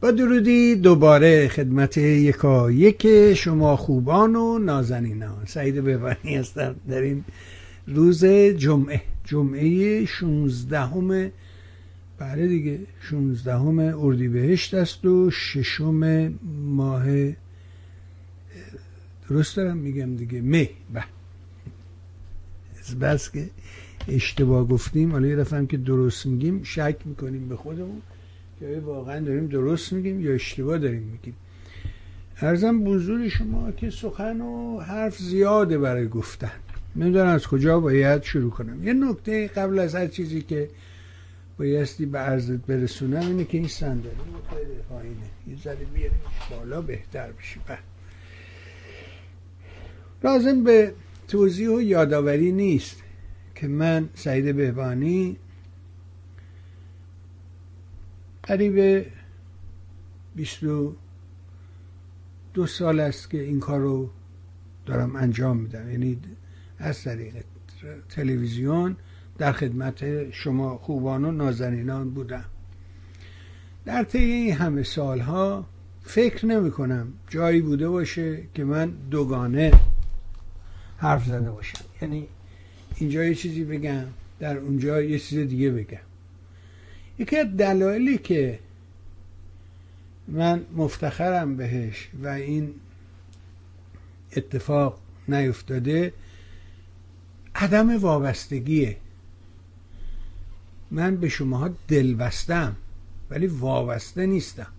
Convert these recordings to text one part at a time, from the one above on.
با درودی دوباره خدمت یکا یک شما خوبان و نازنینان. سعید بهبانی هستم در این روز جمعه. جمعه 16 همه بله دیگه 16 همه اردیبهشت است و ششم ماه درست دارم میگم دیگه مه بله. بس که اشتباه گفتیم حالا یه دفعه که درست میگیم شک می‌کنیم به خودمون. که واقعا داریم درست میگیم یا اشتباه داریم میگیم. ارزم بزرگ شما که سخن و حرف زیاده برای گفتن. نمی‌دونم از کجا باید شروع کنم. یه نکته قبل از هر چیزی که بایستی به عرضت برسونم اینه که این صندلی خیلی پایینه. یه ذره بیاریمش بالا بهتر بشه. بله. لازم به توضیح و یادآوری نیست که من سعید بهبانی قریب بیست دو سال است که این کار رو دارم انجام میدم. یعنی از طریق تلویزیون در خدمت شما خوبان و نازنینان بودم. در طی این همه سالها فکر نمی کنم جایی بوده باشه که من دوگانه حرف زده باشم. یعنی اینجا یه چیزی بگم در اونجا یه چیز دیگه بگم. یکی از دلایلی که من مفتخرم بهش و این اتفاق نیفتاده عدم وابستگیه. من به شماها دل بستم ولی وابسته نیستم.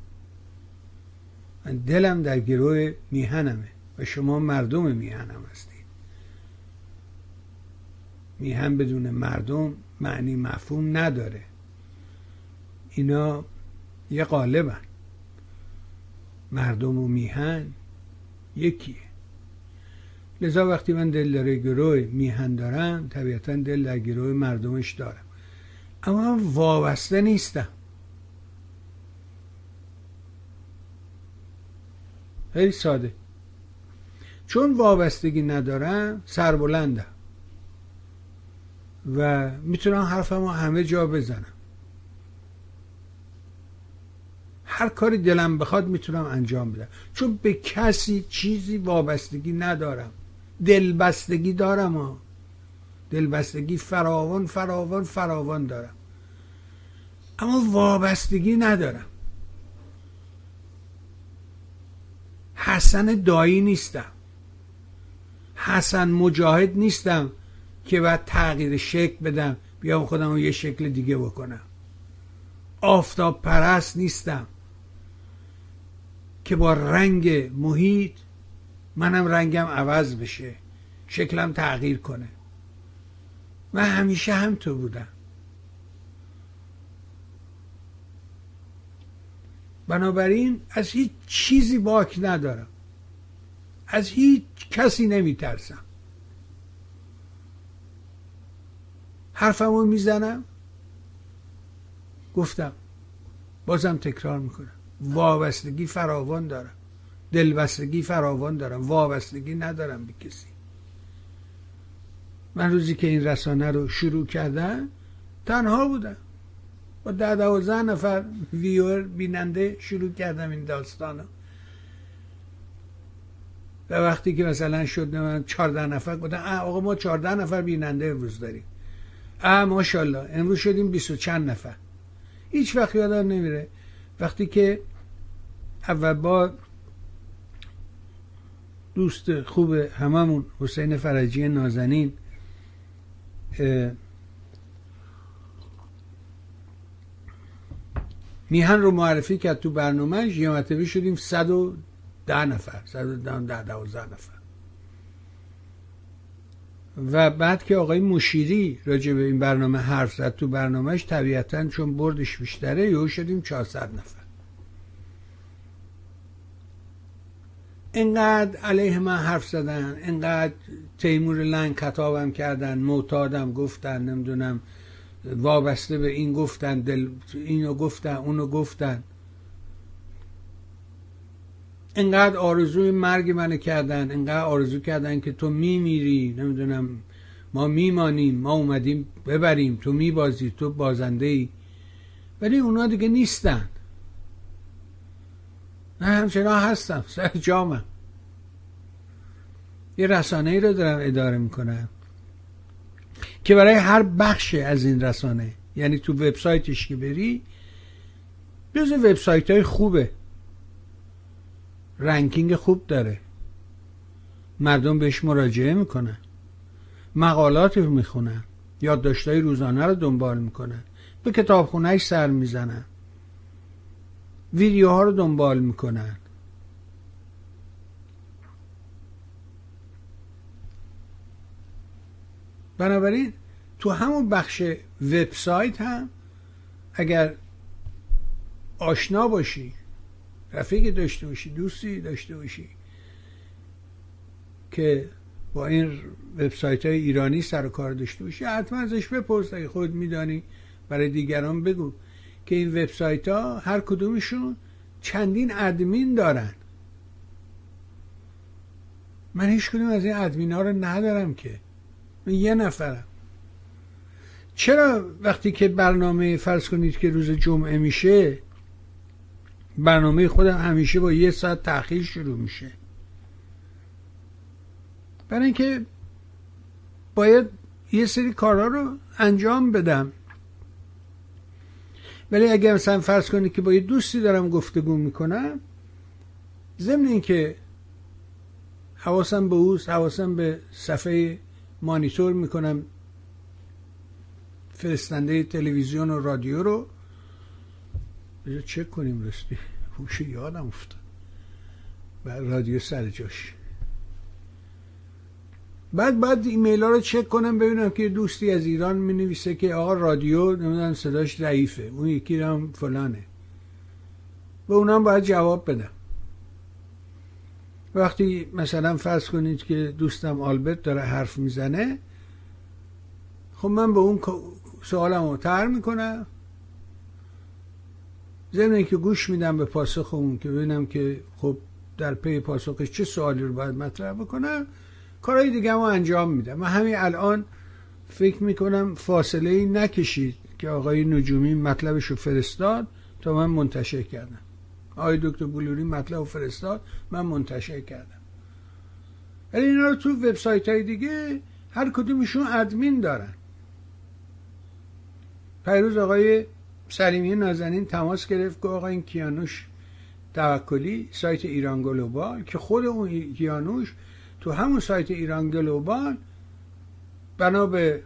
من دلم در گروه میهنمه و شما مردم میهنم هستید. میهن بدون مردم معنی مفهوم نداره. اینا یه قالبن. مردم و میهن یکیه. لذا وقتی من دل داره گروه میهن دارم طبیعتا دل در گروه مردمش دارم. اما من وابسته نیستم. خیلی ساده. چون وابستگی ندارم سربلندم. و می‌تونم حرفمو همه جا بزنم. هر کاری دلم بخواد می‌تونم انجام بدم. چون به کسی چیزی وابستگی ندارم. دلبستگی دارم ها. دلبستگی فراوان فراوان فراوان دارم. اما وابستگی ندارم. حسن دایی نیستم. حسن مجاهد نیستم که باید تغییر شکل بدم بیام خودم رو یه شکل دیگه بکنم. آفتاب پرست نیستم. که با رنگ محیط منم رنگم عوض بشه شکلم تغییر کنه. من همیشه هم تو بودم. بنابراین از هیچ چیزی باک ندارم. از هیچ کسی نمیترسم. حرفمو می‌زنم گفتم بازم تکرار می‌کنم. وابستگی فراوان دارم. دلبستگی فراوان دارم. وابستگی ندارم به کسی. من روزی که این رسانه رو شروع کردم تنها بودم. با ده دوازده نفر ویور بیننده شروع کردم این داستان رو. و وقتی که مثلا شد من چارده نفر گفتم آقا ما چارده نفر بیننده امروز داریم. اه ماشاءالله امروز شدیم بیست و چند نفر. هیچ وقت یادم نمیره. وقتی که اول بار دوست خوب هممون حسین فرجی نازنین میهن رو معرفی کرد تو برنامه یه مرتبه شدیم صد و ده نفر صد و ده دوازده نفر. و بعد که آقای مشیری راجع به این برنامه حرف زد تو برنامهش طبیعتا چون بردش بیشتره یهو شدیم 400 نفر. انقدر علیه من حرف زدن انقدر تیمور لنگ کتابم کردن معتادم گفتن نمی‌دونم وابسته به این گفتن دل اینو گفتن اونو گفتن. انقدر آرزوی مرگ منو کردن انقدر آرزو کردن که تو میمیری نمی‌دونم ما میمانیم ما اومدیم ببریم تو میبازی تو بازنده ای ولی اونا دیگه نیستن. نه همچنان هستم سر جامم. یه رسانه ای رو دارم اداره می‌کنم که برای هر بخش از این رسانه یعنی تو وبسایتش که بری جز وبسایت های خوبه. رنکینگ خوب داره. مردم بهش مراجعه می‌کنن. مقالات رو می‌خونن. یادداشتهای روزانه رو دنبال می‌کنن. به کتابخونهش سر می‌زنن. ویدیوها رو دنبال می‌کنن. بنابراین تو همون بخش وبسایت هم اگر آشنا باشی رفیق داشته باشی دوستی داشته باشی که با این وبسایت های ایرانی سر و کار داشته باشی حتما ازش بپرس اگه خود میدانی برای دیگران بگو. که این وبسایت ها هر کدومشون چندین ادمین دارن. من هیچ کدوم از این ادمین ها رو ندارم که. من یه نفرم. چرا وقتی که برنامه فرض کنید که روز جمعه میشه برنامه خودم همیشه با یه ساعت تاخیر شروع میشه؟ برای اینکه باید یه سری کارها رو انجام بدم. ولی اگر مثلا فرض کنید که با یه دوستی دارم گفتگو می‌کنم ضمن اینکه حواسم به اوست حواسم به صفحه مانیتور می‌کنم فرستنده تلویزیون و رادیو رو. بذار چک کنیم رستی هوش یادم افتاد. و رادیو سر جاش. بعد بعد ایمیل ها رو چک کنم ببینم که دوستی از ایران می نویسه که آقا رادیو نمی‌دونم صداش ضعیفه اون یکی هم فلانه. به اونم باید جواب بدم. وقتی مثلا فرض کنید که دوستم آلبرت داره حرف می‌زنه خب من به اون سوالم رو تر می‌کنم. ضمن که گوش میدم به پاسخ اون که ببینم که خب در پی پاسخش چه سوالی رو باید مطرح بکنم کارهای دیگه رو انجام میدم و همین الان فکر می‌کنم فاصله ای نکشید که آقای نجومی مطلبش رو فرستاد تا من منتشر کردم. آقای دکتر بلوری مطلب فرستاد من منتشر کردم. ولی اینا رو تو وبسایت های دیگه هر کدومشون ادمین دارن. پیروز آقای سلیمی نازنین تماس گرفت که آقا این کیانوش توکلی سایت ایران گلوبال که خود اون کیانوش تو همون سایت ایران گلوبال بنا به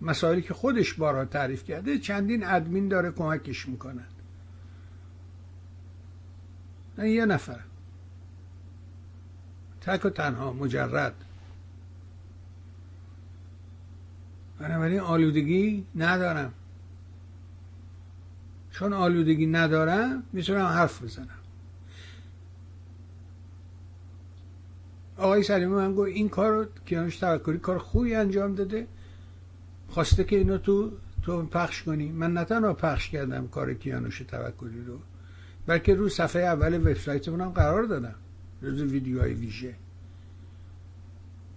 مسائلی که خودش بارها تعریف کرده چندین ادمین داره کمکش می‌کنن. نه یه نفر. تک و تنها مجرد. بنابراین آلودگی ندارم. چون آلودگی ندارم می‌تونم حرف بزنم. آقای سلیمی من گفت این کار رو کیانوش توکلی کار خوبی انجام داده. خواسته که اینو تو تو پخش کنی. من نه تنها پخش کردم کار کیانوش توکلی رو بلکه رو صفحه اول وبسایتمون هم قرار دادم. روز ویدیوهای ویژه.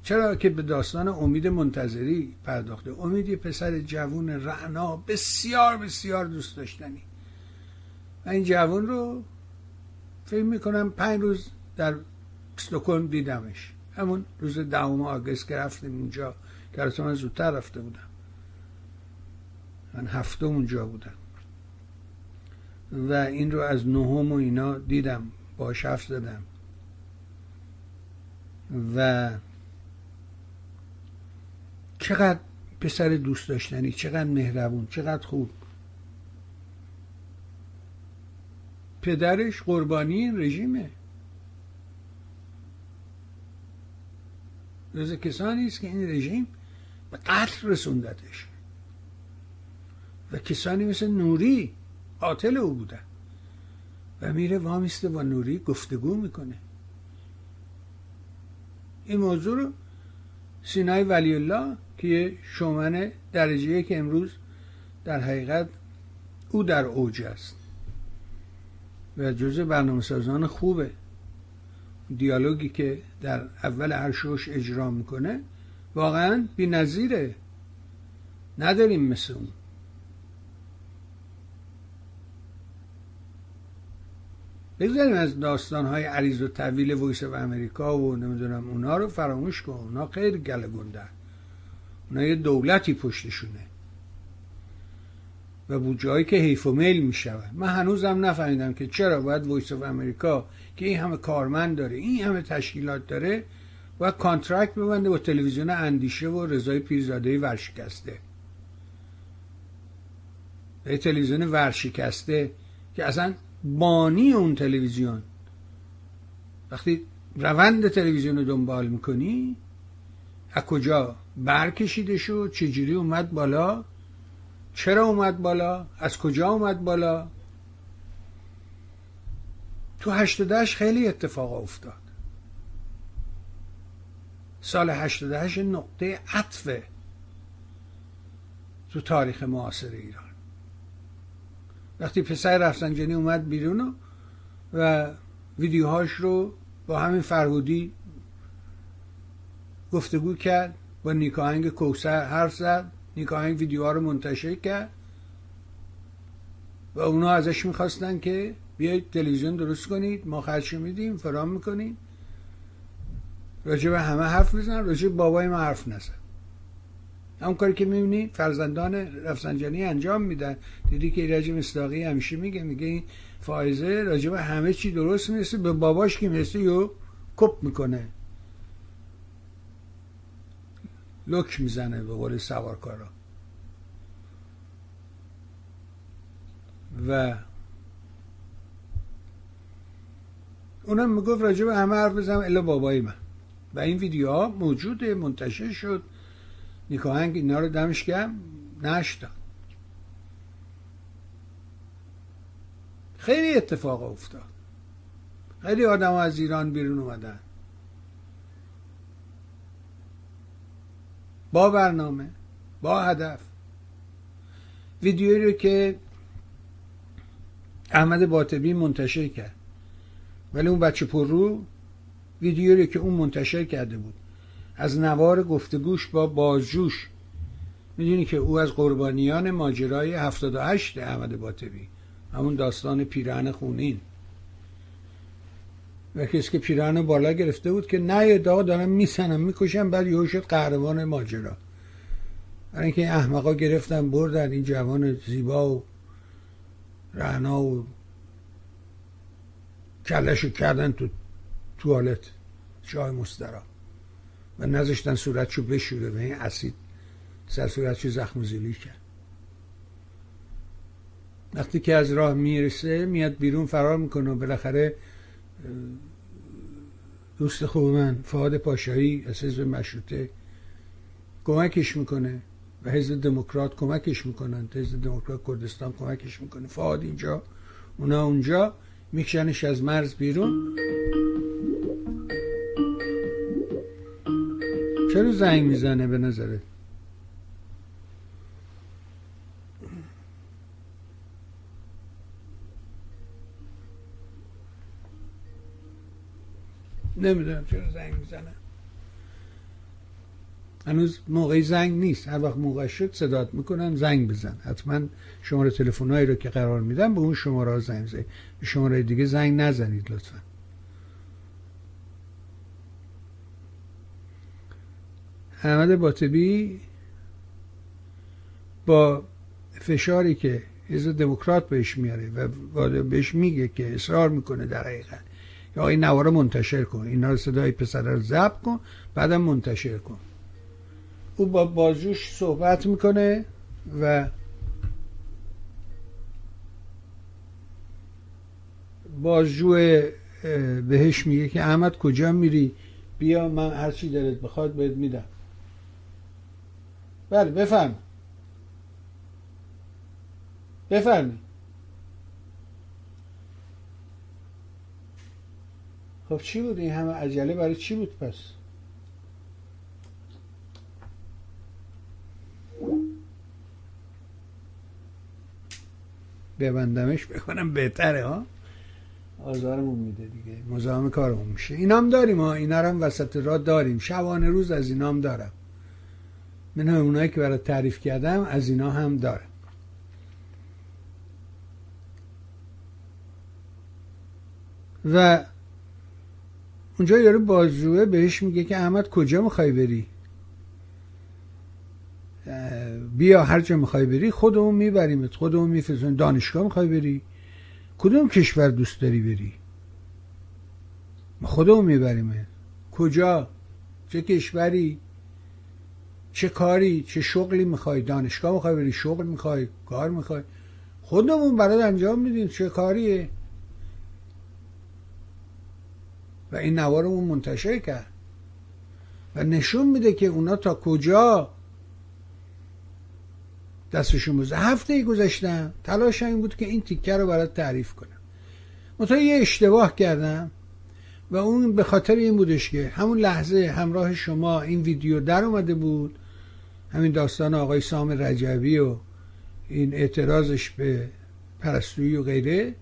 چرا که به داستان امید منتظری پرداخته؟ امید یه پسر جوون رعنا بسیار بسیار دوست داشتنی. و این جوون رو فکر می‌کنم پنج روز در استکهلم دیدمش. همون روز دهم آگست که رفتیم اونجا. که من زودتر رفته بودم. من هفته اونجا بودم. و این رو از نهم و اینا دیدم. با حرف زدم. و چقدر پسر دوست داشتنی چقدر مهربون چقدر خوب. پدرش قربانی این رژیمه. جز کسانی است که این رژیم به قتل رسوندتش. و کسانی مثل نوری قاتل او بودن و میره وامیسته با نوری گفتگو می‌کنه. این موضوع رو سینای ولی الله که شومن درجه که امروز در حقیقت او در اوج است. و جزء برنامه سازان خوبه. دیالوگی که در اول هر شوش اجرا می‌کنه واقعا بی نظیره. نداریم مثل اون. بگذاریم از داستان های عریض و طویل ویس و امریکا و نمی‌دونم اونا رو فراموش کن. اونا خیلی گله گنده اونا یه دولتی پشتشونه. و بود جایی که حیف و میل می شود من هنوزم نفهمیدم که چرا باید Voice of America که این همه کارمند داره. این همه تشکیلات داره و contract ببنده با تلویزیون اندیشه و رضای پیرزاده ورشکسته. به تلویزیون ورشکسته که اصلا بانی اون تلویزیون. وقتی روند تلویزیون رو دنبال می‌کنی از کجا برکشیده شد؟ چجوری اومد بالا؟ چرا اومد بالا؟ از کجا اومد بالا؟ تو هشتادهش خیلی اتفاق افتاد. سال هشت نقطه عطفه تو تاریخ معاصر ایران. وقتی پسر رفسنجانی اومد بیرون و ویدیوهاش رو با همین فرهودی گفتگو کرد با نیکاهنگ کوسر حرف زد نیکاهنگ ویدیوها رو منتشر کرد و اونا ازش می‌خواستن که بیایید تلویزیون درست کنید ما خرچ میدیم فرام می‌کنیم. راجع به همه حرف بزن راجع بابای ما حرف نزن. همون کاری که می‌بینی فرزندان رفسنجانی انجام میدن. دیدی که ایرج مصداقی همیشه میگه میگه این فائزه راجع به همه چی درست می‌رسه به باباش که می‌رسه یو کپ می‌کنه. لک می‌زنه به قول سوارکارا. و اونم می‌گفت راجع به همه حرف بزنم الا بابای من. و این ویدیوها موجوده منتشر شد. نیکاهنگ اینا رو دمش گم نشتا. خیلی اتفاق افتاد. خیلی آدم از ایران بیرون اومدن. با برنامه با هدف. ویدیویی رو که احمد باطبی منتشر کرد. ولی اون بچه پر رو ویدیویی که اون منتشر کرده بود. از نوار گفتگوش با بازجوش. می‌دونی که او از قربانیان ماجرای 78 احمد باطبی همون داستان پیرهن خونین. و کسی که پیرهن بالا گرفته بود که نه یه داغ دارم میسنم می‌کشم بعد یهو شد قهرمان ماجرا. برای اینکه این احمقا گرفتن بردن این جوان زیبا و رعنا و کلشو کردن تو توالت جای مسترا و نذاشتن صورتشو بشوره و این اسید سر صورتشو زخم زیلی کرد. وقتی که از راه می‌رسه میاد بیرون فرار می‌کنه و بالاخره دوست خوب من فعاد پاشایی از حزب مشروطه کمکش می‌کنه و حزب دموکرات کمکش می‌کنن. حزب دموکرات کردستان کمکش می‌کنه. فعاد اینجا اونا اونجا. میکشنش از مرز بیرون. چرا زنگ می‌زنه به نظره نمی‌دونم چرا زنگ می‌زنه. هنوز موقعی زنگ نیست. هر وقت موقع شد صدات می‌کنن زنگ بزن. حتما شماره تلفنهایی رو که قرار میدم به اون شماره زنگ زنید به شماره دیگه زنگ نزنید لطفا. احمد باطبی با فشاری که حزب دموکرات بهش میاره و بهش میگه که اصرار می‌کنه در حقیقت. یا این نواره منتشر کن اینا رو صدای پسر رو ضبط کن بعدم منتشر کن. او با بازجوش صحبت می‌کنه و بازجو بهش میگه که احمد کجا میری؟ بیا من هر چی دلت بخواد بهت میدم. بله بفرم بفرم خب چی بود این همه؟ عجله برای چی بود پس؟ ببندمش بکنم بهتره ها؟ آزارمون میده دیگه. مزاحم کارمون میشه. اینام داریم ها. اینا هم وسط راه داریم. شبانه روز از اینام دارم. من هم اونایی که برای تعریف کردم از اینا هم دارم. و اونجا یارو بازجوه بهش میگه که احمد کجا می‌خوای بری؟ بیا هر جا می‌خوای بری خودمون میبریمت خودمون میفرستیم دانشگاه می‌خوای بری؟ کدوم کشور دوست داری بری؟ خودمون میبریمت کجا؟ چه کشوری؟ چه کاری؟ چه شغلی می‌خوای؟ دانشگاه می‌خوای بری؟ شغل می‌خوای؟ کار می‌خوای؟ خودمون برات انجام میدیم. چه کاریه؟ و این نوارمون منتشر کرد. و نشون میده که اونا تا کجا دستشون بزن هفته ای گذاشتم تلاش این بود که این تیکه رو برات تعریف کنم. منتها یه اشتباه کردم و اون به خاطر این بودش که همون لحظه همراه شما این ویدیو در اومده بود. همین داستان آقای سام رجوی و این اعتراضش به پرستویی و غیره.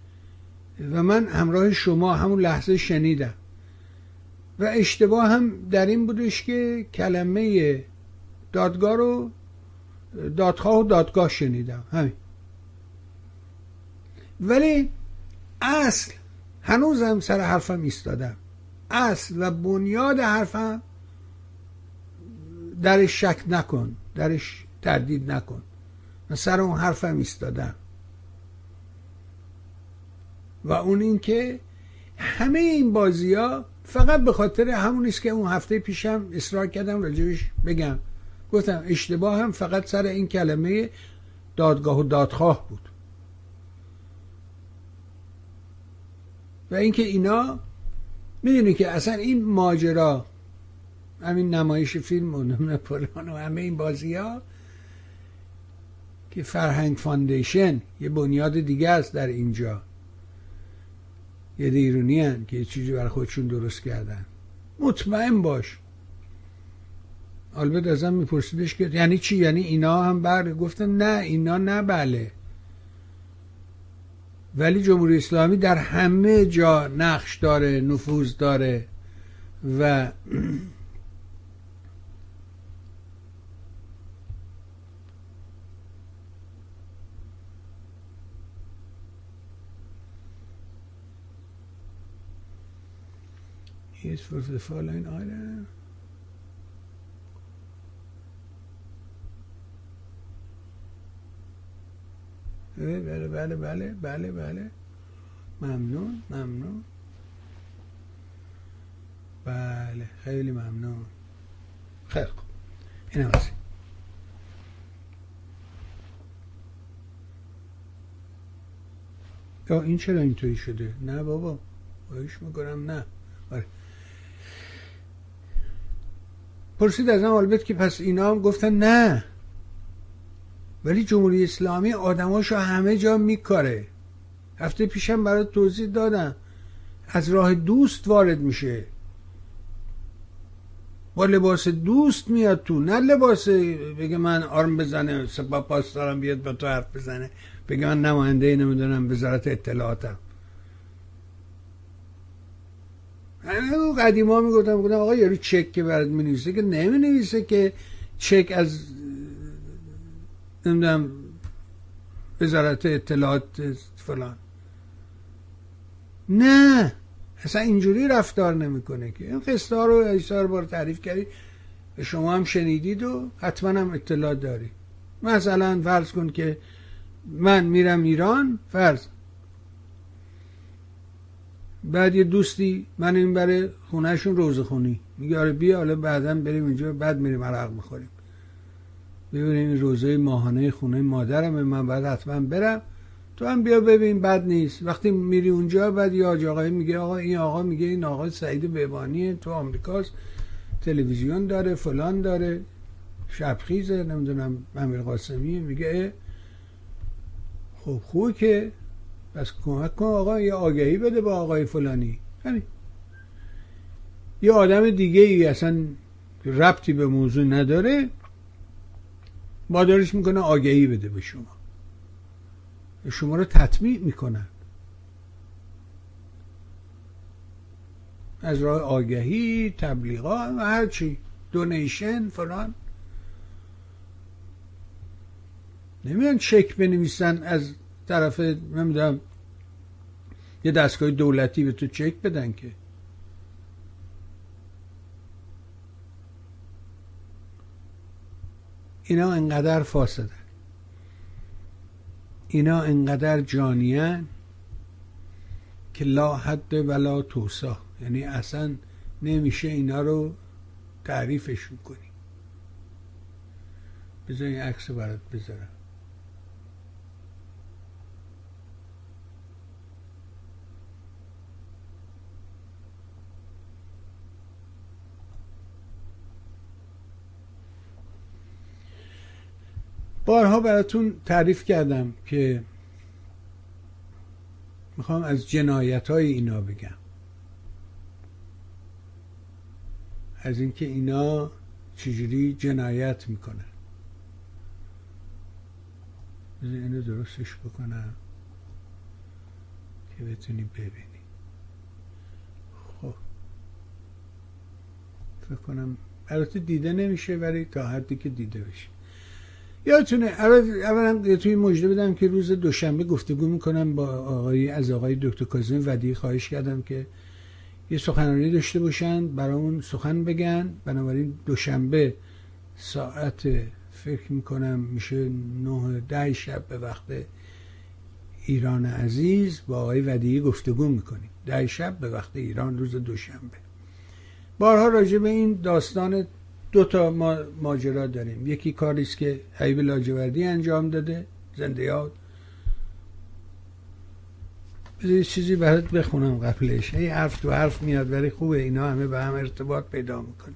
و من همراه شما همون لحظه شنیدم. و اشتباه هم در این بودش که کلمه دادگاه رو دادخواه و دادگاه شنیدم. همین. ولی اصل هنوزم سر حرفم ایستادم. اصل و بنیاد حرفم درش شک نکن درش تردید نکن. من سر اون حرفم ایستادم. و اون اینکه همه این بازی ها فقط به خاطر همون است که اون هفته پیشم اصرار کردم راجبش بگم. گفتم اشتباه هم فقط سر این کلمه دادگاه و دادخواه بود. و اینکه اینا می‌دونی که اصلا این ماجرا همین نمایش فیلم و پلان و همه این بازی ها که فرهنگ فاندیشن یه بنیاد دیگه است در اینجا. یه دیرونی هن که یه چیزی برای خودشون درست کردن. مطمئن باش. البته ازم میپرسیدش که یعنی چی یعنی اینا هم بر گفتن نه اینا نه بله ولی جمهوری اسلامی در همه جا نقش داره نفوذ داره و is for the following item. بله بله بله بله بله. ممنون ممنون. بله خیلی ممنون. خیلی خوب. این. هم یا این چرا اینطوری شده؟ نه بابا باش می‌کنم نه. آره. پرسید از هم البته که پس اینا هم گفتن نه. ولی جمهوری اسلامی آدماشو همه جا میکاره. هفته پیشم برای توضیح دادم. از راه دوست وارد میشه. با لباس دوست میاد تو. نه لباس بگه من آرم بزنه سپا پاسدارم بیاد با تو حرف بزنه. بگه من نماینده نمی‌دونم وزارت اطلاعاتم. همه قدیما می‌گفتم می‌گفتم آقا یارو چک که برات می‌نویسه که نمی‌نویسه که چک از نمی‌دونم وزارت اطلاعات فلان. نه اصلا اینجوری رفتار نمی‌کنه که. این قصه رو ایسار بار تعریف کردی شما هم شنیدید و حتما هم اطلاع داری. مثلا فرض کن که من میرم ایران فرض. بعد یه دوستی من این برای خونهشون روزه خونی میگه آره بیا حالا بعدا بریم اینجا بعد میریم عرق می‌خوریم. ببینیم این روزه ماهانه خونه مادرم من بعد حتما برم. تو هم بیا ببین بد نیست. وقتی میری اونجا بعد یه آقای میگه آقا این آقا میگه این آقا سعید بهبانیه تو آمریکاست. تلویزیون داره فلان داره. شبخیزه نمی‌دونم امیر قاسمیه. میگه خب خوب که. بس کمک کن آقا یه آگهی بده با آقای فلانی. همین. یه آدم دیگه ای اصلا ربطی به موضوع نداره. دارش می‌کنه آگهی بده به شما. شما رو تطمیع می‌کنن. از راه آگهی تبلیغات و هرچی دونیشن فلان. نمیان چک بنویسن از طرف نمی‌دونم یه دستگاه دولتی به تو چک بدن که. اینا انقدر فاسدن. اینا انقدر جانیان که لا حد ولا توسا. یعنی اصلا نمیشه اینا رو تعریفشون کنی بذار این عکس برات بذارم. بارها براتون تعریف کردم که می‌خوام از جنایت های اینا بگم. از اینکه اینا چجوری جنایت می‌کنن. اینو درستش بکنم که بتونیم ببینیم. خب. فکر کنم البته دیده نمیشه ولی تا حدی که دیده بشه. یادتونه اولا توی مجده بدم که روز دوشنبه گفتگو می‌کنم با آقای از آقای دکتر کاظم ودی خواهش کردم که یه سخنرانی داشته باشن برامون سخن بگن. بنابراین دوشنبه ساعت فکر می‌کنم میشه نه ده شب به وقت ایران عزیز با آقای ودی گفتگو می‌کنیم. ده شب به وقت ایران روز دوشنبه. بارها راجع به این داستان دو تا ما ماجرا داریم. یکی کاری است که حیب لاجوردی انجام داده زنده یاد. یه چیزی برات بخونم قبلش. هی حرف تو حرف میاد ولی خوبه اینا همه به هم ارتباط پیدا می‌کنه.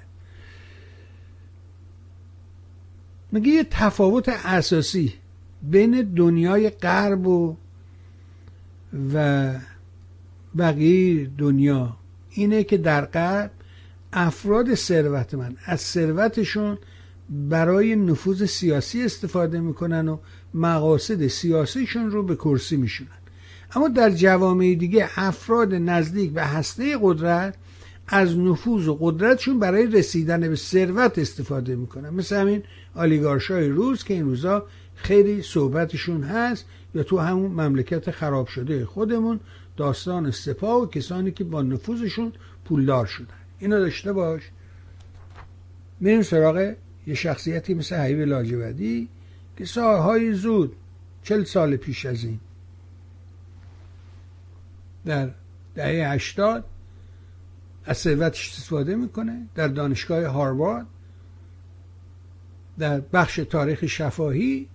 میگه یه تفاوت اساسی بین دنیای غرب و و بقیه دنیا اینه که در غرب افراد ثروتمند از ثروتشون برای نفوذ سیاسی استفاده می‌کنن و مقاصد سیاسیشون رو به کرسی میشونن. اما در جوامع دیگه افراد نزدیک به هسته قدرت از نفوذ و قدرتشون برای رسیدن به ثروت استفاده می‌کنن. مثل همین آلیگارشای روز که این روزا خیلی صحبتشون هست یا تو همون مملکت خراب شده خودمون داستان سپاه و کسانی که با نفوذشون پولدار شدن. اینو داشته باش. میریم سراغ یه شخصیتی مثل حیب لاجودی که سالهای زود چل سال پیش از این در دهه هشتاد از ثروتش استفاده می‌کنه در دانشگاه هاروارد در بخش تاریخ شفاهی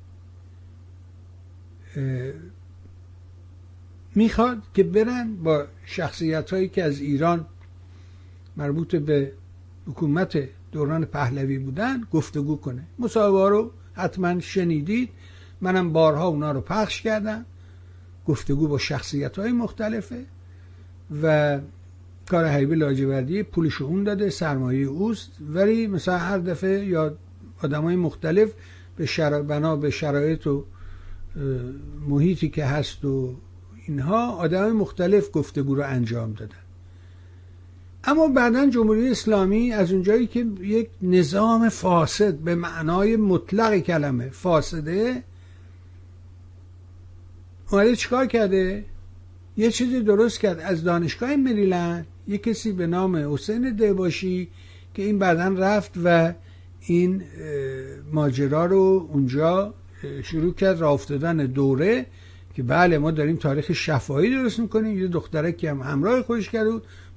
می‌خواد که برن با شخصیت هایی که از ایران مربوط به حکومت دوران پهلوی بودن گفتگو کنه. مصاحبه رو حتما شنیدید. منم بارها اونا رو پخش کردم. گفتگو با شخصیت های مختلفه و کار حیب لاجوردی پولش اون داده سرمایه اوست. ولی مثلا هر دفعه یا آدم های مختلف به شرا... بنا به شرایط و محیطی که هست و اینها آدم مختلف گفتگو رو انجام دادن. اما بعدا جمهوری اسلامی از اونجایی که یک نظام فاسد به معنای مطلق کلمه فاسده اومده چیکار کرده؟ یه چیزی درست کرد. از دانشگاه مریلند یه کسی به نام حسین دهباشی که این بعدا رفت و این ماجرا رو اونجا شروع کرد راه افتادن دوره که بله ما داریم تاریخ شفاهی درست می‌کنیم. یه دختره که هم همراه خودش کرد.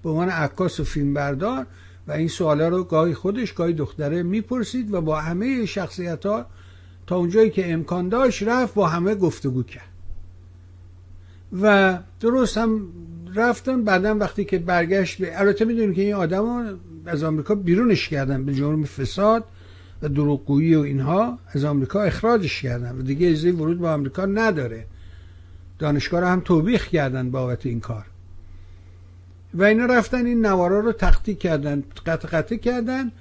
به عنوان عکاس و فیلم بردار و این سوالا رو گاهی خودش گاهی دختره می‌پرسید و با همه شخصیت ها تا اونجایی که امکان داشت رفت با همه گفتگو کرد. و درست هم رفتن بعدا وقتی که برگشت به البته می‌دونیم که این آدم از آمریکا بیرونش کردن به جرم فساد و دروغگویی و اینها از آمریکا اخراجش کردن و دیگه اجازه ورود به آمریکا نداره. دانشگاه رو هم توبیخ کردن بابت این کار. و اینا رفتن این نوارا رو تختی کردن قطع قطع کردن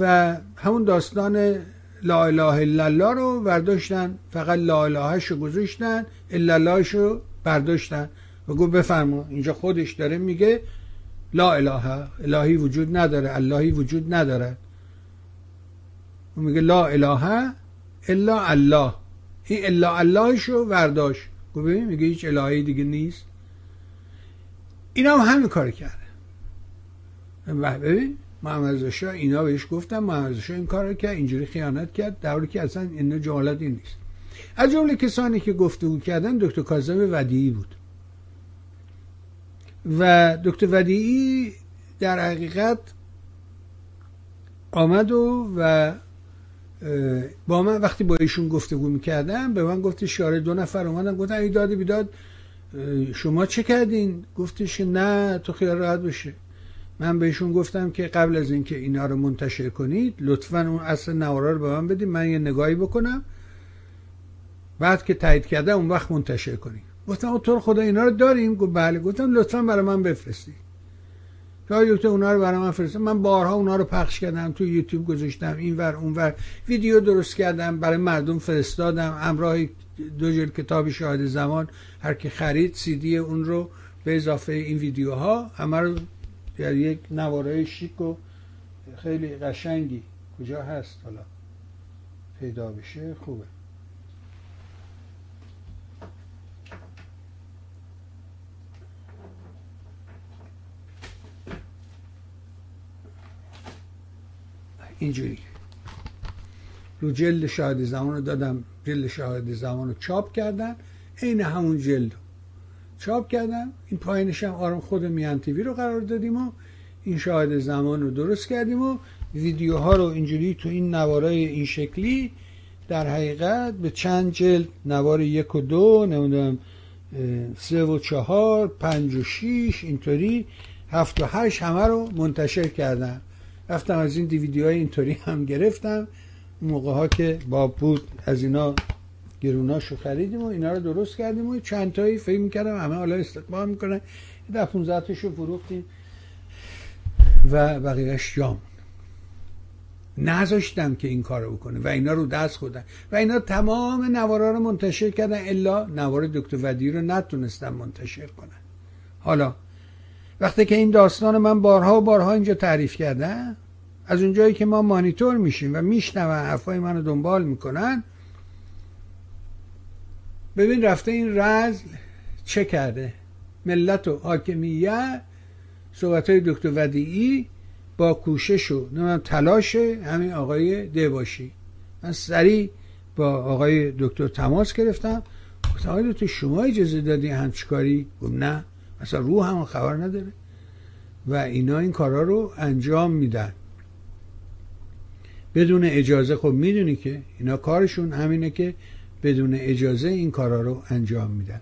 و همون داستان لا اله الا الله رو برداشتن. فقط لا الهش رو گذاشتن الا اللهش رو برداشتن. و گفت بفرما اینجا خودش داره میگه لا اله الهی وجود نداره اللهی وجود نداره. و میگه لا اله الا الله. این الا اللهش رو برداشت گفت میگه هیچ الهی دیگه نیست. اینا هم همین کار کرده. ببین محمد اینا بهش گفتم محمد رضا این کار کرد اینجوری خیانت کرد در حالی که اصلا این جملاتی نیست. از جمله کسانی که گفتگو کردن دکتر کاظم ودیعی بود. و دکتر ودیعی در حقیقت آمد و و با من وقتی با ایشون گفتگو می‌کردم به من گفت شاره دو نفر اومدن گفتن ای داد بیداد شما چه کردین؟ گفتش نه تو خیال راحت بشه. من بهشون گفتم که قبل از اینکه اینا رو منتشر کنید لطفا اون اصل نوارا رو به من بدید من یه نگاهی بکنم. بعد که تایید کرده اون وقت منتشر کنید گفتم تو خدا اینا رو داریم؟ گفت بله. گفتم لطفا برای من بفرستید. تا دکتر اونا رو برای من فرستم من بارها اونا رو پخش کردم تو یوتیوب گذاشتم اینور اونور. ویدیو درست کردم برای مردم فرستادم. همراه دو جلد کتاب شاهد زمان هر کی خرید سیدی اون رو به اضافه این ویدیوها. همه رو در یک نوارای شیک و خیلی قشنگی. کجا هست؟ حالا پیدا بشه. خوبه. اینجوری. رو جلد شاهد زمان رو دادم. جلد شاهد زمان رو چاپ کردن عین همون جلد چاپ کردم این پایینش هم آرام خود میان تیوی رو قرار دادیم و این شاهد زمان رو درست کردیم و ویدیوها رو اینجوری تو این نوارای این شکلی در حقیقت به چند جلد نوار یک و دو نمی‌دونم سه و چهار پنج و شیش اینطوری هفت و هشت همه رو منتشر کردم رفتم از این دیویدیوهای اینطوری هم گرفتم. موقع ها که با بود از اینا گروناشو خریدیم و اینا رو درست کردیم و چند تایی فکر می‌کردم همه حالا استقبال می‌کنن. در 15 رو فروختیم و بقیهش جام نذاشتم که این کارو بکنه و اینا رو دست خودن و اینا تمام نوارا رو منتشر کردن. الا نوار دکتر ودی رو نتونستم منتشر کنن. حالا وقتی که این داستان من بارها و بارها اینجا تعریف کردم از اونجایی که ما مانیتور میشیم و میشنون حرفای منو دنبال می‌کنن ببین رفته این رزل چه کرده؟ ملت و حاکمیت صحبت های دکتر ودیعی با کوشش و تلاش همین آقای دباشی من سریع با آقای دکتر تماس گرفتم. گفتم آقای دکتر شما اجازه دادی همچکاری گفت نه. مثلا رو هم خبر نداره. و اینا این کارا رو انجام میدن. بدون اجازه خب می‌دونی که اینا کارشون همینه که بدون اجازه این کارا رو انجام میدن.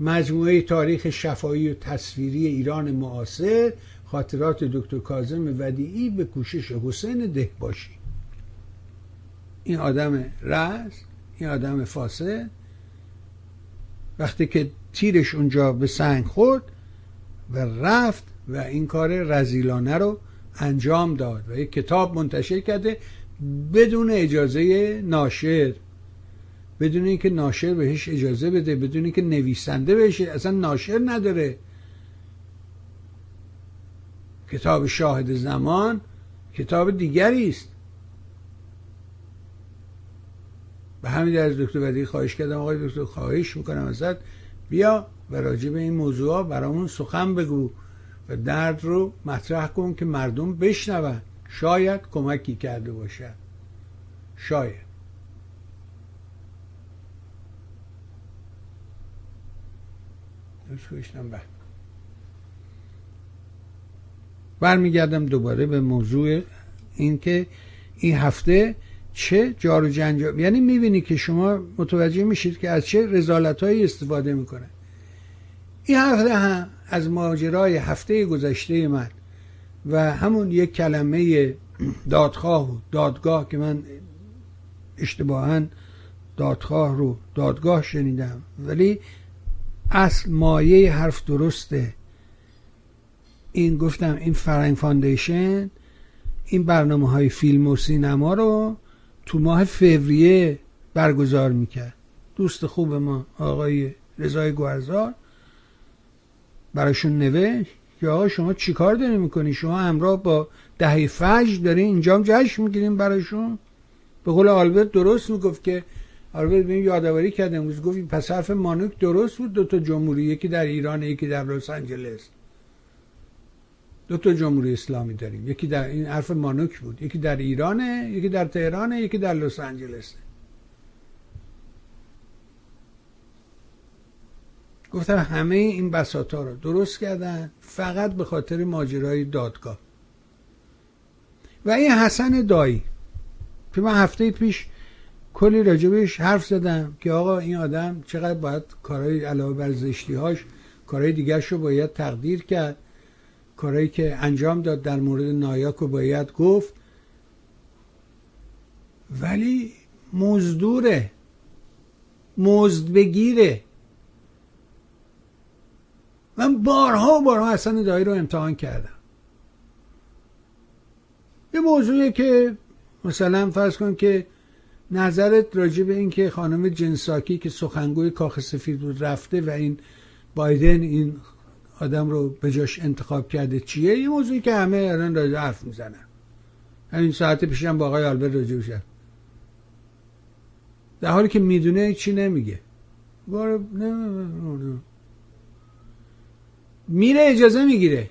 مجموعه تاریخ شفایی و تصویری ایران معاصر خاطرات دکتر کازم ودیعی به کوشش حسین دهباشی. این آدم رز این آدم فاسد. وقتی که تیرش اونجا به سنگ خورد و رفت و این کار رزیلانه رو انجام داد و یک کتاب منتشر کرده بدون اجازه ناشر بدون اینکه ناشر بهش اجازه بده بدون اینکه نویسنده بشه اصلا ناشر نداره. کتاب شاهد زمان کتاب دیگری است. به همین از دکتر ودی خواهش کردم آقای دکتر خواهش می‌کنم ازت. بیا و راجع به این موضوع برامون سخن بگو و درد رو مطرح کن که مردم بشنون. شاید کمکی کرده باشد. شاید. بعد برمیگردم دوباره به موضوع اینکه این هفته چه جار و جنجال یعنی می‌بینی که شما متوجه میشید که از چه رزالت استفاده می‌کنه. این هفته هم از ماجرای هفته گذشته من و همون یک کلمه دادخواه و دادگاه که من اشتباها دادخواه رو دادگاه شنیدم. ولی اصل مایه حرف درسته. این گفتم این فرهنگ Foundation این برنامه های فیلم و سینما رو تو ماه فوریه برگزار می‌کرد. دوست خوب ما آقای رضای گوهرزار براشون نوشت. که آقا شما چیکار داری می‌کنی؟ شما همراه با دهی فجر داری اینجام جشن می‌گیریم براشون؟ به قول آلبرت درست می‌گفت که آلبرت ببین یادآوری کرد امروز گفت پس حرف مانوک درست بود دو تا جمهوری یکی در ایران یکی در لس آنجلس. دو تا جمهوری اسلامی داریم. یکی در این حرف مانوک بود. یکی در ایرانه یکی در تهرانه یکی در لس آنجلس گفتم همه این بساط ها رو درست کردن فقط به خاطر ماجرای دادگاه. و این حسن دایی. که من هفته پیش کلی راجبش حرف زدم که آقا این آدم چقدر باید کارهای علاوه بر زشتی هاش کارهای دیگرش رو باید تقدیر کرد. کارهایی که انجام داد در مورد نایاک رو باید گفت. ولی مزدوره. مزد بگیره. من بارها و بارها حسن دایی رو امتحان کردم. یه موضوعی که مثلا فرض کن که نظرت راجع به این که خانم جنساکی که سخنگوی کاخ سفید بود رفته و این بایدن این آدم رو به جاش انتخاب کرده چیه؟ یه موضوعی که همه الان راجع حرف می‌زنن. همین ساعت پیشم با آقای آلبرت راجع بشن در حالی که می‌دونه چی نمیگه. میره اجازه می‌گیره.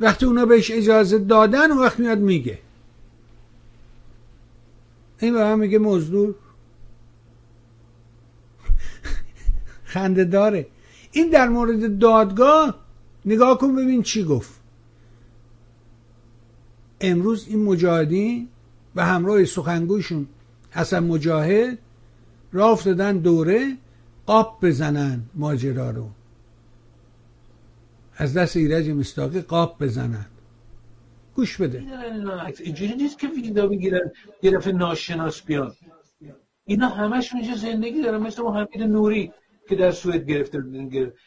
وقتی اونا بهش اجازه دادن و وقت میاد میگه. این به هم میگه مزدور. خنده داره. این در مورد دادگاه نگاه کن ببین چی گفت. امروز این مجاهدین به همراه سخنگوشون حسن مجاهد راه افتادن دوره قاب بزنن ماجرا رو. از دست ایرج مستاقی قاب بزنن. گوش بده. اینجوری نیست که ویزا بگیرن یه دفعه ناشناس بیان. اینا همش اینجا زندگی دارن مثل محمد نوری که در سوئد گرفته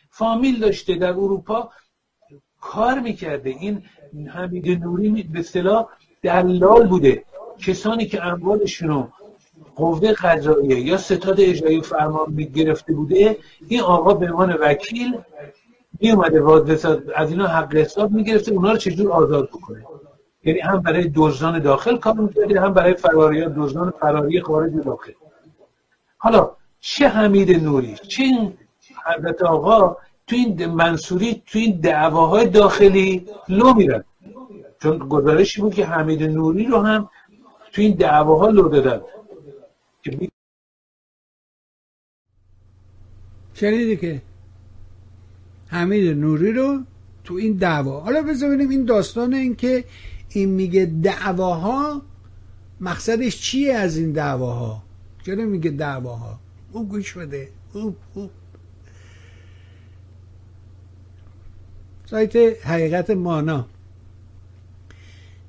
فامیل داشته در اروپا کار می‌کرده. این حمید نوری به اصطلاح دلال بوده. کسانی که اموالشون رو قوه قضاییه یا ستاد اجرایی فرمان گرفته بوده این آقا به عنوان وکیل می اومده از اینا حق حساب می‌گرفته اونا رو چجور آزاد بکنه؟ یعنی هم برای دزدان داخل کار می‌کرده هم برای فراری دزدان فراری خارج داخل. حالا چه حمید نوری؟ چه این حضرت آقا تو این منصوری تو این دعواهای داخلی لو میرن؟ چون گزارشی بود که حمید نوری رو هم تو این دعواها لو دادن. شنیدی که حمید نوری رو تو این دعوا. حالا بذار ببینیم این داستان این که این میگه دعواها مقصدش چیه از این دعواها؟ چرا میگه دعواها؟ او گوش بده. او او. سایت حقیقت مانا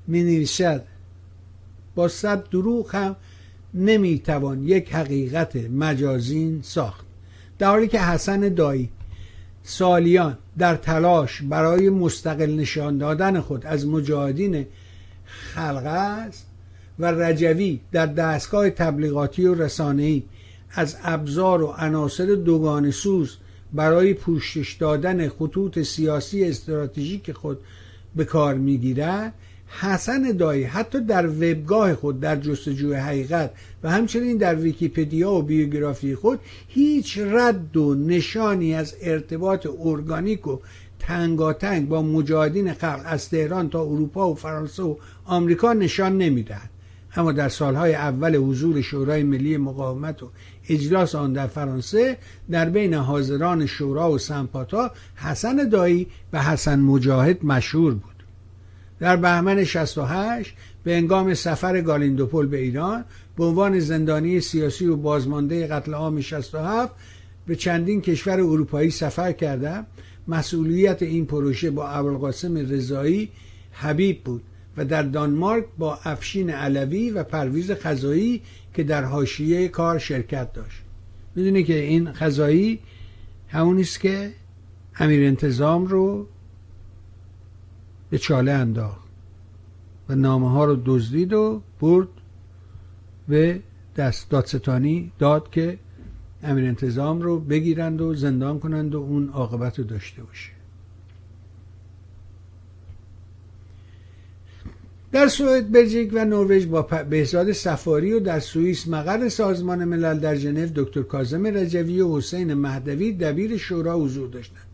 می نویسد با صد دروغ هم نمی‌توان یک حقیقت مجازین ساخت. در حالی که حسن دایی سالیان در تلاش برای مستقل نشان دادن خود از مجاهدین خلقه است و رجوی در دستگاه تبلیغاتی و رسانه‌ای از ابزار و عناصر دوگان سوز برای پوشش دادن خطوط سیاسی استراتژیک خود به کار می‌گیرد. حسن دایی حتی در وبگاه خود در جستجوی حقیقت و همچنین در ویکیپدیا و بیوگرافی خود هیچ رد و نشانی از ارتباط ارگانیک و تنگاتنگ با مجاهدین خلق از تهران تا اروپا و فرانسه و آمریکا نشان نمی‌دهد. اما در سالهای اول حضور شورای ملی مقاومت و اجلاس آن در فرانسه در بین حاضران شورا و سمپاتا حسن دایی و حسن مجاهد مشهور بود. در بهمن 68 به انگام سفر گالیندوپول به ایران به عنوان زندانی سیاسی و بازمانده قتل عام 67 به چندین کشور اروپایی سفر کردم. مسئولیت این پروژه با ابوالقاسم رضایی حبیب بود و در دانمارک با افشین علوی و پرویز خزایی که در حاشیه کار شرکت داشت. می‌دونی که این خزایی همون است که امیر انتظام رو به چاله انداخت و نامه ها رو دزدید و برد به دست دادستانی داد که امیر انتظام رو بگیرند و زندان کنند و اون عاقبت رو داشته باشه. در سوئد بلژیک و نروژ با بهزاد سفاری و در سوئیس مقر سازمان ملل در ژنو دکتر کاظم رجوی و حسین مهدوی دبیر شورا حضور داشتند.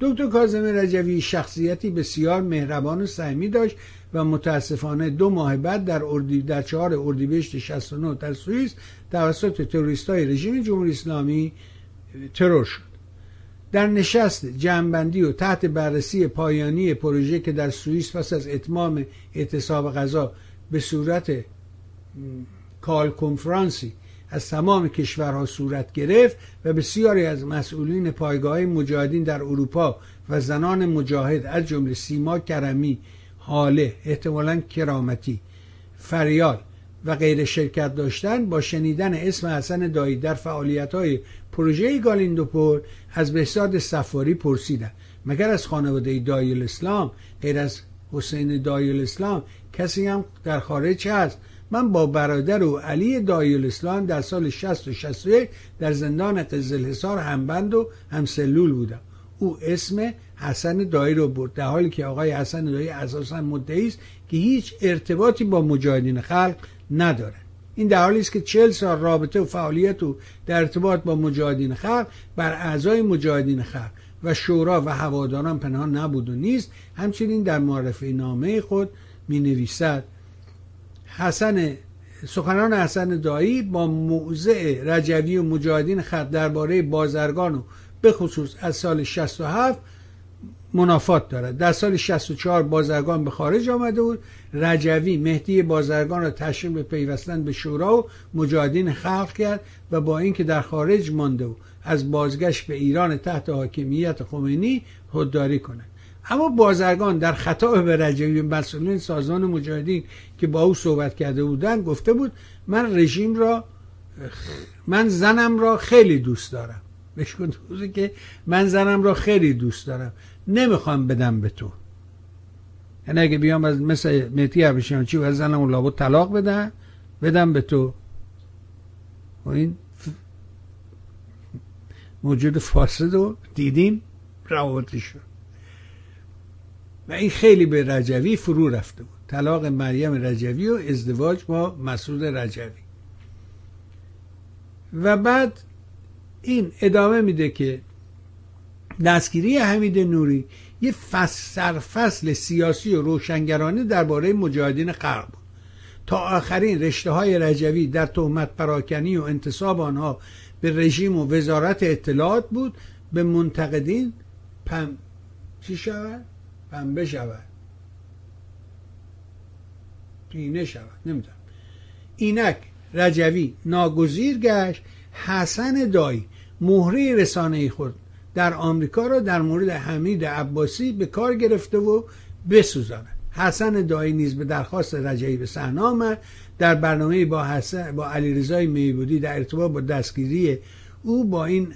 دکتر کاظم رجوی شخصیتی بسیار مهربان و سهمی داشت و متاسفانه دو ماه بعد در اردی در چهار اردیبهشت 69 در سوئیس توسط تروریستای رژیم جمهوری اسلامی ترور شد. در نشست جمعبندی و تحت بررسی پایانی پروژه که در سوئیس پس از اتمام اعتصاب غذا به صورت کال کنفرانسی از تمام کشورها صورت گرفت و بسیاری از مسئولین پایگاه مجاهدین در اروپا و زنان مجاهد از جمله سیما کرمی حاله احتمالا کرامتی فریال و غیر شرکت داشتن با شنیدن اسم حسن دایی در فعالیت های پروژه گالیندوپور از بهزاد سفاری پرسیدن. مگر از خانواده دایی الاسلام غیر از حسین دایی الاسلام کسی هم در خارج هست؟ من با برادر و علی دایی الاسلام در سال 60 و 61 در زندان قزل حصار همبند و همسلول بودم. او اسم حسن دایی رو برد در حالی که آقای حسن دایی اساسا مدعی است که هیچ ارتباطی با مجاهدین خلق نداره این در حالی است که چل سال رابطه و فعالیت و در ارتباط با مجاهدین خلق بر اعضای مجاهدین خلق و شورا و هواداران پنهان نبود و نیست. همچنین در معرفی نامه خود می نویسد حسن سخنان حسن دایی با موضع رجوی و مجاهدین خط درباره بازرگان و به خصوص از سال 67 منافات دارد. در سال 64 بازرگان به خارج آمده بود. رجوی مهدی بازرگان را تشریف به پیوستن به شورا و مجاهدین خلق کرد و با اینکه در خارج مانده و از بازگشت به ایران تحت حاکمیت خمینی خودداری کند. اما بازرگان در خطاب به رجوی مسئولین سازمان مجاهدین که با او صحبت کرده بودند گفته بود من رژیم را من زنم را خیلی دوست دارم. بهش که من زنم را خیلی دوست دارم. نمی‌خوام بدم به تو. یعنی اگه بیام از مثل مهدی چی و از زنم و لابد طلاق بدم بدم به تو. و این موجود فاسد رو دیدیم روابطی شد. و این خیلی به رجوی فرو رفته بود. طلاق مریم رجوی و ازدواج با مسعود رجوی. و بعد این ادامه میده که دستگیری حمید نوری یه فصل سرفصل سیاسی و روشنگرانه درباره مجاهدین خلق تا آخرین رشته های رجوی در تهمت پراکنی و انتصاب آنها به رژیم و وزارت اطلاعات بود. به منتقدین پم چی شود؟ پنبه شود. پینه شود. نمی‌دونم. اینک رجوی ناگزیر گشت. حسن دایی مهره رسانه خود در آمریکا را در مورد حمید عباسی به کار گرفته و بسوزاند. حسن دایی نیز به درخواست رجعی به صحنه آمد. در برنامه با حسن با علیرضا میبودی در ارتباط با دستگیری او با این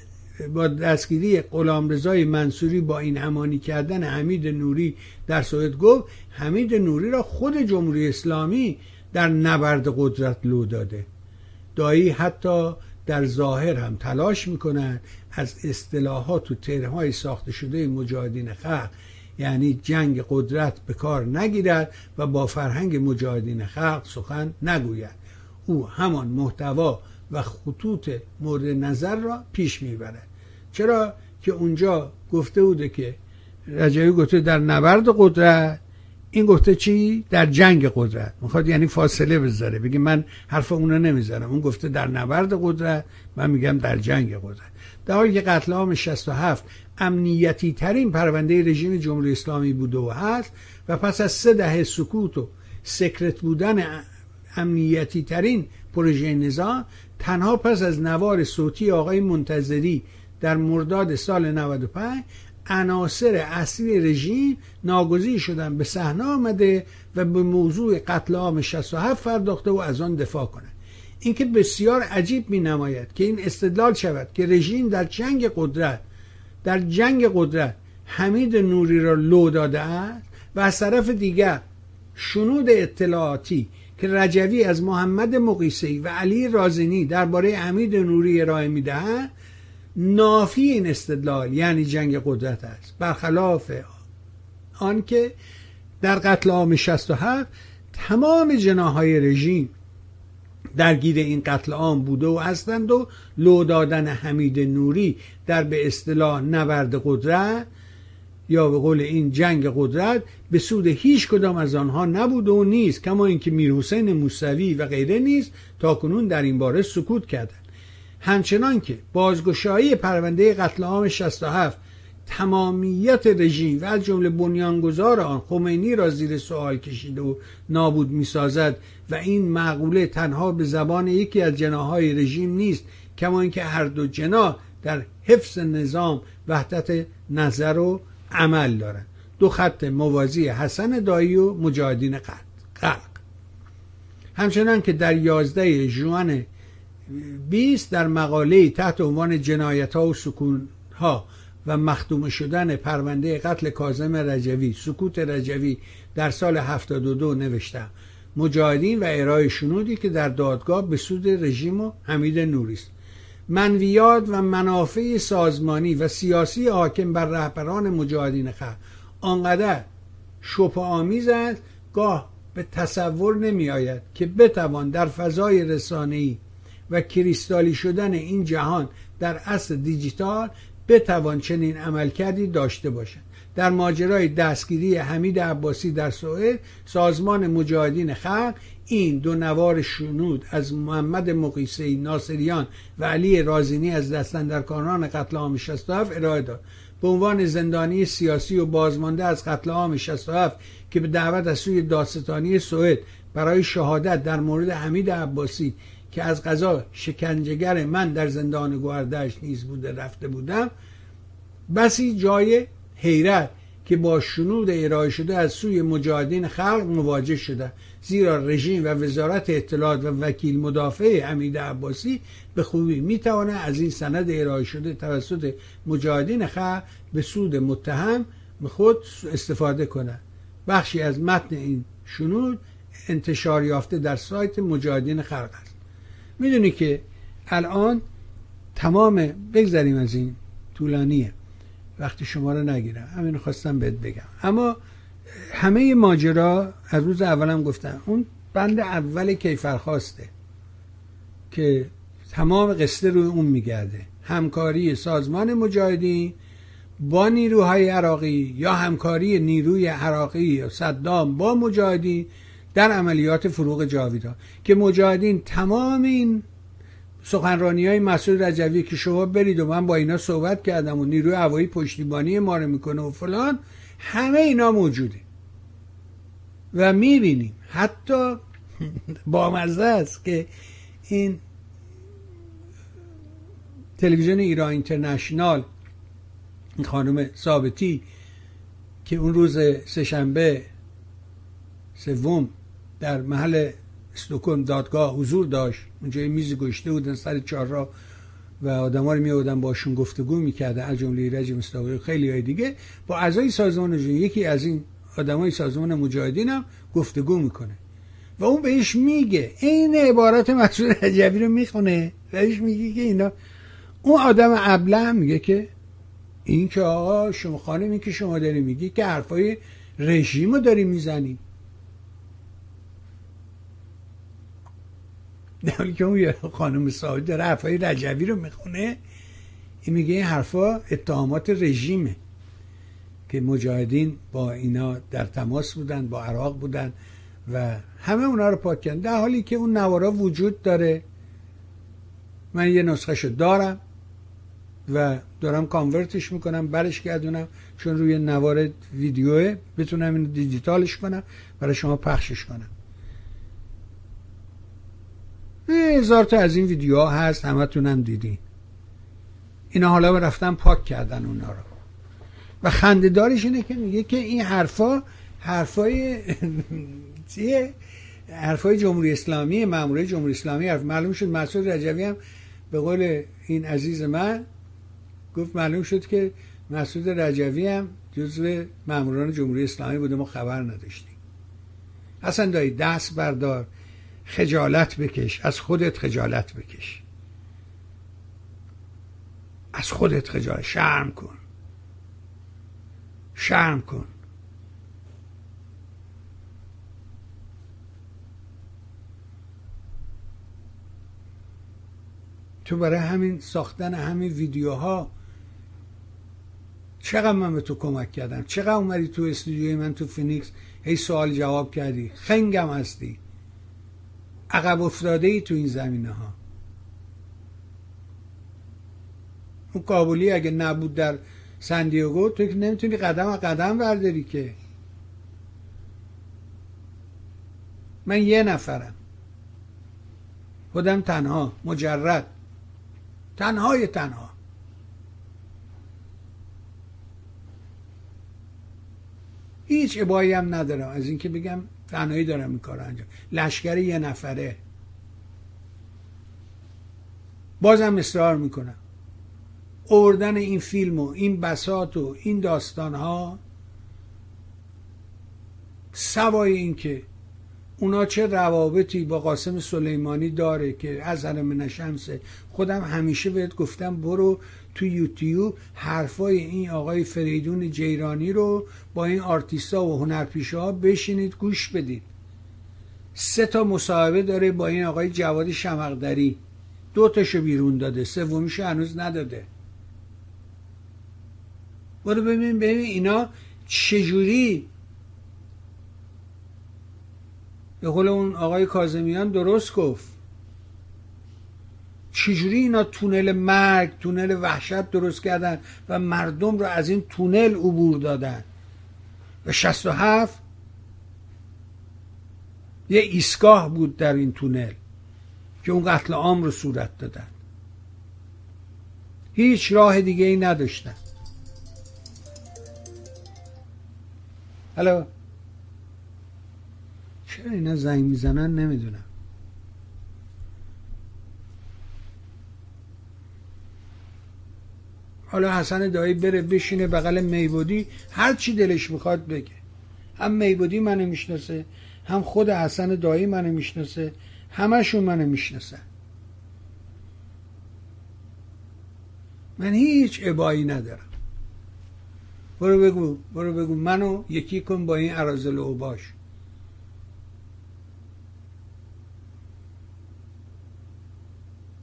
با دستگیری غلامرضای منصوری با این همانی کردن حمید نوری در سوئد گفت حمید نوری را خود جمهوری اسلامی در نبرد قدرت لو داده. دایی حتی در ظاهر هم تلاش می‌کنند از اصطلاحات و ترهای ساخته شده مجاهدین خلق یعنی جنگ قدرت به کار نگیرد و با فرهنگ مجاهدین خلق سخن نگوید. او همان محتوا و خطوط مورد نظر را پیش می‌برد چرا که اونجا گفته بوده که رجایی گفته در نبرد قدرت این گفته چی؟ در جنگ قدرت. می‌خواد یعنی فاصله بذاره. بگه من حرف اونو نمی‌زنم. اون گفته در نبرد قدرت من میگم در جنگ قدرت. در حالی که قتل عام 67 امنیتی ترین پرونده رژیم جمهوری اسلامی بوده و هست و پس از سه دهه سکوت و سکرت بودن امنیتی ترین پروژه نظام تنها پس از نوار صوتی آقای منتظری در مرداد سال 95 عناصر اصلی رژیم ناگزیر شدن به صحنه آمده و به موضوع قتل عام 67 پرداخته و از آن دفاع کنند. اینکه بسیار عجیب می نماید که این استدلال شود که رژیم در جنگ قدرت در جنگ قدرت حمید نوری را لو داده است و از طرف دیگر شنود اطلاعاتی که رجوی از محمد مقیسی و علی رازنی درباره حمید نوری ارائه می‌دهند نافی این استدلال یعنی جنگ قدرت است. برخلاف آنکه در قتل عام 67 تمام جناهای رژیم درگیر این قتل عام بوده و هستند و لو دادن حمید نوری در به اصطلاح نبرد قدرت یا به قول این جنگ قدرت به سود هیچ کدام از آنها نبوده و نیست کما اینکه میر حسین موسوی و غیره نیست تا کنون در این باره سکوت کردند. همچنان که بازگشایی پرونده قتل عام 67 تمامیت رژیم و از جمله بنیانگذار آن خمینی را زیر سوال کشیده و نابود می‌سازد و این معقوله تنها به زبان یکی از جناهای رژیم نیست کما اینکه هر دو جناح در حفظ نظام وحدت نظر و عمل دارند دو خط موازی حسن دایی و مجاهدین قلق همچنان که در یازده جوان 20 در مقاله تحت عنوان جنایت ها و سکون ها و مختوم شدن پرونده قتل کازم رجوی سکوت رجوی در سال 72 نوشتم مجاهدین و ارائه شنودی که در دادگاه به سود رژیم و حمید نوری است. منویات و منافع سازمانی و سیاسی حاکم بر رهبران مجاهدین خلق. آنقدر شپ آمیز است گاه به تصور نمی آید که بتوان در فضای رسانه‌ای و کریستالی شدن این جهان در اصل دیجیتال بتوان چنین عملکردی داشته باشد. در ماجرای دستگیری حمید عباسی در سوئد سازمان مجاهدین خلق این دو نوار شنود از محمد مقیسی ناصریان و علی رازینی از دستندرکاران قتل عام 67 ارائه داد. به عنوان زندانی سیاسی و بازمانده از قتل عام 67 که به دعوت از سوی داستانی سوئد برای شهادت در مورد حمید عباسی که از قضا شکنجهگر من در زندان گوهردشت نیز بوده رفته بودم بسی جای حیرت که با شنود ارائه شده از سوی مجاهدین خلق مواجه شده. زیرا رژیم و وزارت اطلاعات و وکیل مدافع حمید عباسی به خوبی می‌توانه از این سند ارائه شده توسط مجاهدین خلق به سود متهم خود استفاده کنه بخشی از متن این شنود انتشار یافته در سایت مجاهدین خلق است. می‌دونی که الان تمام بگذریم از این طولانیه. وقتی شما رو نگیرم. همین خواستم بهت بگم. اما همه ماجرا از روز اولم گفتم اون بند اول کیفرخواسته که تمام قصه روی اون میگرده. همکاری سازمان مجاهدین با نیروهای عراقی یا همکاری نیروی عراقی یا صدام با مجاهدین در عملیات فروغ جاویدان. که مجاهدین تمام این سخنرانی های مسئول رجوی که شما برید و من با اینا صحبت کردم و نیروی هوایی پشتیبانی ما رو می‌کنه و فلان همه اینا موجوده. و می‌بینیم. حتی با مزه است که این تلویزیون ایران اینترنشنال این خانم ثابتی که اون روز سهشنبه سوم در محل استوکن دادگاه حضور داشت اونجا میزی گشته بودن سر چهار و آدما رو میادن باشون گفتگو می‌کردن. از جمله ایرج مستاقی خیلی های دیگه. با اعضای سازمان یکی از این آدمای سازمان مجاهدین هم گفتگو می‌کنه. و اون بهش میگه این عبارت مسعود رجبی رو می‌خونه؟ بهش میگه که اینا اون آدم ابله میگه که این که آقا شما خانمی که شما داری میگی که حرفای رژیم رو داری می‌زنی. در که اون خانم سعادی داره حرفای رجوی رو می‌خونه این میگه این حرفا اتهامات رژیمه. که مجاهدین با اینا در تماس بودن با عراق بودن و همه اونا رو پاک کردن. در حالی که اون نوارا وجود داره. من یه نسخه دارم و دارم کانورتش می‌کنم برش گردونم. چون روی نوار ویدیوه بتونم اینو دیجیتالش کنم برای شما پخشش کنم. هزار تا از این ویدیوها هست همتون هم دیدی اینا حالا رفتن پاک کردن اونا رو. و خندهدارش اینه که میگه که این حرفا حرفای چیه؟ حرفای جمهوری اسلامی ماموره جمهوری اسلامی حرف معلوم شد مسعود رجوی هم به قول این عزیز من گفت معلوم شد که مسعود رجوی هم جزو ماموران جمهوری اسلامی بوده ما خبر نداشتیم. اصلا دایی دست بردار خجالت بکش از خودت خجالت بکش. از خودت خجالت شرم کن. شرم کن. تو برای همین ساختن همین ویدیوها چقدر من به تو کمک کردم؟ چقدر اومدی تو استودیوی من تو فینیکس هی سوال جواب کردی؟ خنگم هستی. عقب افتاده ای تو این زمینه ها اون کابولی اگه نبود در سندیگو تو که نمی‌تونی قدم قدم برداری که. من یه نفرم. خودم تنها مجرد. تنهای تنها. هیچ ابایی هم ندارم. از اینکه بگم تنهایی دارم این کار انجام. لشکر یه نفره. بازم اصرار می‌کنم. اوردن این فیلم و این بسات و این داستان ها سوای اینکه اونا چه روابطی با قاسم سلیمانی داره که از من شمسه خودم همیشه بهت گفتم برو تو یوتیوب حرفای این آقای فریدون جیرانی رو با این آرتیستا و هنرپیشه ها بشینید گوش بدید. سه تا مصاحبه داره با این آقای جواد شمقدری دو تاشو بیرون داده سومیشو هنوز نداده. برو ببین ببین اینا چجوری به قول اون آقای کازمیان درست گفت. چجوری اینا تونل مرگ تونل وحشت درست کردن و مردم رو از این تونل عبور دادن؟ و 67 یه ایستگاه بود در این تونل که اون قتل عام رو صورت دادن. هیچ راه دیگه ای نداشتن. حالا چرا اینا زنگ می‌زنن نمی‌دونم. حالا حسن دایی بره بشینه بغل میبودی هر چی دلش می‌خواد بگه. هم میبودی منو می‌شناسه هم خود حسن دایی منو می‌شناسه همشون منو می‌شناسن. من هیچ عبایی ندارم. برو بگو برو بگو. منو یکی کن با این عرازل اوباش.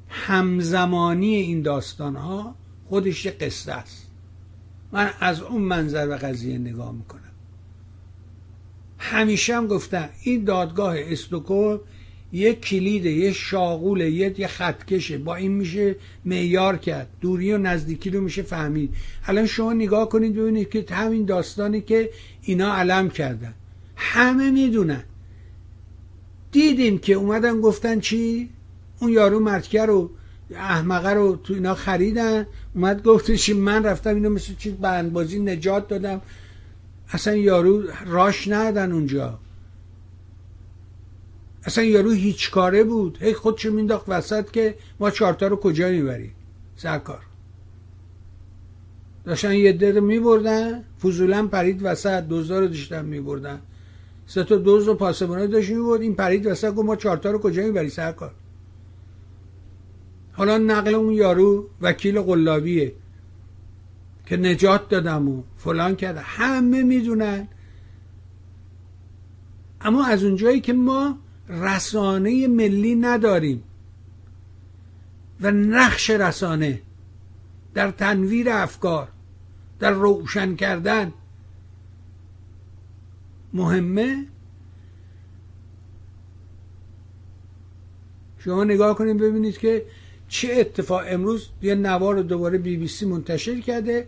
همزمانی این داستان ها خودش یه قصه است. من از اون منظر به قضیه نگاه می‌کنم. همیشه هم گفتم این دادگاه استوکو یه کلید یه شاغول یه یه خطکشه. با این میشه معیار کرد. دوری و نزدیکی رو میشه فهمید. الان شما نگاه کنید ببینید که همین داستانی که اینا علم کردن. همه می‌دونن. دیدیم که اومدن گفتن چی؟ اون یارو مرتکه رو احمقه رو تو اینا خریدن. اومد گفتش من رفتم اینو مثل چیز بندبازی نجات دادم. اصلا یارو راش ندن اونجا. اصلا یارو هیچ کاره بود. هی خودشو مینداخت وسط که ما چارتا رو کجا می‌بریم؟ سرکار. داشتن یه در میبردن فضولا پرید وسط دوزار رو داشتن میبردن. سه تا دوز و پاسبانه داشت می‌برد این پرید وسط گفت ما چارتا رو کجا می‌بری سرکار. حالا نقل اون یارو وکیل قلابیه که نجات دادم و فلان کرده. همه می‌دونن. اما از اونجایی که ما رسانه ملی نداریم. و نقش رسانه در تنویر افکار در روشن کردن مهمه. شما نگاه کنید ببینید که چه اتفاق امروز یه نوار رو دوباره بی بی سی منتشر کرده.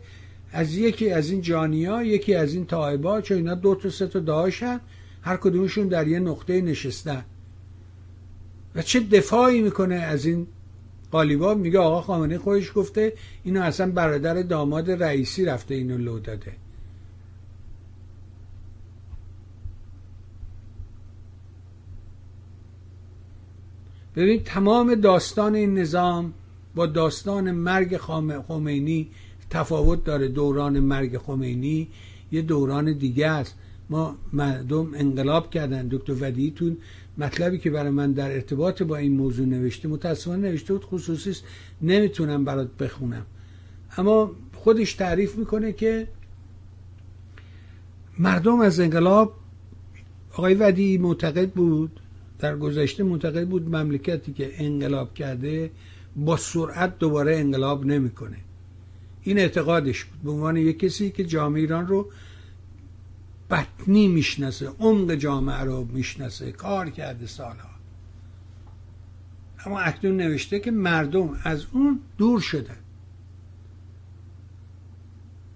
از یکی از این جانیا یکی از این تایبا چون اینا دو تا سه تا داشتن هر کدومشون در یه نقطه نشستن. و چه دفاعی می‌کنه از این قالیبا میگه آقا خامنه خودش گفته اینو اصلا برادر داماد رئیسی رفته اینو لو داده. ببین تمام داستان این نظام با داستان مرگ خمینی تفاوت داره. دوران مرگ خمینی یه دوران دیگه است. ما مردم انقلاب کردن. دکتر ودیتون مطلبی که برای من در ارتباط با این موضوع نوشته متاسفانه نوشته بود خصوصی نمی‌تونم برات بخونم. اما خودش تعریف می‌کنه که مردم از انقلاب آقای ودی معتقد بود در گذشته معتقد بود مملکتی که انقلاب کرده با سرعت دوباره انقلاب نمی‌کنه. این اعتقادش بود. به عنوان یک کسی که جامعه ایران رو بطنی می‌شناسه عمق جامعه رو می‌شناسه کار کرده سالها. اما اکنون نوشته که مردم از اون دور شدن.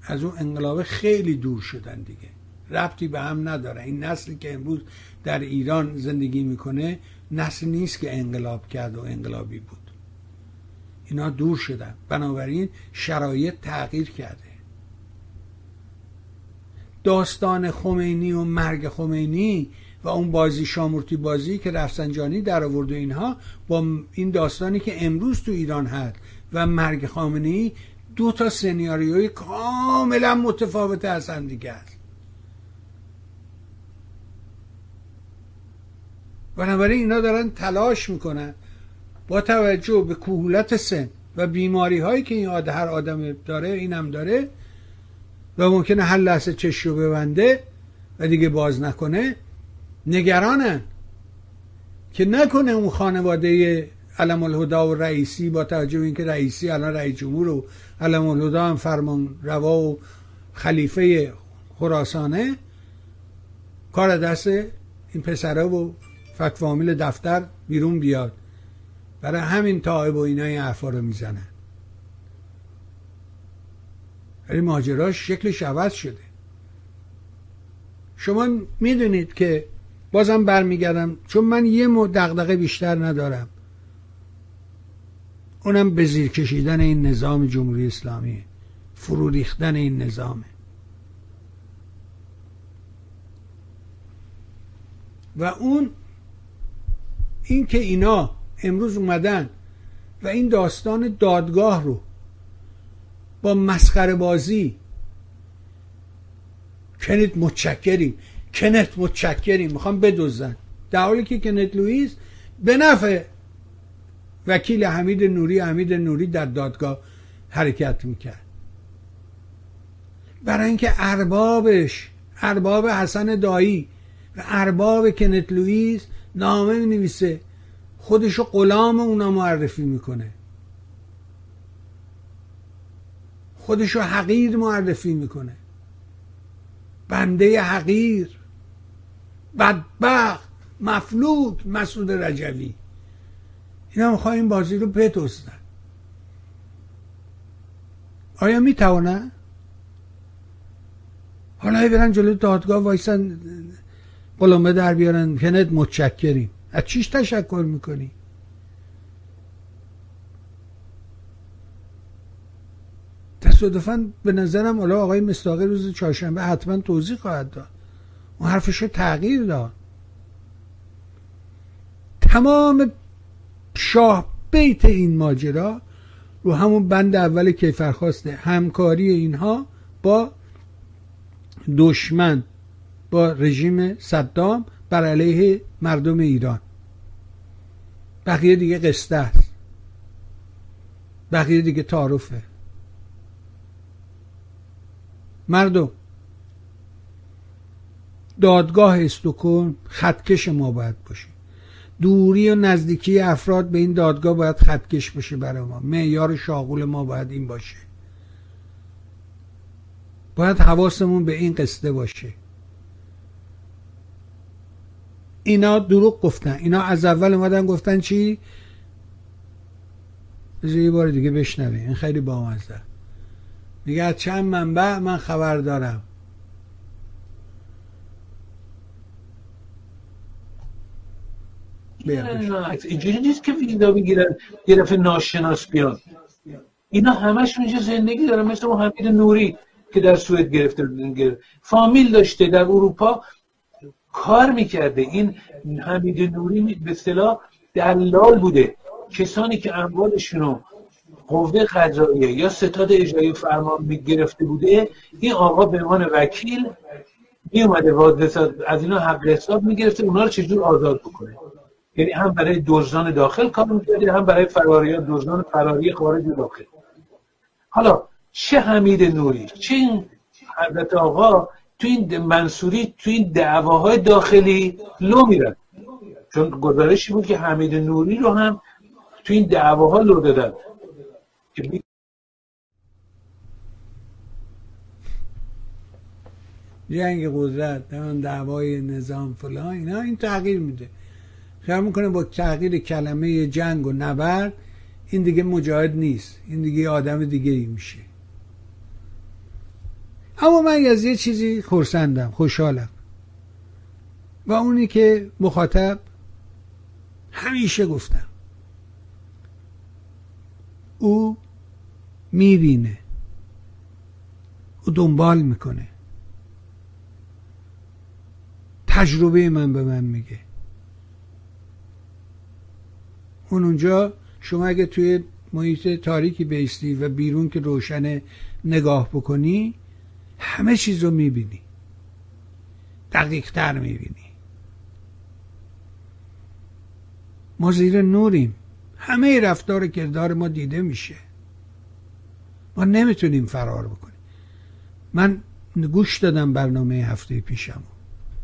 از اون انقلاب خیلی دور شدن دیگه. ربطی به هم نداره. این نسلی که امروز در ایران زندگی می‌کنه نسل نیست که انقلاب کرد و انقلابی بود. اینا دور شدن. بنابراین شرایط تغییر کرده. داستان خمینی و مرگ خمینی و اون بازی شامورتی بازی که رفسنجانی در آورد و اینها با این داستانی که امروز تو ایران هست و مرگ خامنه‌ای دو تا سناریوی کاملا متفاوت از هم دیگه است. بنابراین اینا دارن تلاش می‌کنن با توجه به کهولت سن و بیماری هایی که این هر آدم داره اینم داره و ممکنه هر لحظه چش رو ببنده و دیگه باز نکنه نگرانن که نکنه اون خانواده علم الهدا و رئیسی با توجه به اینکه رئیسی الان رئیس جمهور و علم الهدا هم فرمان روا و خلیفه خراسانه کار دست این پسره و فکفامیل دفتر بیرون بیاد. برای همین تایب و اینا این حرفا رو می‌زنن. ولی ماجراش شکلش عوض شده. شما می‌دونید که بازم برمیگردم چون من یه مو دغدغه بیشتر ندارم. اونم به زیر کشیدن این نظام جمهوری اسلامی فرو ریختن این نظامه و اون این که اینا امروز اومدن و این داستان دادگاه رو با مسخره بازی. کنت متشکریم. کنت متشکریم. می‌خوام بدوزن در حالی که کنت لوئیس به نفع وکیل حمید نوری حمید نوری در دادگاه حرکت می‌کرد. برای اینکه اربابش ارباب حسن دایی و ارباب کنت لوئیس نامه می نویسه خودشو غلام اونا معرفی می‌کنه. خودشو حقیر معرفی می‌کنه. بنده حقیر بدبخت مفلوک مسعود رجوی. اینا می‌خواه این بازی رو بتوستن آیا می‌توانن؟ حالا برن جلو دادگاه وایسن قلمه در بیارن. کنت متشکریم. از چیش تشکر می‌کنی؟ تصادفا به نظرم حالا آقای مستاقی روز چهارشنبه حتما توضیح خواهد داد. اون حرفش رو تغییر داد. تمام شاه بیت این ماجرا رو همون بند اول کیفرخواسته همکاری اینها با دشمن با رژیم صدام بر علیه مردم ایران. بقیه دیگه قصده است. بقیه دیگه تعارفه. مردم. دادگاه استوکن خطکش ما باید باشه. دوری و نزدیکی افراد به این دادگاه باید خطکش باشه برای ما. معیار شاغول ما باید این باشه. باید حواسمون به این قصده باشه. اینا دروغ گفتن. اینا از اول اومدن گفتن چی؟ بذار یه بار دیگه بشنوه این خیلی بامزه. میگه از چند منبع من خبر دارم. اینجوری نیست که ویزا بگیرن یه دفعه ناشناس بیاد. اینا همش اینجا زندگی دارن مثل حمید نوری که در سوئد گرفته فامیل داشته در اروپا. کار می‌کرده. این حمید نوری به اصطلاح دلال بوده. کسانی که اموالشون قوه قضاییه یا ستاد اجرایی فرمان گرفته بوده این آقا به عنوان وکیل می اومده از اینا حق حساب می‌گرفته اونا رو چجور آزاد بکنه؟ یعنی هم برای دزدان داخل کار می‌کرده هم برای فراری دزدان فراری خارج داخل. حالا چه حمید نوری؟ چه این حضرت آقا تو این منصوری تو این دعواهای داخلی لو میرن؟ چون گزارشی بود که حمید نوری رو هم تو این دعواها لو دادن. جنگ قدرت دعوای نظام فلان اینا این تغییر میده. خیال می‌کنه با تغییر کلمه جنگ و نبرد این دیگه مجاهد نیست این دیگه آدم دیگه ای میشه. اما من از یه چیزی خورسندم خوشحالم. و اونی که مخاطب همیشه گفتم. او می‌بینه. او دنبال می‌کنه. تجربه من به من میگه. اون اونجا شما اگه توی محیط تاریکی بیستی و بیرون که روشن نگاه بکنی همه چیز رو می‌بینی. دقیق تر می‌بینی. ما زیر نوریم. همه رفتار کردار ما دیده میشه. ما نمی‌تونیم فرار بکنیم. من گوش دادم برنامه هفته پیشم.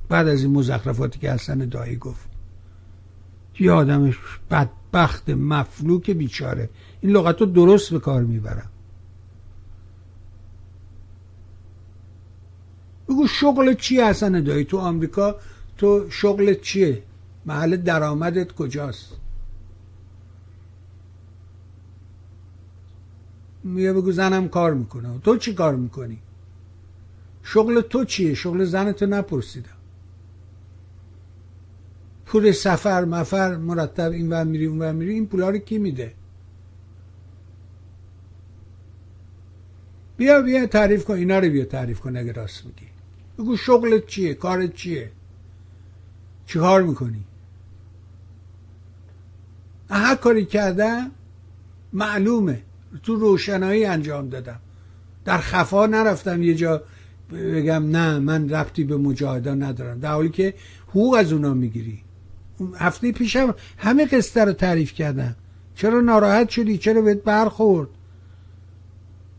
بعد از این مزخرفاتی که حسن دایی گفت. یه آدم بدبخت مفلوک بیچاره. این لغت رو درست به کار می‌برم. بگو شغل چیه حسن دایی؟ تو آمریکا تو شغل چیه؟ محل درآمدت کجاست؟ میگه بگو زنم کار می‌کنه. تو چی کار می‌کنی؟ شغل تو چیه؟ شغل زنتو نپرسیدم. پول سفر مفر مرتب این ور میری اون ور میری این پولا رو کی میده؟ بیا بیا تعریف کن. اینا رو بیا تعریف کن اگه راست میگی. بگو شغلت چیه؟ کارت چیه؟ چی کار می‌کنی؟ هر کاری کردم معلومه. تو روشنایی انجام دادم. در خفا نرفتم یه جا بگم نه من ربطی به مجاهدان ندارم. در حالی که حقوق از اونا می‌گیری. هفته پیشم همه قصه رو تعریف کردم چرا ناراحت شدی؟ چرا بهت برخورد؟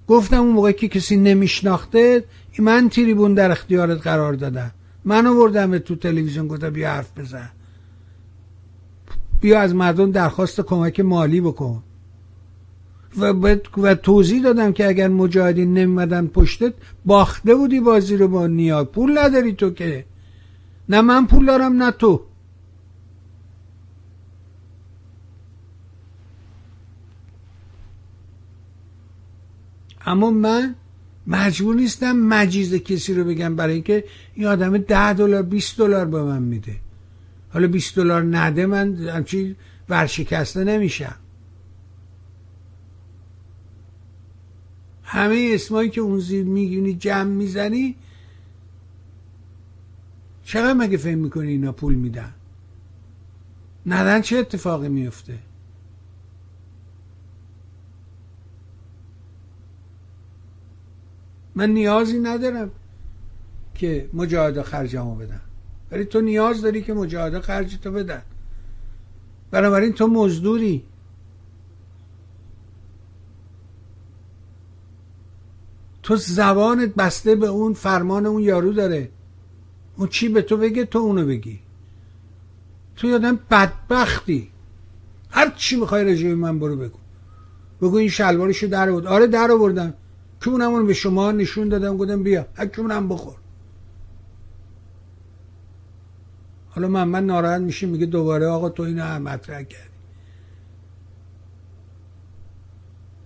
گفتم اون موقع که کسی نمیشناخته من تریبون در اختیارت قرار دادم. من آوردم تو تلویزیون گفتم بیا حرف بزن. بیا از مردم درخواست کمک مالی بکن. و, و توضیح دادم که اگر مجاهدین نمیمدن پشتت باخته بودی بازی رو با نیاز. پول نداری تو که. نه من پول دارم نه تو. اما من مجبور نیستم مجیز کسی رو بگم برای اینکه این آدم ده دلار 20 دلار به من میده. حالا 20 دلار نده من همچی ورشکسته نمیشم. همه اسمایی که اون زیر میگونی جمع می‌زنی چقدر مگه فهم می‌کنی اینا پول میدن؟ ندن چه اتفاقی میفته من نیازی ندارم که مجاهده خرجمو بدن. ولی تو نیاز داری که مجاهده خرج تو بدن. بنابراین تو مزدوری. تو زبانت بسته به اون فرمان اون یارو داره. اون چی به تو بگه تو اونو بگی. تو یادم بدبختی. هر چی می‌خوای رجوع من برو بگو. بگو این شلوارشو در بود آره در آوردم کونمون به شما نشون دادم گفتم بیا هم بخور. حالا من من ناراحت میشه میگه دوباره آقا تو اینو هم مطرح کردی.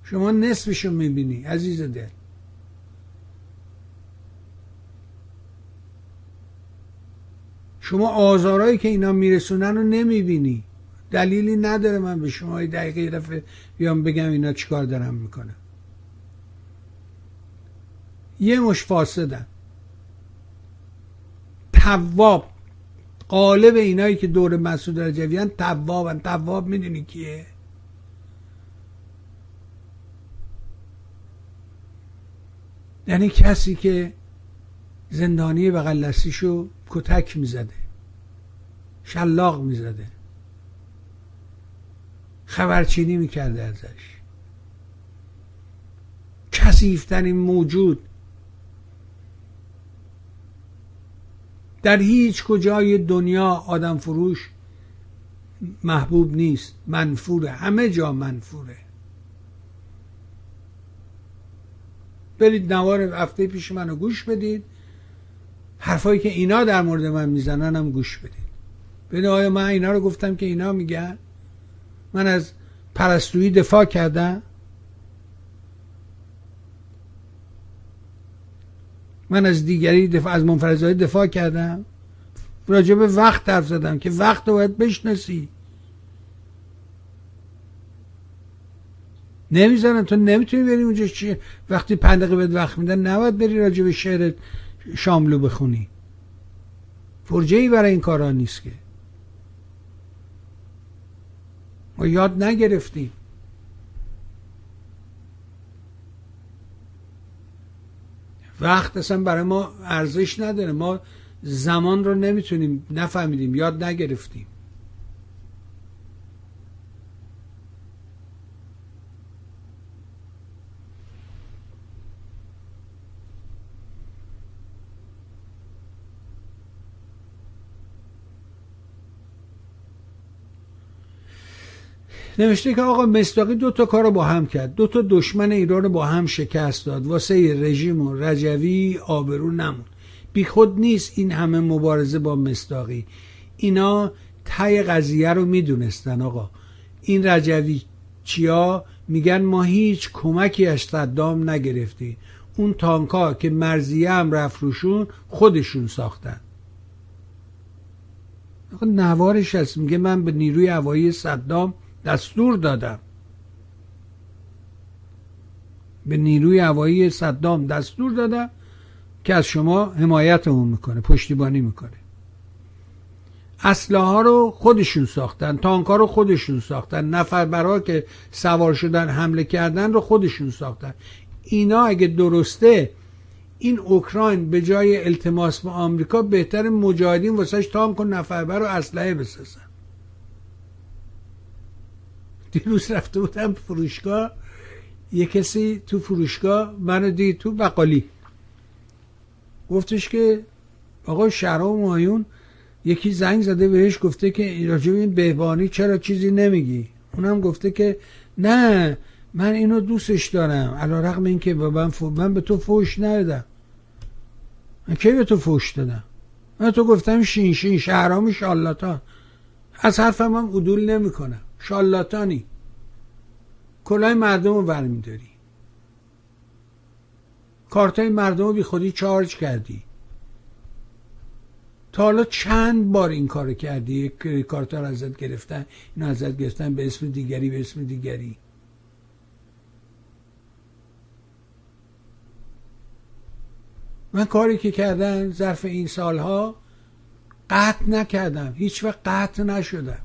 شما نصفشو می‌بینی. عزیز دل. شما آزارهایی که اینا میرسونن رو نمی‌بینی. دلیلی نداره من به شما دقیقه دفعه بیام بگم اینا چیکار دارم می‌کنم یه مش فاسدن. تواب. قالب اینایی که دور مسعود رجویان توابن. تواب می‌دونی کیه؟ یعنی کسی که زندانی بغل دستیشو کتک می‌زده شلاق می‌زده خبرچینی می‌کرده ازش. کسیفترین موجود در هیچ کجای دنیا آدم فروش محبوب نیست منفوره همه جا منفوره. برید نوار هفته پیش منو گوش بدید. حرفایی که اینا در مورد من می‌زنن هم گوش بدید ببین آیا من اینا رو گفتم که اینا میگن؟ من از پرستویی دفاع کردم. من از دیگری دفاع از منفرزایی دفاع کردم. راجع به وقت حرف زدم که وقت رو باید بشناسی. نمی‌زنن تو نمی‌تونی بری اونجا چی وقتی پنج دقیقه بهت وقت میدن نباید بری راجع به شعر شاملو بخونی. فرجه ای برای این کارا نیست که. ما یاد نگرفتیم. وقت اصلا برای ما ارزش نداره. ما زمان رو نمی‌تونیم نفهمیدیم. یاد نگرفتیم. نوشته که آقا مصداقی دو تا کار با هم کرد. دو تا دشمن ایران رو با هم شکست داد. واسه رژیم و رجوی آبرو نمون بی خود نیست این همه مبارزه با مصداقی. اینا تای قضیه رو می‌دونستن آقا. این رجوی چیا؟ میگن ما هیچ کمکی از صدام نگرفتی. اون تانکا که مرزیه هم رفت روشون خودشون ساختن. نوارش هست. میگه من به نیروی هوایی صدام دستور دادم. به نیروی هوایی صدام دستور دادم که از شما حمایتمون می‌کنه پشتیبانی می‌کنه. اسلحه ها رو خودشون ساختن تانک ها رو خودشون ساختن نفر برا که سوار شدن حمله کردن رو خودشون ساختن. اینا اگه درسته این اوکراین به جای التماس به آمریکا بهتر مجاهدین واسهش تانک و نفربر و اسلحه بسازن. دیروز رفته بودم فروشگاه یه کسی تو فروشگاه منو دید تو بقالی گفتش که آقا شهرام مایون یکی زنگ زده بهش گفته که راجب این بهبانی چرا چیزی نمیگی؟ اونم گفته که نه من اینو دوستش دارم. علا رقم این که من, من به تو فوش ندادم. من کی به تو فوش دادم؟ من تو گفتم شین شین شهرام شالاتان. از حرفم هم عدول نمی‌کنم. شالاتانی. کلای مردم رو برمیداری. کارتای مردم رو بی خودی چارج کردی. تا حالا چند بار این کار کردی؟ کارتا رو ازت گرفتن اینو ازت گرفتن به اسم دیگری به اسم دیگری. من کاری که کردم ظرف این سالها قطع نکردم. هیچ وقت قطع نشدم.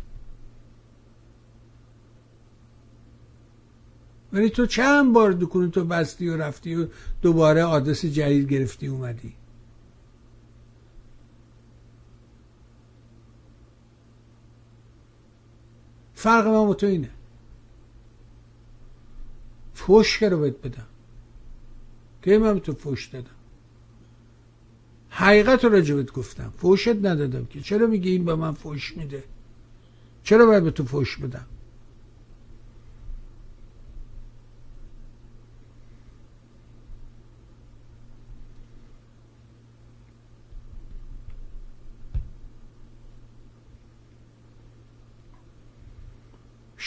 ولی تو چند بار دکون تو بستی و رفتی و دوباره آدرس جدید گرفتی اومدی؟ فرق من با تو اینه. فوش رو بهت بدم. که من تو فوش دادم. حقیقت رو راجبت گفتم. فوشت ندادم که. چرا میگی این به من فوش میده؟ چرا باید به تو فوش بدم؟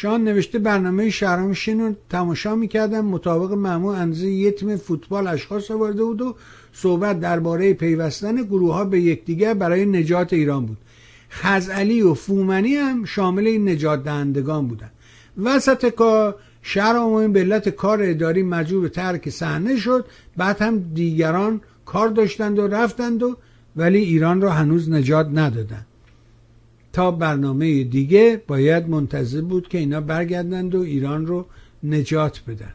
شان نوشته برنامه شهرامشین رو تماشا می‌کردم مطابق معمول اندازه یه تیم فوتبال اشخاص آورده بود و صحبت درباره پیوستن گروه ها به یکدیگر برای نجات ایران بود. خزعلی و فومنی هم شامل این نجات دهندگان بودن. وسط کار شهر عمومی به علت کار اداری مجبور به ترک صحنه شد. بعد هم دیگران کار داشتند و رفتند و ولی ایران را هنوز نجات ندادند. تا برنامه دیگه باید منتظر بود که اینا برگردند و ایران رو نجات بدن.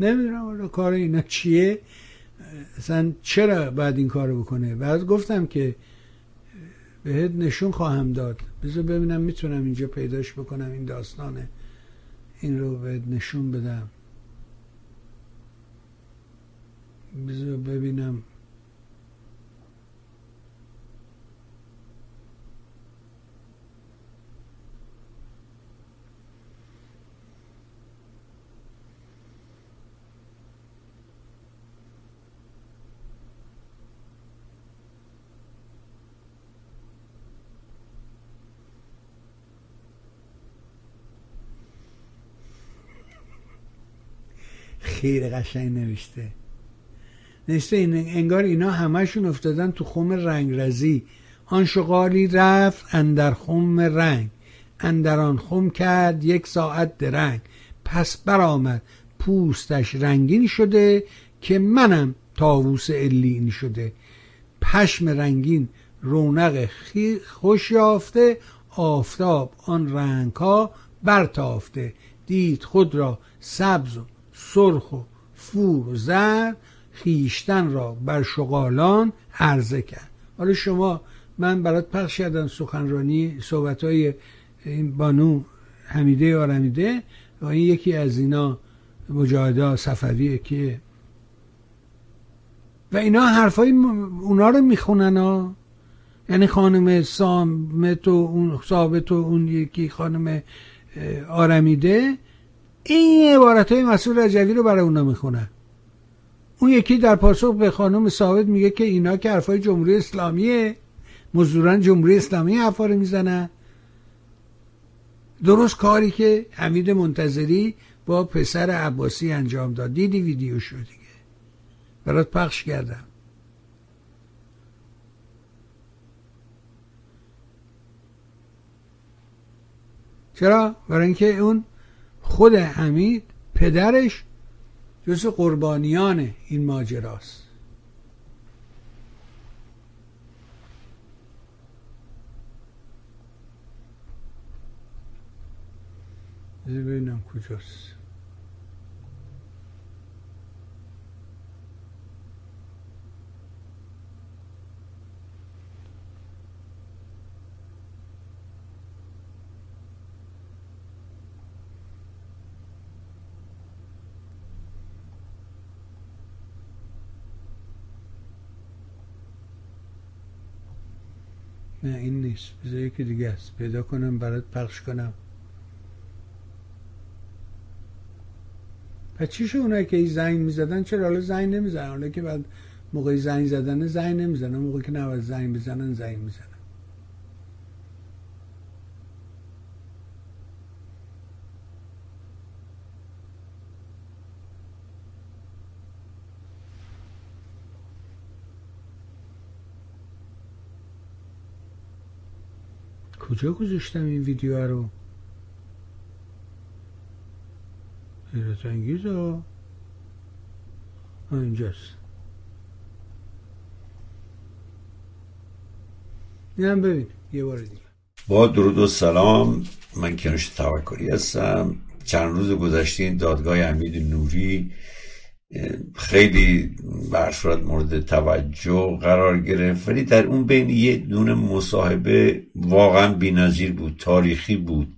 نمی‌دونم حالا کار اینا چیه. اصلا چرا باید این کارو بکنه؟ بعد گفتم که بهت نشون خواهم داد. بذار ببینم می‌تونم اینجا پیداش بکنم این داستانه این رو بهت نشون بدم. بذار ببینم. خیلی قشنگ نوشته. نوشته این انگار اینا همشون افتادن تو خم رنگرزی آن شغالی رفت اندر خم رنگ. اندر خم کرد یک ساعت درنگ. پس برآمد پوستش رنگین شده که منم تاووس الین شده. پشم رنگین رونق خوش یافته آفتاب آن رنگ ها برتافته. دید خود را سبز و سرخ و فور و زرد خیشتن را بر شغالان عرضه کرد. حالا شما من برات پخش کردم سخنرانی صحبت های این بانو حمیده آرمیده و این یکی از اینا مجاهده صفویه که و اینا حرفای اونا رو می‌خونن ها. یعنی خانم سامت و اون ثابت و اون یکی خانم آرمیده. این عبارت های مسئول رجوی رو برای اونا می‌خونن. اون یکی در پاسخ به خانم ثابت میگه که اینا که حرفای جمهوری اسلامیه مزدوران جمهوری اسلامی حرفا رو می‌زنن. درست کاری که حمید منتظری با پسر عباسی انجام داد. دیدی ویدیو شو دیگه. برات پخش کردم. چرا؟ برای اینکه اون خود حمید پدرش جز قربانیان این ماجراست. ببینم کجاست. نه این نیست. بذار یکی دیگه است. پیدا کنم برات پخش کنم. پس چیش اونایی که زنگ می‌زدن؟ چرا حالا زنگ نمی‌زنن؟ حالا که بعد موقعی زنگ زدن زنگ نمی‌زنن. موقعی که نباید زنگ بزنن زنگ می‌زنن. کجا گذاشتم این ویدیو رو؟ حیرت انگیز ها. اینجاست. اینم ببین یه بار دیگه. با درود و سلام من کنوش توکلی هستم. چند روز گذشته این دادگاه امید نوری خیلی برصورت مورد توجه قرار گرفت. ولی در اون بین یه دونه مصاحبه واقعا بینظیر بود تاریخی بود.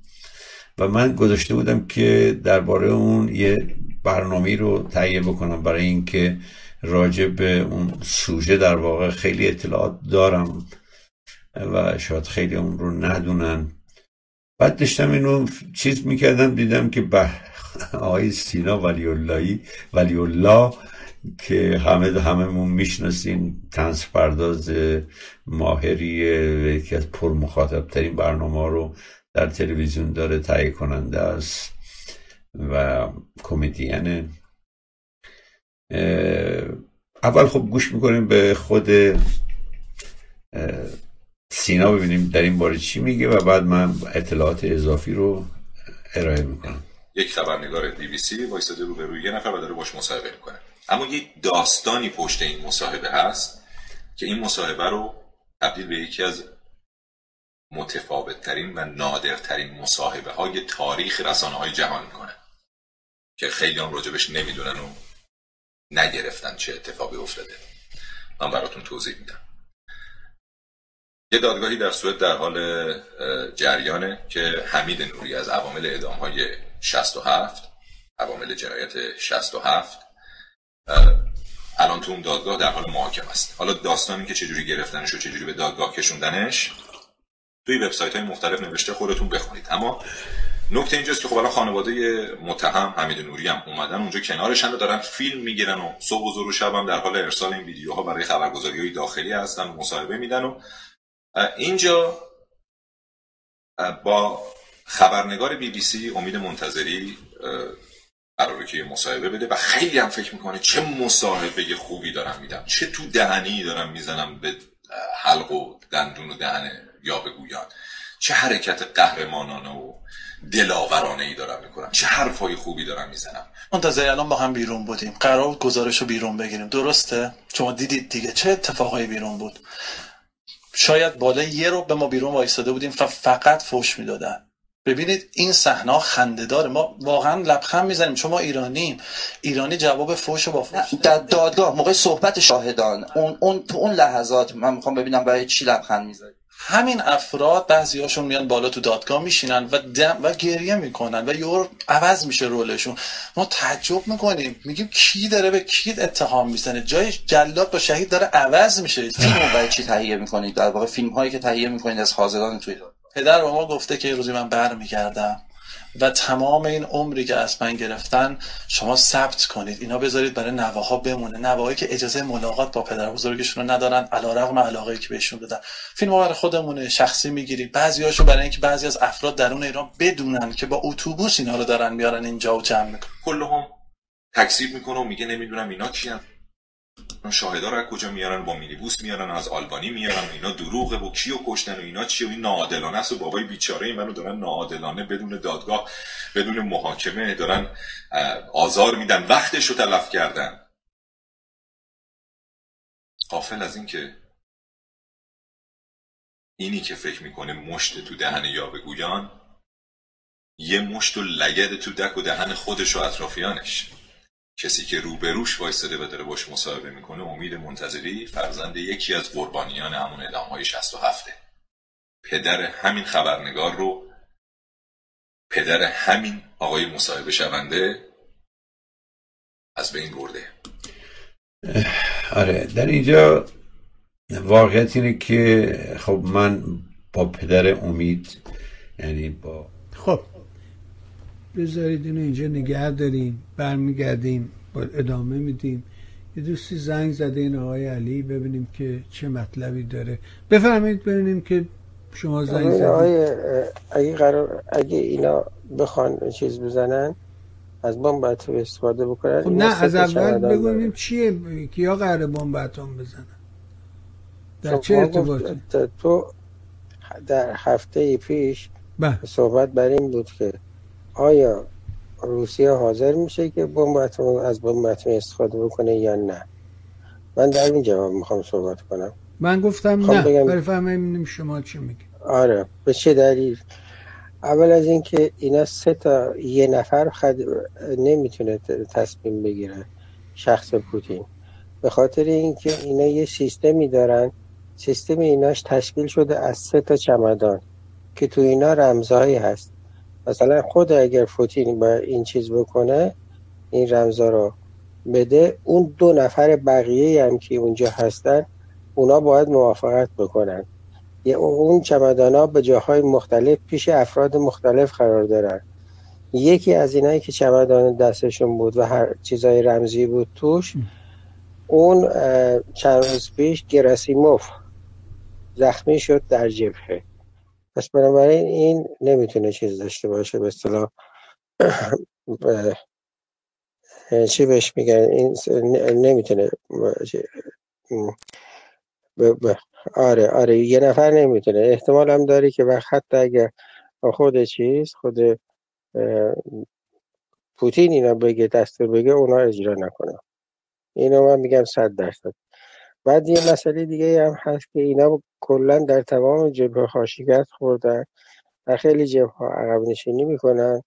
و من گذاشته بودم که درباره اون یه برنامه رو تهیه بکنم برای اینکه راجع به اون سوژه در واقع خیلی اطلاعات دارم و شاید خیلی اون رو ندونن. بعد داشتم اینو چیز می‌کردم دیدم که به آقای سینا ولی اللهی ولی الله که همه هممون می‌شناسیم تنس پرداز ماهریه یکی از پر مخاطب ترین برنامه رو در تلویزیون داره تهیه کننده است و کمدین. اول خب گوش می‌کنیم به خود سینا ببینیم در این باره چی میگه و بعد من اطلاعات اضافی رو ارائه می‌کنم. یک خبرنگار بی بی سی وایساده رو به روی یه نفر و داره باش مصاحبه می‌کنه. اما یک داستانی پشت این مصاحبه هست که این مصاحبه رو تبدیل به یکی از متفاوت ترین و نادرترین مصاحبه های تاریخ رسانه های جهان می‌کنه که خیلی هم راجبش نمی‌دونن و نگرفتن چه اتفاقی افتاده. من براتون توضیح میدم. یه دادگاهی در سوئد در حال جریانه که حمید نوری از عوامل اعدام های 67 عوامل جنایت 67 الان تو اون دادگاه در حال محاکمه است. حالا داستانی که چجوری گرفتنش و چجوری به دادگاه کشوندنش توی وبسایت های مختلف نوشته خودتون بخونید. اما نکته اینجاست که خب الان خانواده متهم حمید نوری هم اومدن اونجا کنارشن و دارن فیلم می‌گیرن و صبح و زور و شب هم در حال ارسال این ویدیوها برای خبرگزاری های داخلی هستن و مصاحبه میدن و اینجا با خبرنگار بی بی سی امید منتظری قراره که یه مصاحبه بده و خیلی هم فکر می‌کنه چه مصاحبه خوبی دارم میدم چه تو دهنی دارم می‌زنم به حلق و دندون و دهن یا بگویان چه حرکت قهرمانانه و دلاورانه ای دارم می‌کنم چه حرفای خوبی دارم می‌زنم. منتظر الان با هم بیرون بودیم. قرار گزارش رو بیرون بگیریم. درسته؟ شما دیدید دیگه؟ چه اتفاقایی بیرون بود؟ شاید بالای یه رو به ما بیرون وایستاده بودیم فقط فوش می‌دادن. ببینید این صحنه خندهدار ما واقعا لبخند می‌زنیم. چون ما ایرانیم. ایرانی جواب فوش با فوش در دادگاه موقع صحبت شاهدان اون اون تو اون لحظات من می‌خوام ببینم برای چی لبخند می‌زنید همین افراد هاشون میان بالا تو دادگاه میشینن و دم و گریه می‌کنن و یور عوض میشه رولشون. ما تعجب می‌کنیم. میگیم کی داره به کی اتهام می‌زنه؟ جای جلاد با شهید داره عوض میشه. فیلم برای چی تهیه می‌کنید؟ در واقع فیلم هایی که تهیه می‌کنید از حاضران توی پدر به ما گفته که یه روزی من برمیگردم. و تمام این عمری که از من گرفتن شما ثبت کنید. اینا بذارید برای نواها بمونه. نواهایی که اجازه ملاقات با پدر بزرگشون رو ندارن علیرغم علاقه که بهشون دادن فیلم برای خودمونه شخصی می‌گیریم بعضیاشو برای اینکه بعضی از افراد درون ایران بدونن که با اتوبوس اینا رو دارن میارن اینجا و جمع می‌کنن. کلهم تکذیب می‌کنه و میگه نمی‌دونم اینا کیان. شاهدا رو کجا میارن؟ با مینیبوس میارن از آلبانی میارن اینا دروغه و کیو کشتن و اینا چی و این ناعادلانه است و بابای بیچاره این منو دارن ناعادلانه بدون دادگاه بدون محاکمه دارن آزار میدن وقتش رو تلف کردن. قافل از این که اینی که فکر می‌کنه مشت تو دهن یا بگویان یه مشت و لگد تو دک و دهن خودش و اطرافیانش. کسی که روبروش وایستاده و داره باش مصاحبه می‌کنه امید منتظری فرزند یکی از قربانیان همون ادام های 67 پدر همین خبرنگار رو پدر همین آقای مصاحبه شونده از بین برده. آره در اینجا واقعیت اینه که خب من با پدر امید یعنی با خب. بذارید اینو اینجا نگه داریم برمیگردیم با ادامه میدیم. یه دوستی زنگ زده این آقای علی ببینیم که چه مطلبی داره. بفرمایید ببینیم که شما زنگ زدید. اگه قرار اگه اینا بخوان چیز بزنن از بمب اتم استفاده بکنن خب نه از اول بگویم چیه کیا قرار بمب اتم بزنن؟ در چه ارتباطی؟ تو در هفته پیش بله. صحبت بر این بود که آیا روسیه حاضر میشه که بمب از بمب استفاده بکنه یا نه؟ من در این جواب می‌خوام صحبت کنم. من گفتم نه بگم... برای فهمیم شما چی میگی. آره به چه دلیل؟ اول از اینکه اینا سه تا یه نفر خد... نمی‌تونه تصمیم بگیره شخص پوتین. به خاطر اینکه اینا یه سیستمی دارن. سیستم ایناش تشکیل شده از سه تا چمدان که تو اینا رمزهایی هست. مثلا خود اگر پوتین با این چیز بکنه این رمزا رو بده اون دو نفر بقیه هم که اونجا هستن اونا باید موافقت بکنن. یه اون چمدان ها به جاهای مختلف پیش افراد مختلف قرار دارن. یکی از اینایی که چمدان دستشون بود و هر چیزای رمزی بود توش اون چند روز پیش گراسیموف زخمی شد در جبهه. پس بنابراین این نمی‌تونه چیز داشته باشه به اصطلاح چی بهش میگن؟ این نمی‌تونه آره آره یه نفر نمی‌تونه. احتمال هم داری که وقت حتی اگر خود چیز خود پوتین اینا بگه دستور بگه اونا اجرا نکنه. اینو من میگم صد درصد. بعد یه مسئله دیگه هم هست که اینا کلا در تمام جبهه شکست خوردن در خیلی جبهه ها عقب نشینی می‌کنن.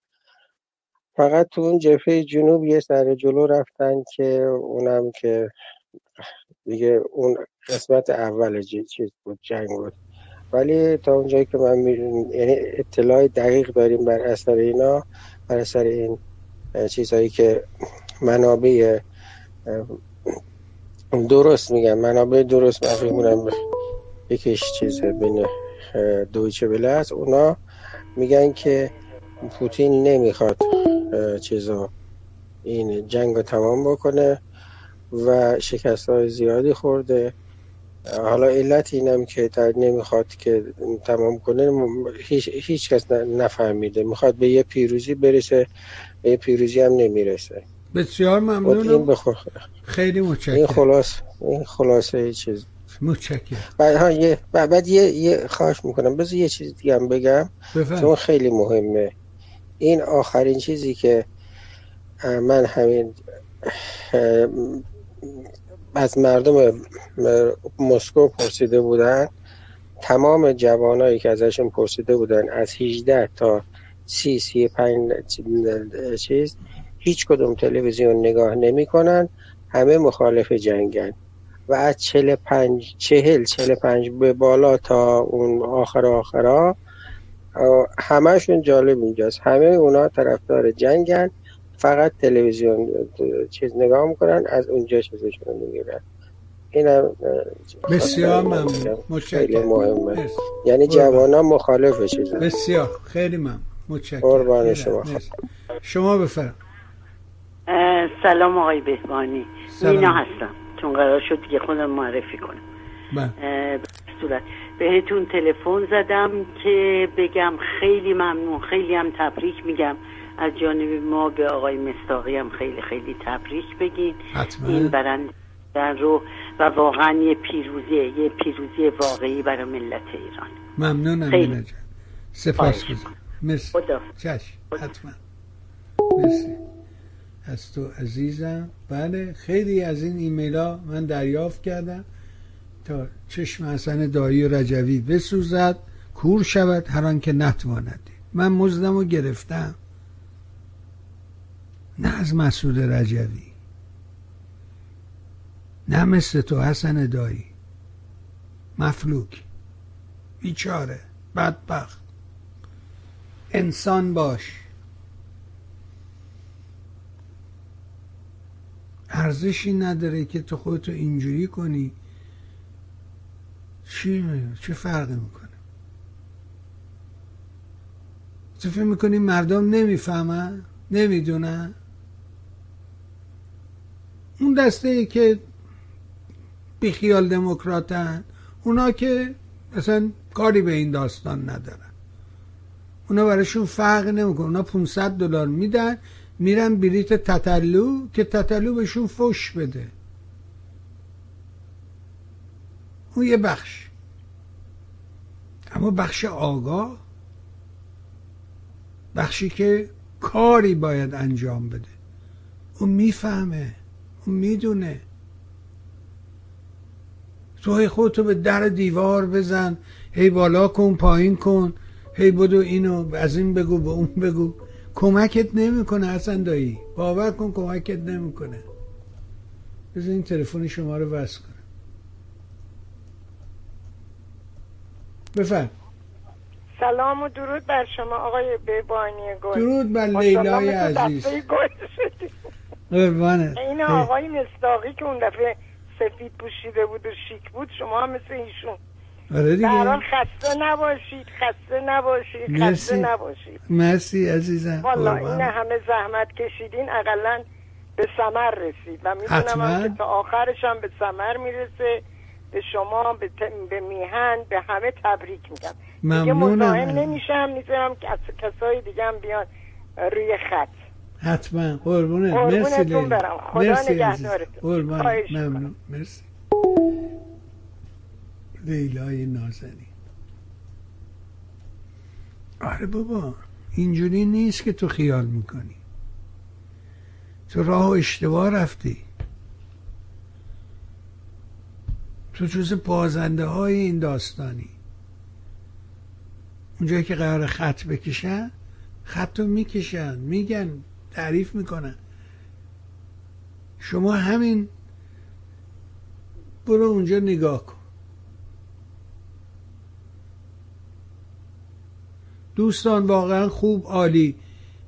فقط تو اون جبهه جنوب یه سر جلو رفتن که اونم که دیگه اون قسمت اول چیز بود جنگ بود. ولی تا اونجایی که من می‌دونم یعنی اطلاع دقیق داریم بر اثر اینا بر اثر این چیزهایی که منابع درست میگم منابع درست من یکیش چیزه بین دویچه بله است. اونا میگن که پوتین نمی‌خواد چیزا این جنگ رو تمام بکنه و شکست های زیادی خورده. حالا علت اینم که نمی‌خواد که تمام کنه هیچ, هیچ کس نفهمیده. می‌خواد به یه پیروزی برسه به یه پیروزی هم نمی‌رسه. بسیار ممنونم. بخور... خیلی متشکرم. این خلاص این خلاصه چیز. متشکرم. بعد بعد یه یه خواهش می‌کنم. بذار یه چیز دیگه هم بگم. چون خیلی مهمه. این آخرین چیزی که من همین از مردم مسکو پرسیده بودن. تمام جوانایی که ازشون پرسیده بودن از 18 تا 30 35 چیز هیچ کدوم تلویزیون نگاه نمی‌کنن. همه مخالف جنگن. و از 45 40 45 به بالا تا اون آخر آخرا همشون جالب اینجاست. همه اونا طرفدار جنگن. فقط تلویزیون چیز نگاه می‌کنن از اونجا چیزشون می‌گیرن. اینم بسیار ممنون. خیلی مهمه. یعنی جوان ها مخالف چیزن. بسیار. خیلی ممنون. متشکرم. قربان شما. شما بفرم. سلام آقای بهبانی مینا هستم. چون قرار شد دیگه خودم معرفی کنم. بله. صورت. بهتون تلفن زدم که بگم خیلی ممنون خیلی هم تبریک میگم. از جانب ما به آقای مستاقی هم خیلی خیلی تبریک بگین. حتما. این برند رو و واقعا یه پیروزی یه پیروزی واقعی برای ملت ایران. ممنونم خیلی. سپاس گذارم مرسی. چشم. حتما. مرسی. از تو عزیزم. بله خیلی از این ایمیل ها من دریافت کردم تا چشم حسن دایی رجوی بسوزد کور شود هر که نتواند من مزدم رو گرفتم. نه از مسعود رجوی. نه مثل تو حسن دایی. مفلوک. بیچاره. بدبخت. انسان باش. ارزشی نداره که تو خودتو اینجوری کنی. چی چه فرقی می‌کنه؟ تو فکر می‌کنی مردم نمی‌فهمن؟ نمی‌دونن؟ اون دسته ای که بیخیال دموکراتن اونا که مثلا کاری به این داستان ندارن. اونا براشون فرق نمی‌کنه. اونا 500 دلار میدن. میرن بلیت تتلو که تتلو بهشون فش بده. اون یه بخش. اما بخش آگاه بخشی که کاری باید انجام بده. اون می‌فهمه اون می‌دونه. تو خودتو به در دیوار بزن. هی بالا کن پایین کن. هی بدو اینو از این بگو به اون بگو. کمکت نمی‌کنه اصلا دایی. باور کن کمکت نمی‌کنه. بذار این تلفن شما رو وصل کنم. بفرم. سلام و درود بر شما آقای بهبانی گل. درود بر لیلای عزیز. قربانت. این آقای مستاقی که اون دفعه سفید پوشیده بود و شیک بود شما هم مثل ایشون. آره دیگه. خسته نباشید خسته نباشید مرسی. خسته نباشید. مرسی عزیزم. والا این همه زحمت کشیدین اقلا به سمر رسید و می‌دونم که تا آخرش هم به سمر می‌رسه. به شما به, به میهن به همه تبریک میگم. دیگه مزاحم نمیشم می‌ذارم که از کسای دیگه هم بیان روی خط. حتما. قربونت. مرسی برم. خدا مرسی نگهدارتون. قربان. ممنون. مرسی. لیلای نازنی آره بابا اینجوری نیست که تو خیال می‌کنی. تو راه و اشتباه رفتی. تو جز بازنده های این داستانی. اونجایی که قرار خط بکشن خط رو می‌کشن میگن تعریف می‌کنن. شما همین برو اونجا نگاه کن. دوستان واقعا خوب عالی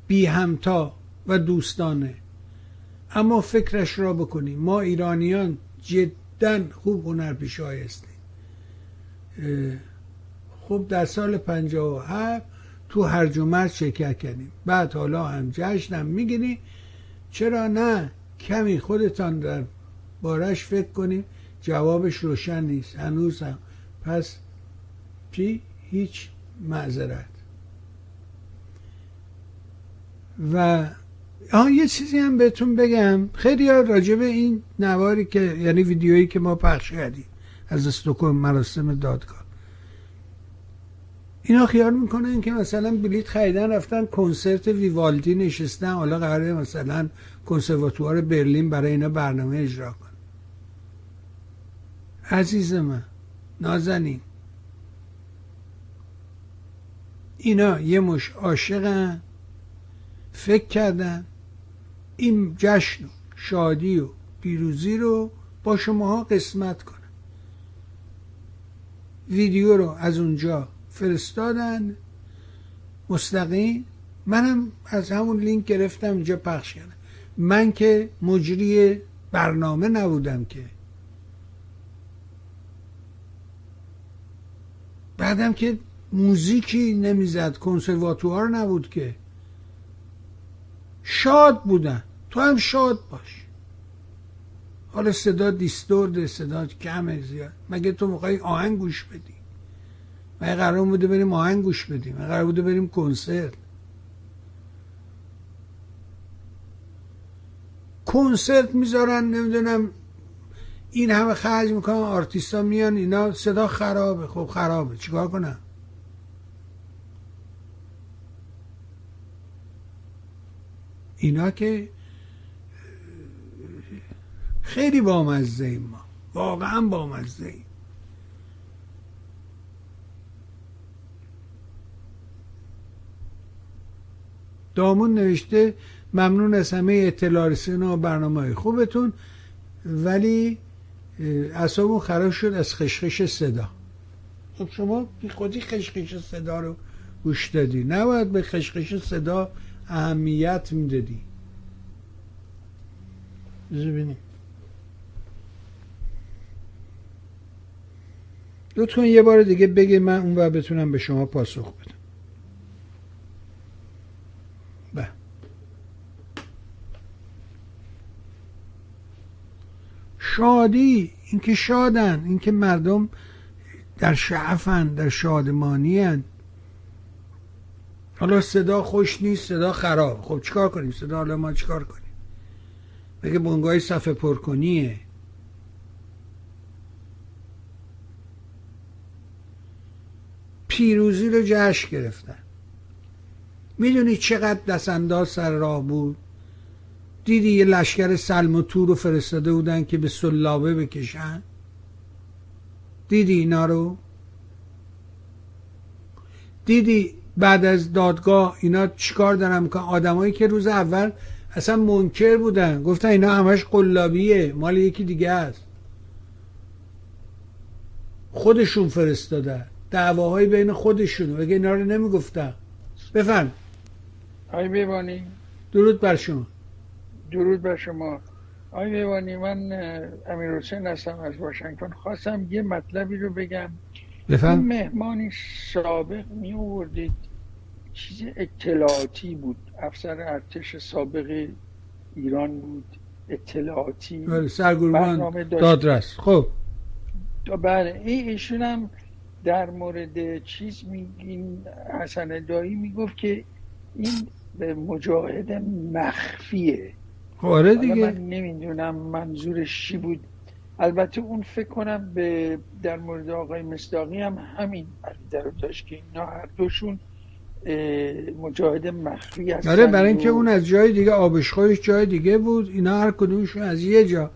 بی همتا و دوستانه. اما فکرش را بکنیم. ما ایرانیان جدا خوب هنرپیشه هستیم خب در سال 57 تو هرج و مرج شرکت کردیم. بعد حالا هم جشنم می‌گیریم. چرا نه؟ کمی خودتان در بارش فکر کنیم. جوابش روشن نیست. هنوز هم. پس چی؟ هیچ معذرت. و آها یه چیزی هم بهتون بگم. خیلی راجع این نواری که یعنی ویدیویی که ما پخش کردیم از استوکو مراسم دادگاه. اینا خیال می‌کنن که مثلا بلیت خریدن رفتن کنسرت ویوالدی نشستن. حالا قراره مثلا کنسرواتوار برلین برای اینا برنامه اجرا کن عزیز من نازنین. اینا یه مش عاشقن. فکر کردن این جشن و شادی و پیروزی رو با شماها قسمت کنن. ویدیو رو از اونجا فرستادن. مستقیم منم از همون لینک گرفتم اینجا پخش کردم. من که مجری برنامه نبودم که. بعدم که موزیکی نمی‌زد کنسرواتوار نبود که. شاد بودن. تو هم شاد باش. حالا صدا دیستورد صدا کمه زیاد. مگه تو می‌خوای آهنگ گوش بدی؟ مگه قرار بوده بریم آهنگ گوش بدیم؟ مگه قرار بوده بریم کنسرت؟ کنسرت می‌ذارن نمی‌دونم این همه خرج می‌کنن آرتیستا میان اینا صدا خرابه. خب خرابه. چیکار کنم؟ اینا که خیلی بامزه ایم ما. واقعا بامزه ایم. دامون نوشته ممنون از همه اطلاع رسیدن و برنامه های خوبتون ولی اصابون خراب شد از خشخش صدا. خب شما بی خودی خشخش صدا رو گوش دادی. نباید به خشخش صدا اهمیت می‌دادی. ببینیم. لطفا یه بار دیگه بگه من اون بتونم به شما پاسخ بدم. به شادی اینکه شادن اینکه مردم در شعفن در شادمانی حالا صدا خوش نیست صدا خراب. خب چیکار کنیم؟ صدا حالا ما چیکار کنیم؟ بگه بونگای صفحه پرکنیه؟ پیروزی رو جشن گرفتن. می‌دونی چقدر دست انداز سر راه بود؟ دیدی یه لشکر سلم و تور رو فرستاده بودن که به سلابه بکشن؟ دیدی اینا رو؟ دیدی بعد از دادگاه اینا چیکار دارن؟ می‌کنن آدمایی که روز اول اصلا منکر بودن. گفتن اینا همش قلابیه. مال یکی دیگه است. خودشون فرستادن دعواهای بین خودشون. بگه اینا رو نمی‌گفتن؟ بفرم آی بیوانی درود بر شما. درود بر شما. آی بیوانی من امیر حسین هستم از واشنگتن. خواستم یه مطلبی رو بگم. بفهم. مهمانی سابق می آوردید چیز اطلاعاتی بود. افسر ارتش سابق ایران بود. اطلاعاتی. بله، سرگروان دادرس. خب. بله این ایشون هم در مورد چیز میگین حسن دایی می‌گفت که این به مجاهد مخفیه. خب، آره دیگه. من نمی‌دونم منظورش چی بود. البته اون فکر کنم به در مورد آقای مصداقی هم همین عقیده رو داشت که اینا هر دوشون مجاهد مخفی هستن آره برای اینکه اون از جای دیگه آبشخورش جای دیگه بود اینا هر کدومشون از یه جا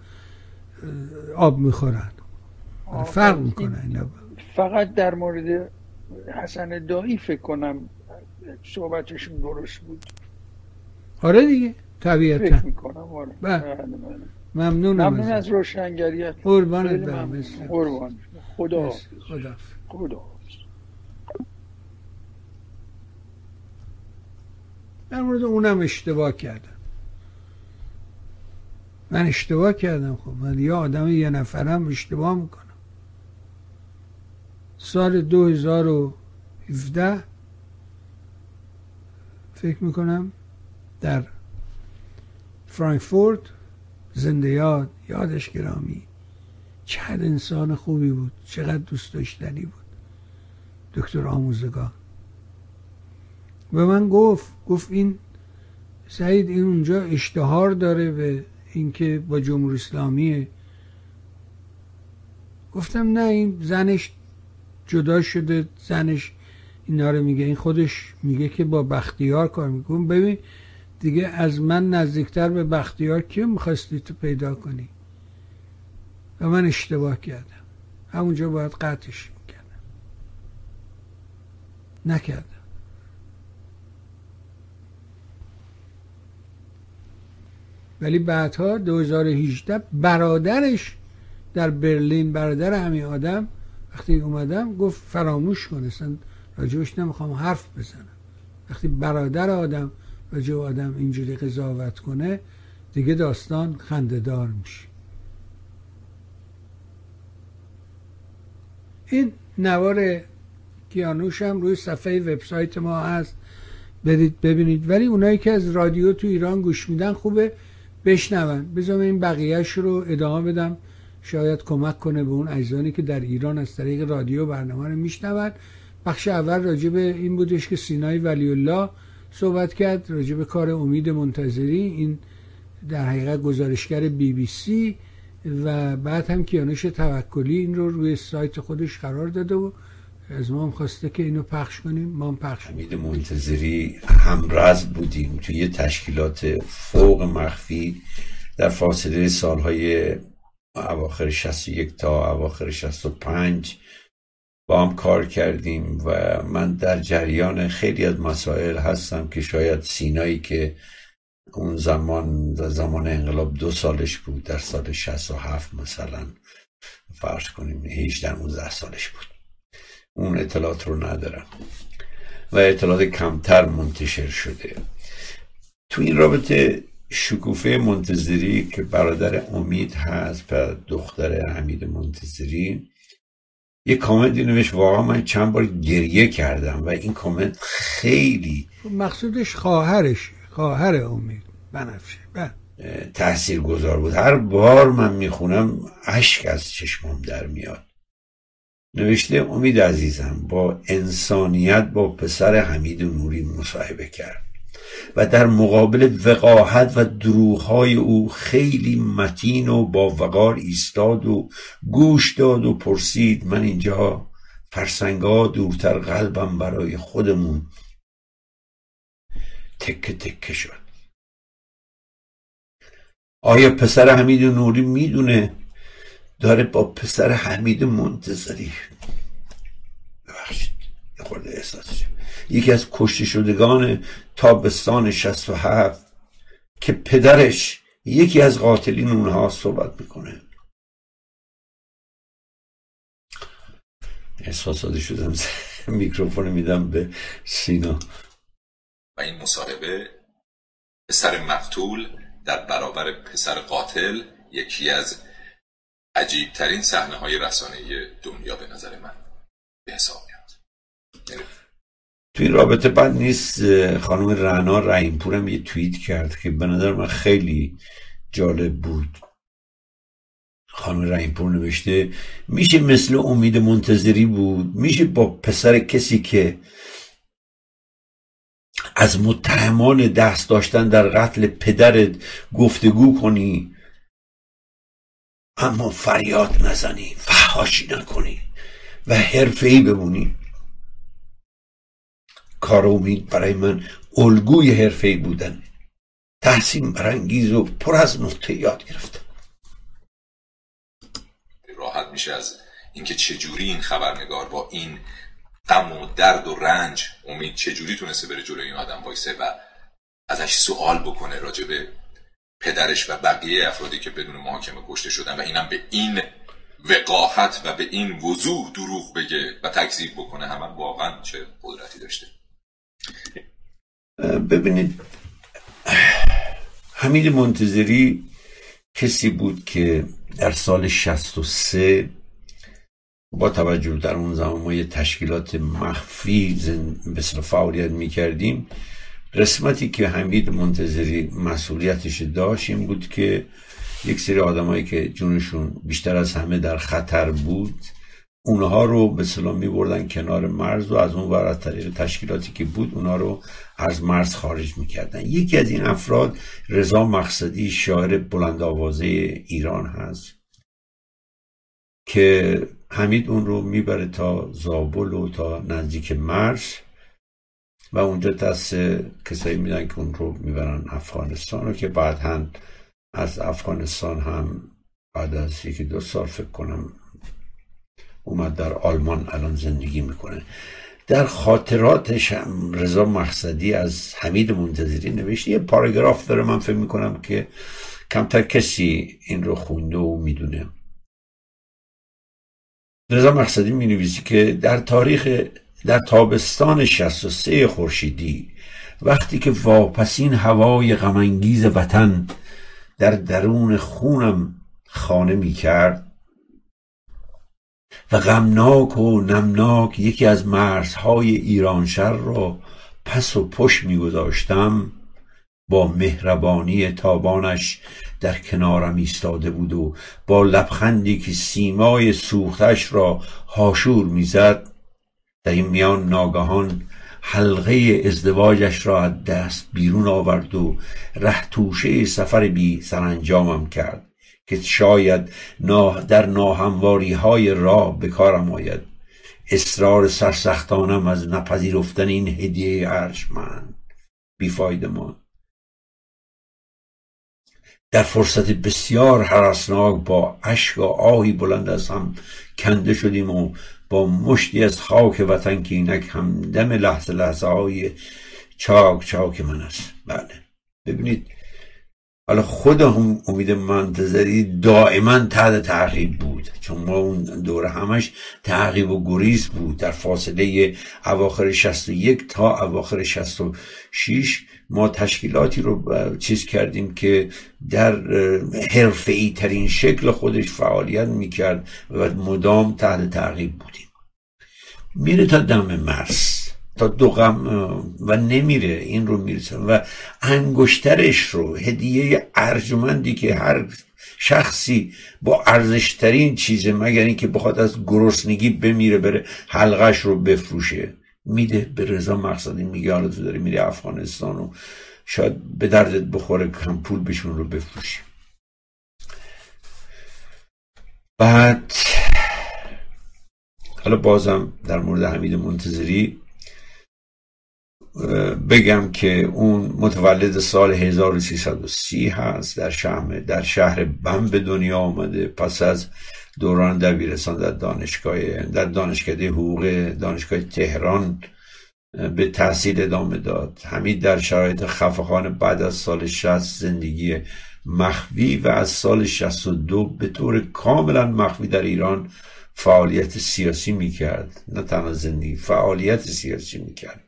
آب می‌خورن. فرق می‌کنه اینا. فقط در مورد حسن دایی فکر کنم صحبتشون درست بود. آره دیگه طبیعتا. فکر می‌کنم آره. بله. بله، بله. ممنونم ممنون. از روشنگریت قربانت برم. خدا خدا خدا در مورد اونم اشتباه کردم. من اشتباه کردم خب. من یه آدم یه نفرم اشتباه می‌کنم. سال 2017 فکر می‌کنم در فرانکفورت زنده یاد یادش گرامی. چقدر انسان خوبی بود. چقدر دوست داشتنی بود. دکتر آموزگار. به من گفت گفت این سعید این اونجا اشتهار داره به اینکه با جمهوری اسلامیه. گفتم نه این زنش جدا شده زنش اینا رو میگه این خودش میگه که با بختیار کار می‌کنه. ببین دیگه از من نزدیکتر به بختیار کیو می‌خواستی تو پیدا کنی؟ و من اشتباه کردم. همونجا باید قطعش می‌کردم. نکردم. ولی بعدها 2018 برادرش در برلین برادر همین آدم وقتی اومدم گفت فراموش کن اصلا راجبش نمی‌خوام حرف بزنم. وقتی برادر آدم راجب آدم اینجوری قضاوت کنه دیگه داستان خندهدار میشه. این نوار کیانوش هم روی صفحه وبسایت ما هست. برید ببینید. ولی اونایی که از رادیو تو ایران گوش میدن خوبه. بشنون. بذارم این بقیهش رو ادامه بدم. شاید کمک کنه به اون عزیزانی که در ایران از طریق رادیو برنامه رو میشنون. بخش اول راجع به این بودش که سینای ولی الله صحبت کرد راجع به کار امید منتظری این در حقیقت گزارشگر بی بی سی و بعد هم کیانوش توکلی این رو روی سایت خودش قرار داده و از ما خواسته که اینو پخش کنیم ما هم پخش حمید منتظری همرز بودیم توی یه تشکیلات فوق مخفی در فاصله سالهای اواخر 61 تا اواخر 65 با هم کار کردیم و من در جریان خیلی از مسائل هستم که شاید سینایی که اون زمان در زمان انقلاب دو سالش بود در سال 67 مثلا فرض کنیم 18 19 سالش بود. اون اطلاعات رو ندارم. و اطلاعات کمتر منتشر شده. تو این رابطه شکوفه منتظری که برادر امید هست و دختر حمید منتظری یه کامنتی نوشت واقعا من چند بار گریه کردم و این کامنت خیلی مقصودش خواهرش خواهر امید. بنفشه. بله. تأثیر گذار بود. هر بار من می‌خونم اشک از چشمام در میاد. نوشته امید عزیزم با انسانیت با پسر حمید نوری مصاحبه کرد و در مقابل وقاحت و دروغهای او خیلی متین و با وقار ایستاد و گوش داد و پرسید من اینجا فرسنگا دورتر قلبم برای خودمون تکه تکه شد. آیا پسر حمید نوری می‌دونه داره با پسر حمید منتظری. ببخشید یه خورده احساسش. یکی از کشته شدگان تابستان 67 که پدرش یکی از قاتلین اونها صحبت می‌کنه. احساساتی شدم میکروفون میدم به سینا. و این مصاحبه پسر مقتول در برابر پسر قاتل یکی از عجیب ترین صحنه های رسانه دنیا به نظر من. به حساب میاد. تو این رابطه بعد نیست خانم رعنا رحیمپورم یه توییت کرد که به نظر من خیلی جالب بود. خانم رحیمپور نوشته میشه مثل امید منتظری بود؟ میشه با پسر کسی که از متهمان دست داشتن در قتل پدرت گفتگو کنی؟ اما فریاد نزنی فحاشی نکنی و حرفه‌ای بمونی کار امید برای من الگوی حرفه‌ای بودن. تحسین برانگیز و پر از نقطه یاد گرفتم راحت میشه از اینکه چجوری این خبرنگار با این غم و درد و رنج امید چجوری تونسته بره جلوی این آدم وایسه و ازش سوال بکنه راجع به پدرش و بقیه افرادی که بدون محاکمه کشته شدن و اینم به این وقاحت و به این وضوح دروغ بگه و تکذیب بکنه همه واقعا چه قدرتی داشته. ببینید حمید منتظری کسی بود که در سال 63 با توجه در اون زمان ما یه تشکیلات مخفی مثل فعالیت می‌کردیم. قسمتی که حمید منتظری مسئولیتش داشت این بود که یک سری آدمایی که جونشون بیشتر از همه در خطر بود اونها رو به سلام می بردن کنار مرز و از اون ور از طریق تشکیلاتی که بود اونها رو از مرز خارج می‌کردن. یکی از این افراد رضا مقصدی شاعر بلند آوازه ایران هست که حمید اون رو می‌بره تا زابل و تا نزدیک مرز. و اونجا دست کسایی میدن که اون رو می‌برن افغانستان رو که بعد از افغانستان هم بعد از یکی دو سال فکر کنم اومد در آلمان الان زندگی می‌کنه. در خاطراتش هم رضا مقصدی از حمید منتظری نوشته یه پاراگراف داره من فکر می‌کنم که کمتر کسی این رو خونده و می‌دونه. رضا مقصدی می نویسی که در تاریخ در تابستان 63 خورشیدی وقتی که واپسین هوای غمانگیز وطن در درون خونم خانه می کرد و غمناک و نمناک یکی از مرزهای ایرانشهر را پس و پشت میگذاشتم با مهربانی تابانش در کنارم ایستاده بود و با لبخندی که سیمای سوختش را هاشور می‌زد در این میان ناگهان حلقه ازدواجش را از دست بیرون آورد و ره توشه سفر بی سرانجامم کرد که شاید در ناهمواری های راه به کارم آید. اصرار سرسختانم از نپذیرفتن این هدیه ارجمند. بیفایده ما در فرصت بسیار حرسناک با اشک و آهی بلند از هم کنده شدیم و با مشتی از خاک وطن که اینک همدم لحظه لحظه های چاک چاک من است. بله. ببینید حالا خود هم امید منتظری دائما تحت تعقیب بود. چون ما اون دوره همش تعقیب و گریز بود. در فاصله اواخر 61 تا اواخر 66 ما تشکیلاتی رو چیز کردیم که در حرفه‌ای ترین شکل خودش فعالیت می‌کرد و مدام تحت تعقیب بودیم. میره تا دم مرس تا دو غم و نمیره این رو می‌رسه. و انگشترش رو هدیه ارجمندی که هر شخصی با ارزشترین چیزه مگر اینکه بخواد از گرسنگی بمیره بره حلقش رو بفروشه. میده به رضا مقصدی میگه حالا تو داری میری افغانستان و شاید به دردت بخوره کم پول بشون رو بفروشی. بعد حالا بازم در مورد حمید منتظری بگم که اون متولد سال 1330 هست در شهر در شهر بم به دنیا آمده پس از دوران دبیرستان در دانشگاه در دانشکده حقوق دانشگاه تهران به تحصیل ادامه داد. حمید در شرایط خفخانه بعد از سال 60 زندگی مخفی و از سال 62 به طور کاملا مخفی در ایران فعالیت سیاسی می‌کرد. نه تنها زندگی فعالیت سیاسی می‌کرد.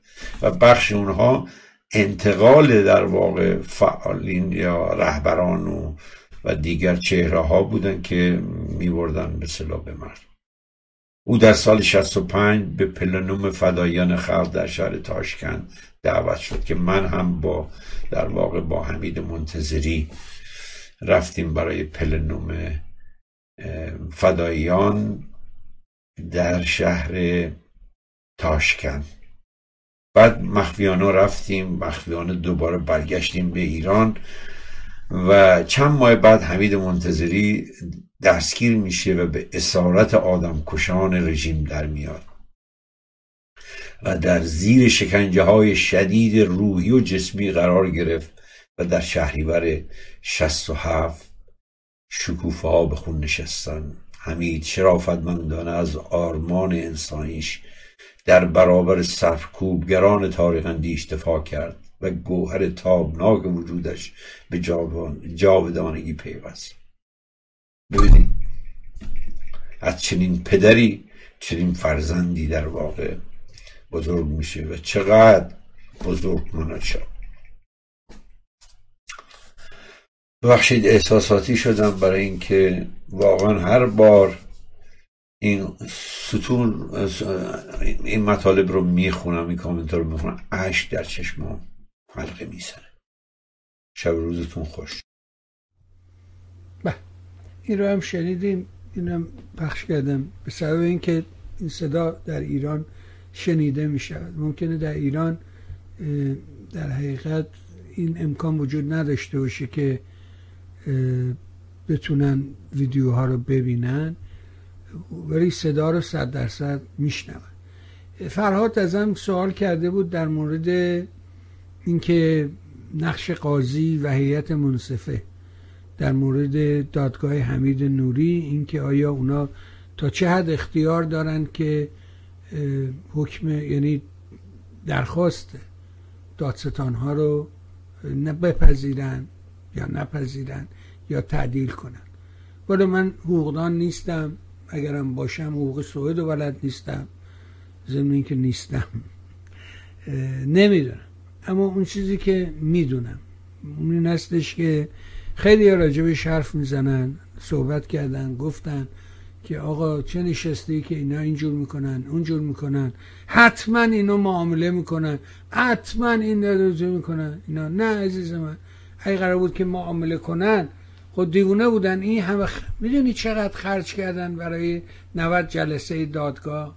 و بخش اونها انتقال در واقع فعالین یا رهبران و, و دیگر چهره ها بودن که میبردن به صلاح به مرد. او در سال 65 به پلنوم فدایان خلق در شهر تاشکند دعوت شد که من هم با در واقع با حمید منتظری رفتیم برای پلنوم فدایان در شهر تاشکند. بعد مخفیانه رفتیم مخفیانه دوباره برگشتیم به ایران. و چند ماه بعد حمید منتظری دستگیر میشه و به اسارت آدم کشان رژیم در میاد. و در زیر شکنجه های شدید روحی و جسمی قرار گرفت و در شهریور 67 شکوفه ها به خون نشستن. حمید شرافتمندانه از آرمان انسانیش در برابر سرکوبگران تاریخ اندیش دفاع کرد. و گوهر تابناک وجودش به جاودانگی پیوست. ببینید از چنین پدری چنین فرزندی در واقع بزرگ میشه و چقدر بزرگ منشا ببخشید احساساتی شدم برای اینکه واقعا هر بار این ستون این مطالب رو می‌خونم این کامنت رو می‌خونم. عشق در چشمام. حلقه می‌زنه. شب روزتون خوش. به این رو هم شنیدیم اینم پخش کردم. به سبب اینکه این صدا در ایران شنیده می ممکنه در ایران در حقیقت این امکان وجود نداشته باشه که بتونن ویدیوها رو ببینن. ولی صدا رو صد درصد میشنون. فرهاد ازم سوال کرده بود در مورد اینکه نقش قاضی و هیئت منصفه در مورد دادگاه حمید نوری اینکه آیا اونا تا چه حد اختیار دارن که حکم یعنی درخواست دادستان ها رو بپذیرن یا نپذیرن یا تعدیل کنن؟ ولی من حقوقدان نیستم اگرم باشم حقوق سوئد و بلد نیستم ضمن اینکه نیستم. نمی‌دونم. اما اون چیزی که می‌دونم. اون هستش که خیلی راجبش حرف می‌زنن صحبت کردن گفتن که آقا چه نشسته که اینا اینجور می‌کنن اونجور می‌کنن. حتما اینو معامله می‌کنن. حتما این درجه می‌کنن. اینا نه عزیز من. اگه قرار بود که معامله کنن خود دیوونه بودن. این همه خ... می‌دونی چقدر خرج کردن برای 90 جلسه دادگاه؟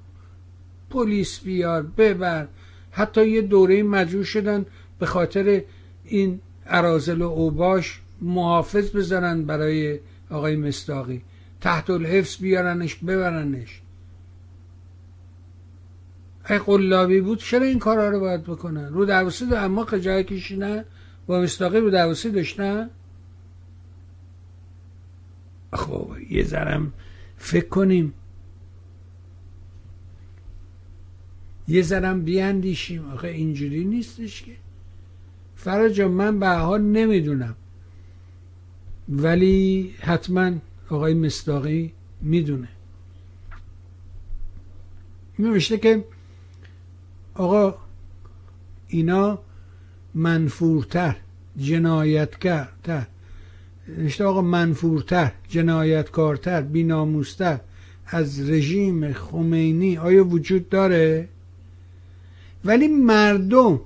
پلیس بیار ببر. حتی یه دوره مجبور شدن به خاطر این ارازل و اوباش محافظ بذارن برای آقای مستاقی تحت الحفظ بیارنش ببرنش. اگه قلابی بود چرا این کارها رو باید بکنن؟ رو دروسی دو اما خجای کشیدن با مستاقی رو دروسی داشتن خب یه ذرم فکر کنیم. یه ذرم بیاندیشیم. آخه اینجوری نیستش که. فراجا من به حال نمی‌دونم. ولی حتما آقای مستاقی می‌دونه. نوشته که آقا اینا منفورتر جنایتکرتر. نوشته آقا منفورتر جنایتکارتر بیناموستر از رژیم خمینی. آیا وجود داره؟ ولی مردم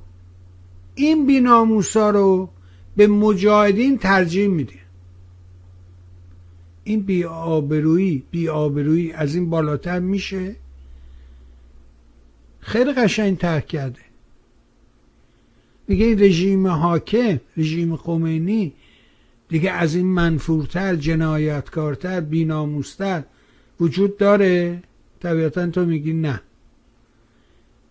این بیناموسا رو به مجاهدین ترجیح میده این بی آبرویی بی آبرویی از این بالاتر میشه. خیلی قشنگ ترک کرده. میگه این رژیم حاکم رژیم خمینی دیگه از این منفورتر جنایتکارتر بیناموستر وجود داره؟ طبیعتا تو میگی نه.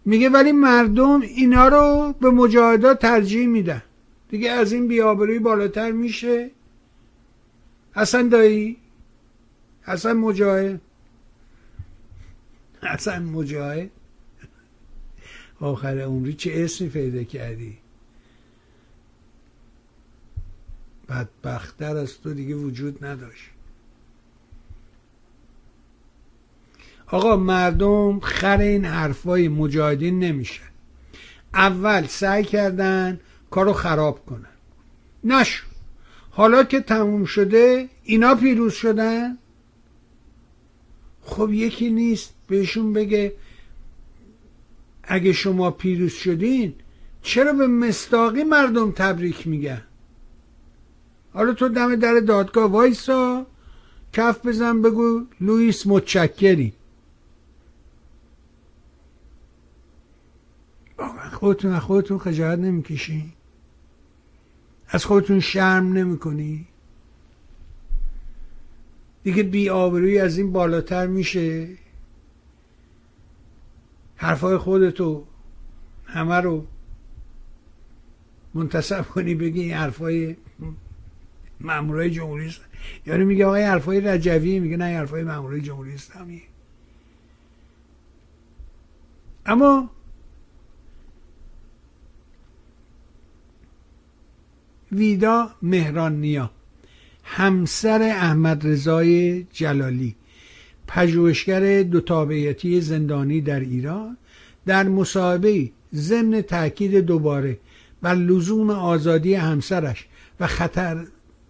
میگه ولی مردم اینا رو به مجاهدات ترجیح میدن. دیگه از این بیابروی بالاتر میشه. حسن دایی؟ حسن مجاهد؟ حسن مجاهد؟ آخر عمری چه اسمی پیدا کردی؟ بدبختتر از تو دیگه وجود نداشت. آقا مردم خر این حرفای مجاهدین نمیشه اول سعی کردن کارو خراب کنن. نشو حالا که تموم شده اینا پیروز شدن؟ خب یکی نیست بهشون بگه اگه شما پیروز شدین چرا به مستاقی مردم تبریک میگن؟ حالا تو دم در دادگاه وایسا کف بزن بگو لوئیس متشکری خودتون از خودتون خجالت نمی‌کشین از خودتون شرم نمی‌کنی؟ دیگه بی آبروی از این بالاتر میشه. حرفای خودتو همه رو منتصب کنی بگی این حرفای مامورای جمهوری است. یعنی میگه آقای حرفای رجوی میگه نه حرفای مامورای جمهوری اسلامی اما ویدا مهرانیا همسر احمد رضای جلالی پژوهشگر دو تابعیتی زندانی در ایران در مصاحبه ضمن تاکید دوباره بر لزوم آزادی همسرش و خطر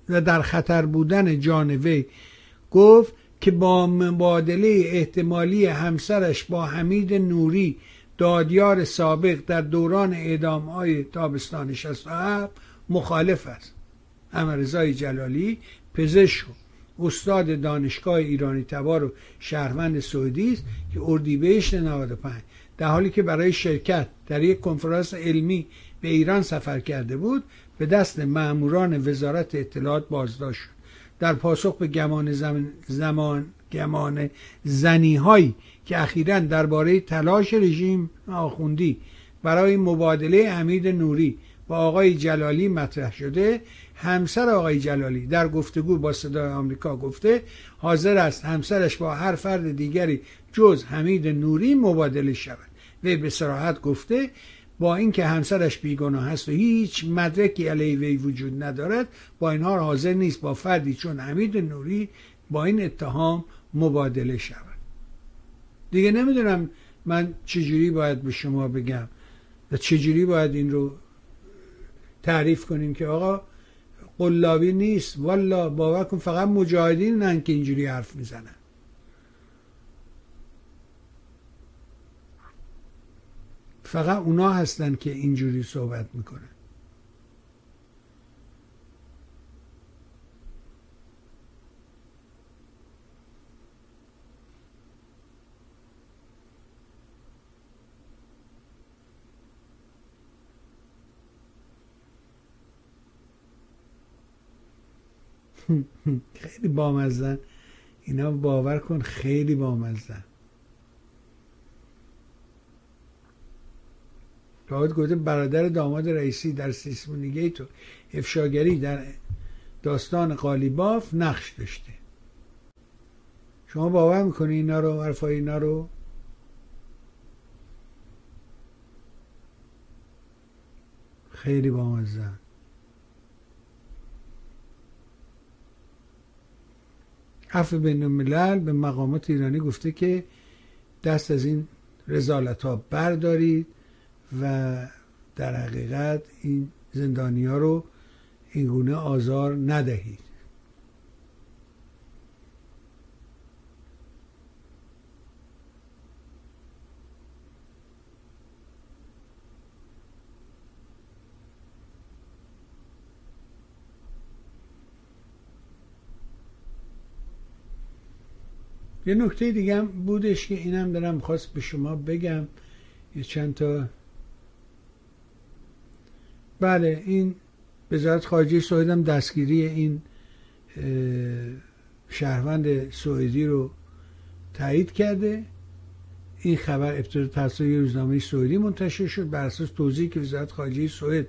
و در خطر بودن جان وی گفت که با مبادله احتمالی همسرش با حمید نوری دادیار سابق در دوران اعدام های تابستان 67 مخالف است. امرزای جلالی پزشک استاد دانشگاه ایرانی تبار و شهروند سعودی است که اردیبهشت 95 در حالی که برای شرکت در یک کنفرانس علمی به ایران سفر کرده بود به دست ماموران وزارت اطلاعات بازداشت شد. در پاسخ به گمان زمان, زمان گمان زنی هایی که اخیرا درباره تلاش رژیم آخوندی برای مبادله حمید نوری با آقای جلالی مطرح شده. همسر آقای جلالی در گفتگو با صدای آمریکا گفته حاضر است همسرش با هر فرد دیگری جز حمید نوری مبادله شود. وی به سراحت گفته با اینکه همسرش بیگناه هست و هیچ مدرکی علیه وی وجود ندارد با این حال حاضر نیست با فردی چون حمید نوری با این اتهام مبادله شود. دیگه نمی‌دونم من چجوری باید به شما بگم و چجوری باید این رو تعریف کنیم که آقا قلابی نیست. والا باور کن فقط مجاهدین نه که اینجوری حرف می‌زنن. فقط اونا هستن که اینجوری صحبت می‌کنن. خیلی بامزن اینا باور کن خیلی بامزن داود گفته برادر داماد رئیسی در سیسمونیگیت و افشاگری در داستان قالیباف نقش داشته. شما باور می‌کنی اینا رو حرفای اینا رو؟ خیلی بامزن عفو بین الملل به مقامات ایرانی گفته که دست از این رزالت ها بردارید و در حقیقت این زندانی ها رو اینگونه آزار ندهید. یه نکته دیگه هم بودش که اینم دارم خواست به شما بگم. یه چند تا بله این وزارت خارجه سوئد هم دستگیری این شهروند سوئدی رو تایید کرده. این خبر ابتدا توسط روزنامه سوئدی منتشر شد. بر اساس توضیحی که وزارت خارجه سوئد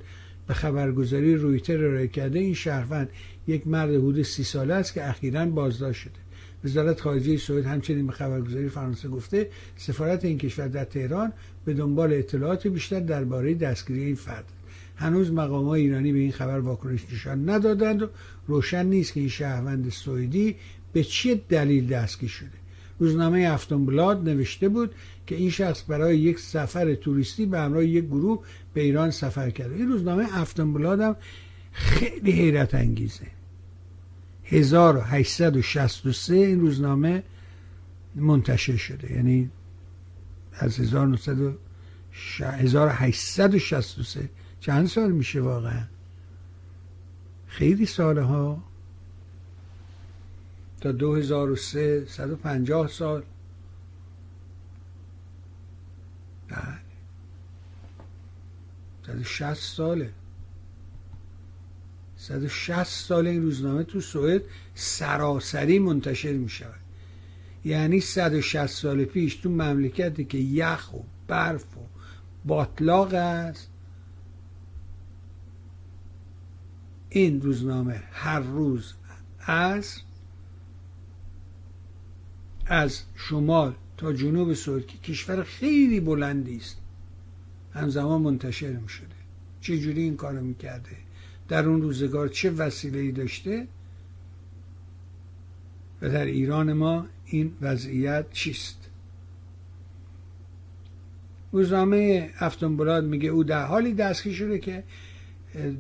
به خبرگزاری رویتر ارائه کرده این شهروند یک مرد حدود سی ساله است که اخیرا بازداشت شده. وزارت خارجه سوئد همچنین به خبرگزاری فرانسه گفته سفارت این کشور در تهران به دنبال اطلاعات بیشتر درباره دستگیری این فرد. هنوز مقام های ایرانی به این خبر واکنش نشان ندادند. و روشن نیست که این شهروند سوئدی به چه دلیل دستگیر شده. روزنامه هفتم نوشته بود که این شخص برای یک سفر توریستی به همراه یک گروه به ایران سفر کرده. این روزنامه هفتم هم خیلی حیرت انگیزه. 1863 این روزنامه منتشر شده. یعنی از 1863 چند سال میشه واقعا؟ خیلی ساله ها تا 2003 150 سال. بله. 160 ساله. 160 سال این روزنامه تو سوئد سراسری منتشر می شود یعنی 160 سال پیش تو مملکتی که یخ و برف و باطلاق است. این روزنامه هر روز از از شمال تا جنوب سوئد که کشور خیلی بلندی است همزمان منتشر می شده چجوری این کارو می‌کرده؟ در اون روزگار چه وسیله ای داشته و در ایران ما این وضعیت چیست؟ روزنامه افتون میگه او در حالی دستگیر شده که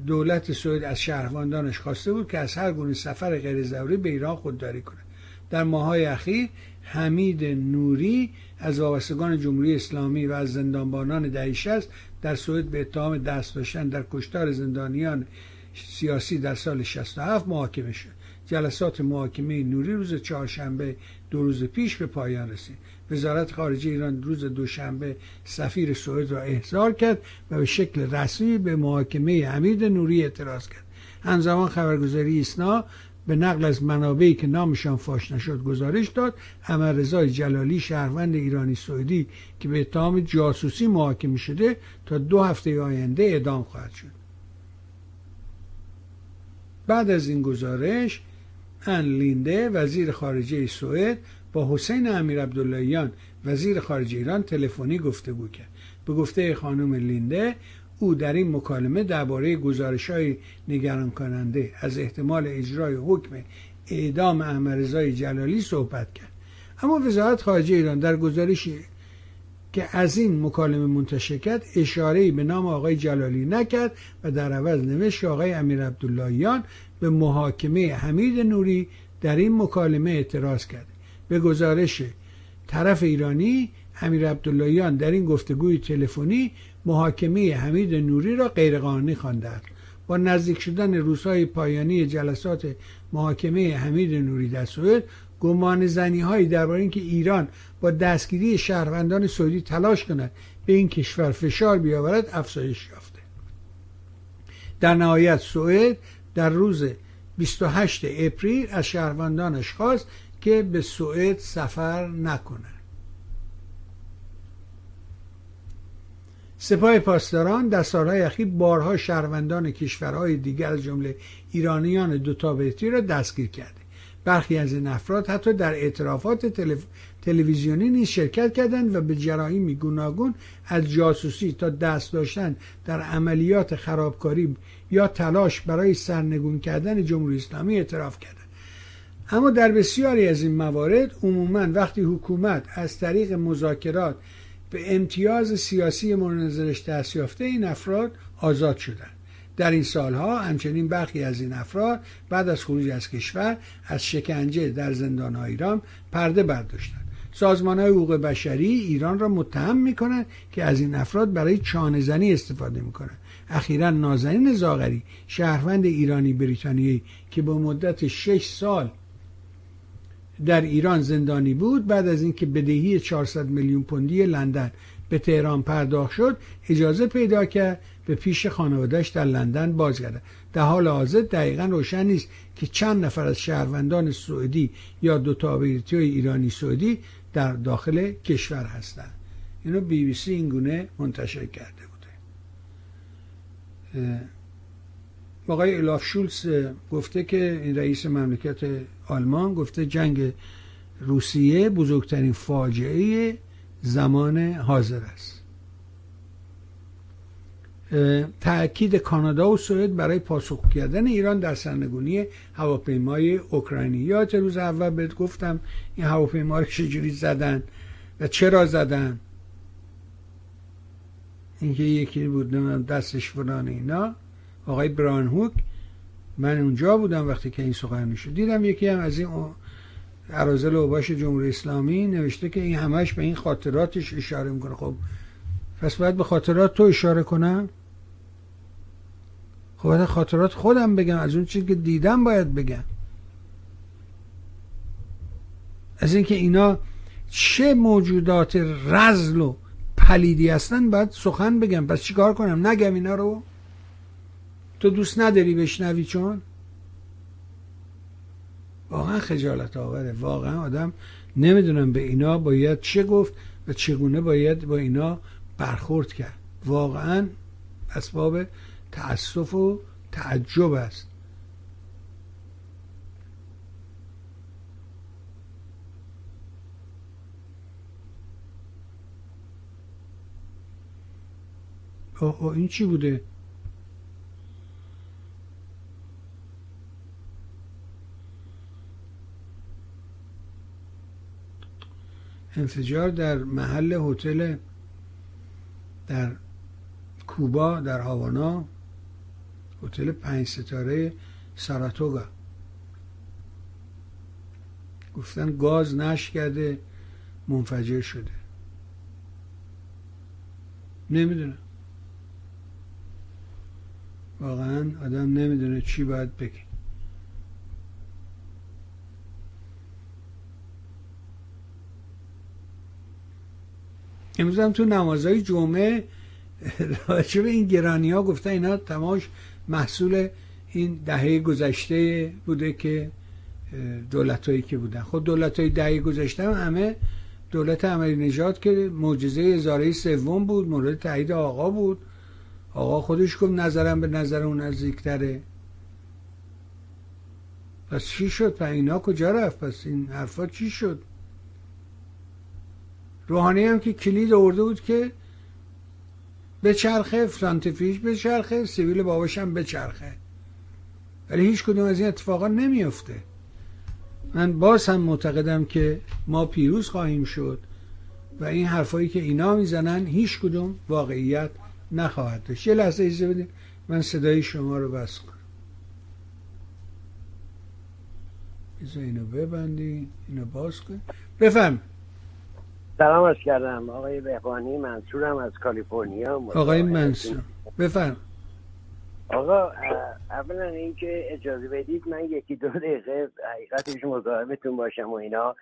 دولت سوئد از شهروندانش خواسته بود که از هر گونه سفر غیر ضروری به ایران خودداری کنه. در ماهای اخیر حمید نوری از وابستگان جمهوری اسلامی و از زندانبانان دهی در سوئد به اتهام دست داشتن در کشتار زندانیان سیاسی در سال 67 محاکمه شد. جلسات محاکمه نوری روز چهارشنبه دو روز پیش به پایان رسید. وزارت خارجه ایران روز دوشنبه سفیر سوئد را احضار کرد و به شکل رسمی به محاکمه حمید نوری اعتراض کرد. همزمان خبرگزاری ایسنا به نقل از منابعی که نامشان فاش نشد گزارش داد. امر رضای جلالی شهروند ایرانی سعودی که به اتهام جاسوسی محاکمه شده تا دو هفته آینده اعدام خواهد شد. بعد از این گزارش ان لینده وزیر خارجه سوئد با حسین امیر عبداللهیان وزیر خارجه ایران تلفنی گفتگو کرد به گفته خانم لینده او در این مکالمه درباره گزارش های نگران کننده از احتمال اجرای حکم اعدام احمد جلالی صحبت کرد. اما وزارت خارجه ایران در گزارشی که از این مکالمه منتشر کرد اشاره به نام آقای جلالی نکرد و در عوض نوشت آقای امیر عبداللهیان به محاکمه حمید نوری در این مکالمه اعتراض کرد. به گزارش طرف ایرانی امیر عبداللهیان در این گفتگوی تلفنی محاکمه حمید نوری را غیرقانونی خواندند با نزدیک شدن روزهای پایانی جلسات محاکمه حمید نوری در سوئد گمان زنی هایی درباره اینکه ایران با دستگیری شهروندان سعودی تلاش کند به این کشور فشار بیاورد افزایش یافته. در نهایت سوئد در روز 28 اپریل از شهروندانش خواست که به سوئد سفر نکنند سپاه پاسداران در سالهای اخیر بارها شهروندان کشورهای دیگر از جمله ایرانیان دو تابعیتی را دستگیر کرده. برخی از این افراد حتی در اعترافات تلویزیونی نیز شرکت کردند و به جرایمی گوناگون از جاسوسی تا دست داشتن در عملیات خرابکاری یا تلاش برای سرنگون کردن جمهوری اسلامی اعتراف کردند. اما در بسیاری از این موارد عموما وقتی حکومت از طریق مذاکرات به امتیاز سیاسی مورد نظرش دست یافته این افراد آزاد شدند. در این سالها همچنین برخی از این افراد بعد از خروج از کشور از شکنجه در زندان ایران پرده برداشتند. سازمان های حقوق بشری ایران را متهم می کنند که از این افراد برای چانه زنی استفاده می کنند اخیرا نازنین زاغری شهروند ایرانی بریتانیایی که به مدت شش سال در ایران زندانی بود بعد از اینکه بدهی 400 میلیون پوندی لندن به تهران پرداخت شد اجازه پیدا کرد به پیش خانوادهش در لندن بازگرده در حال حاضر دقیقا روشن نیست که چند نفر از شهروندان سعودی یا دو تابعیتی ایرانی سعودی در داخل کشور هستند. اینو بی بی سی اینگونه منتشر کرده بوده. آقای الاف شولز گفته که این رئیس مملکت آلمان گفته جنگ روسیه بزرگترین فاجعه زمان حاضر است. تاکید کانادا و سوئد برای پاسخ کردن ایران در سرنگونی هواپیمای اوکراینی. یادت روز اول بهت گفتم این هواپیما رو چجوری زدن و چرا زدن؟ اینکه یکی بود دستش فلان اینا. آقای برانهوک من اونجا بودم وقتی که این سخن شد. دیدم یکی هم از این عرازل اوباش جمهوری اسلامی نوشته که این همش به این خاطراتش اشاره می‌کنه. خب پس باید به خاطرات تو اشاره کنم؟ خب خاطرات خودم بگم از اون چیزی که دیدم باید بگم. از اینکه اینا چه موجودات رزل و پلیدی هستن باید سخن بگم. پس چیکار کنم؟ نگم اینا رو؟ تو دوست نداری بشنوی چون؟ واقعا خجالت آوره. واقعا آدم نمی‌دونم به اینا باید چه گفت و چگونه باید با اینا برخورد کرد. واقعا اسباب تأسف و تعجب است. اوه این چی بوده؟ انفجار در محل هتل در کوبا در هاوانا. هتل پنج ستاره ساراتوگا. گفتن گاز نش کرده منفجر شده. نمی‌دونم واقعا آدم نمی‌دونه چی باید بگه. امروز هم تو نمازهای جمعه راجع به این گرانی ها گفتن اینا تماش محصول این دهه گذشته بوده که دولت هایی که بودن. خود دولت های دهه گذشته هم همه دولت عملی نجات که معجزه ازاره سوم بود مورد تایید آقا بود. آقا خودش گفت نظرم به نظر اون نزدیکتره. پس چی شد؟ و اینا کجا رفت؟ پس این حرفا چی شد؟ روحانی هم که کلید آورده بود که به چرخه فرانتفیش به چرخه سیویل باباش هم به چرخه ولی هیچ کدوم از این اتفاقا نمیفته من باز هم معتقدم که ما پیروز خواهیم شد و این حرفایی که اینا می‌زنن هیچ کدوم واقعیت نخواهد داشت. یه لحظه ایزه بدید من صدای شما رو بس کنم. اینو ببندی اینو باز کن. بفهم. سلام از کردم. آقای بهبانی منصورم از کالیفرنیا. آقای منصور. بفرم. آقا اولا اینکه اجازه بدید من یکی دو دقیقه حقیقتش مزاحمتون باشم و اینا.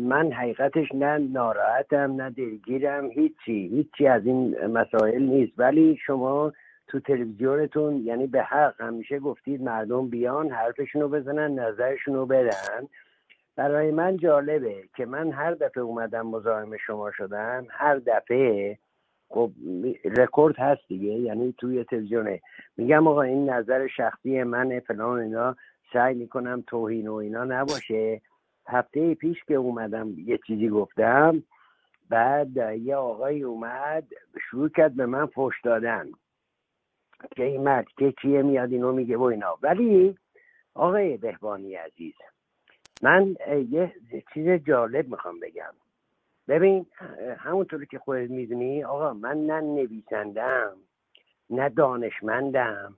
من حقیقتش نه ناراحتم نه دلگیرم هیچی. هیچی از این مسائل نیست. ولی شما تو تلویزیونتون یعنی به حق همیشه گفتید مردم بیان حرفشون رو بزنن نظرشون رو بدن. برای من جالبه که من هر دفعه اومدم مزاحم شما شدم هر دفعه خب رکورد هست دیگه یعنی توی تلویزیونه. میگم آقا این نظر شخصی من فلان اینا سعی می‌کنم توهین و اینا نباشه. هفته پیش که اومدم یه چیزی گفتم بعد یه آقای اومد شروع کرد به من فش دادن. که این مرد که کیه میاد اینو میگه و اینا. ولی آقای بهبانی عزیز من یه چیز جالب می‌خوام بگم. ببین همونطوری که خودت می‌دونی آقا من نه نویسندم نه دانشمندم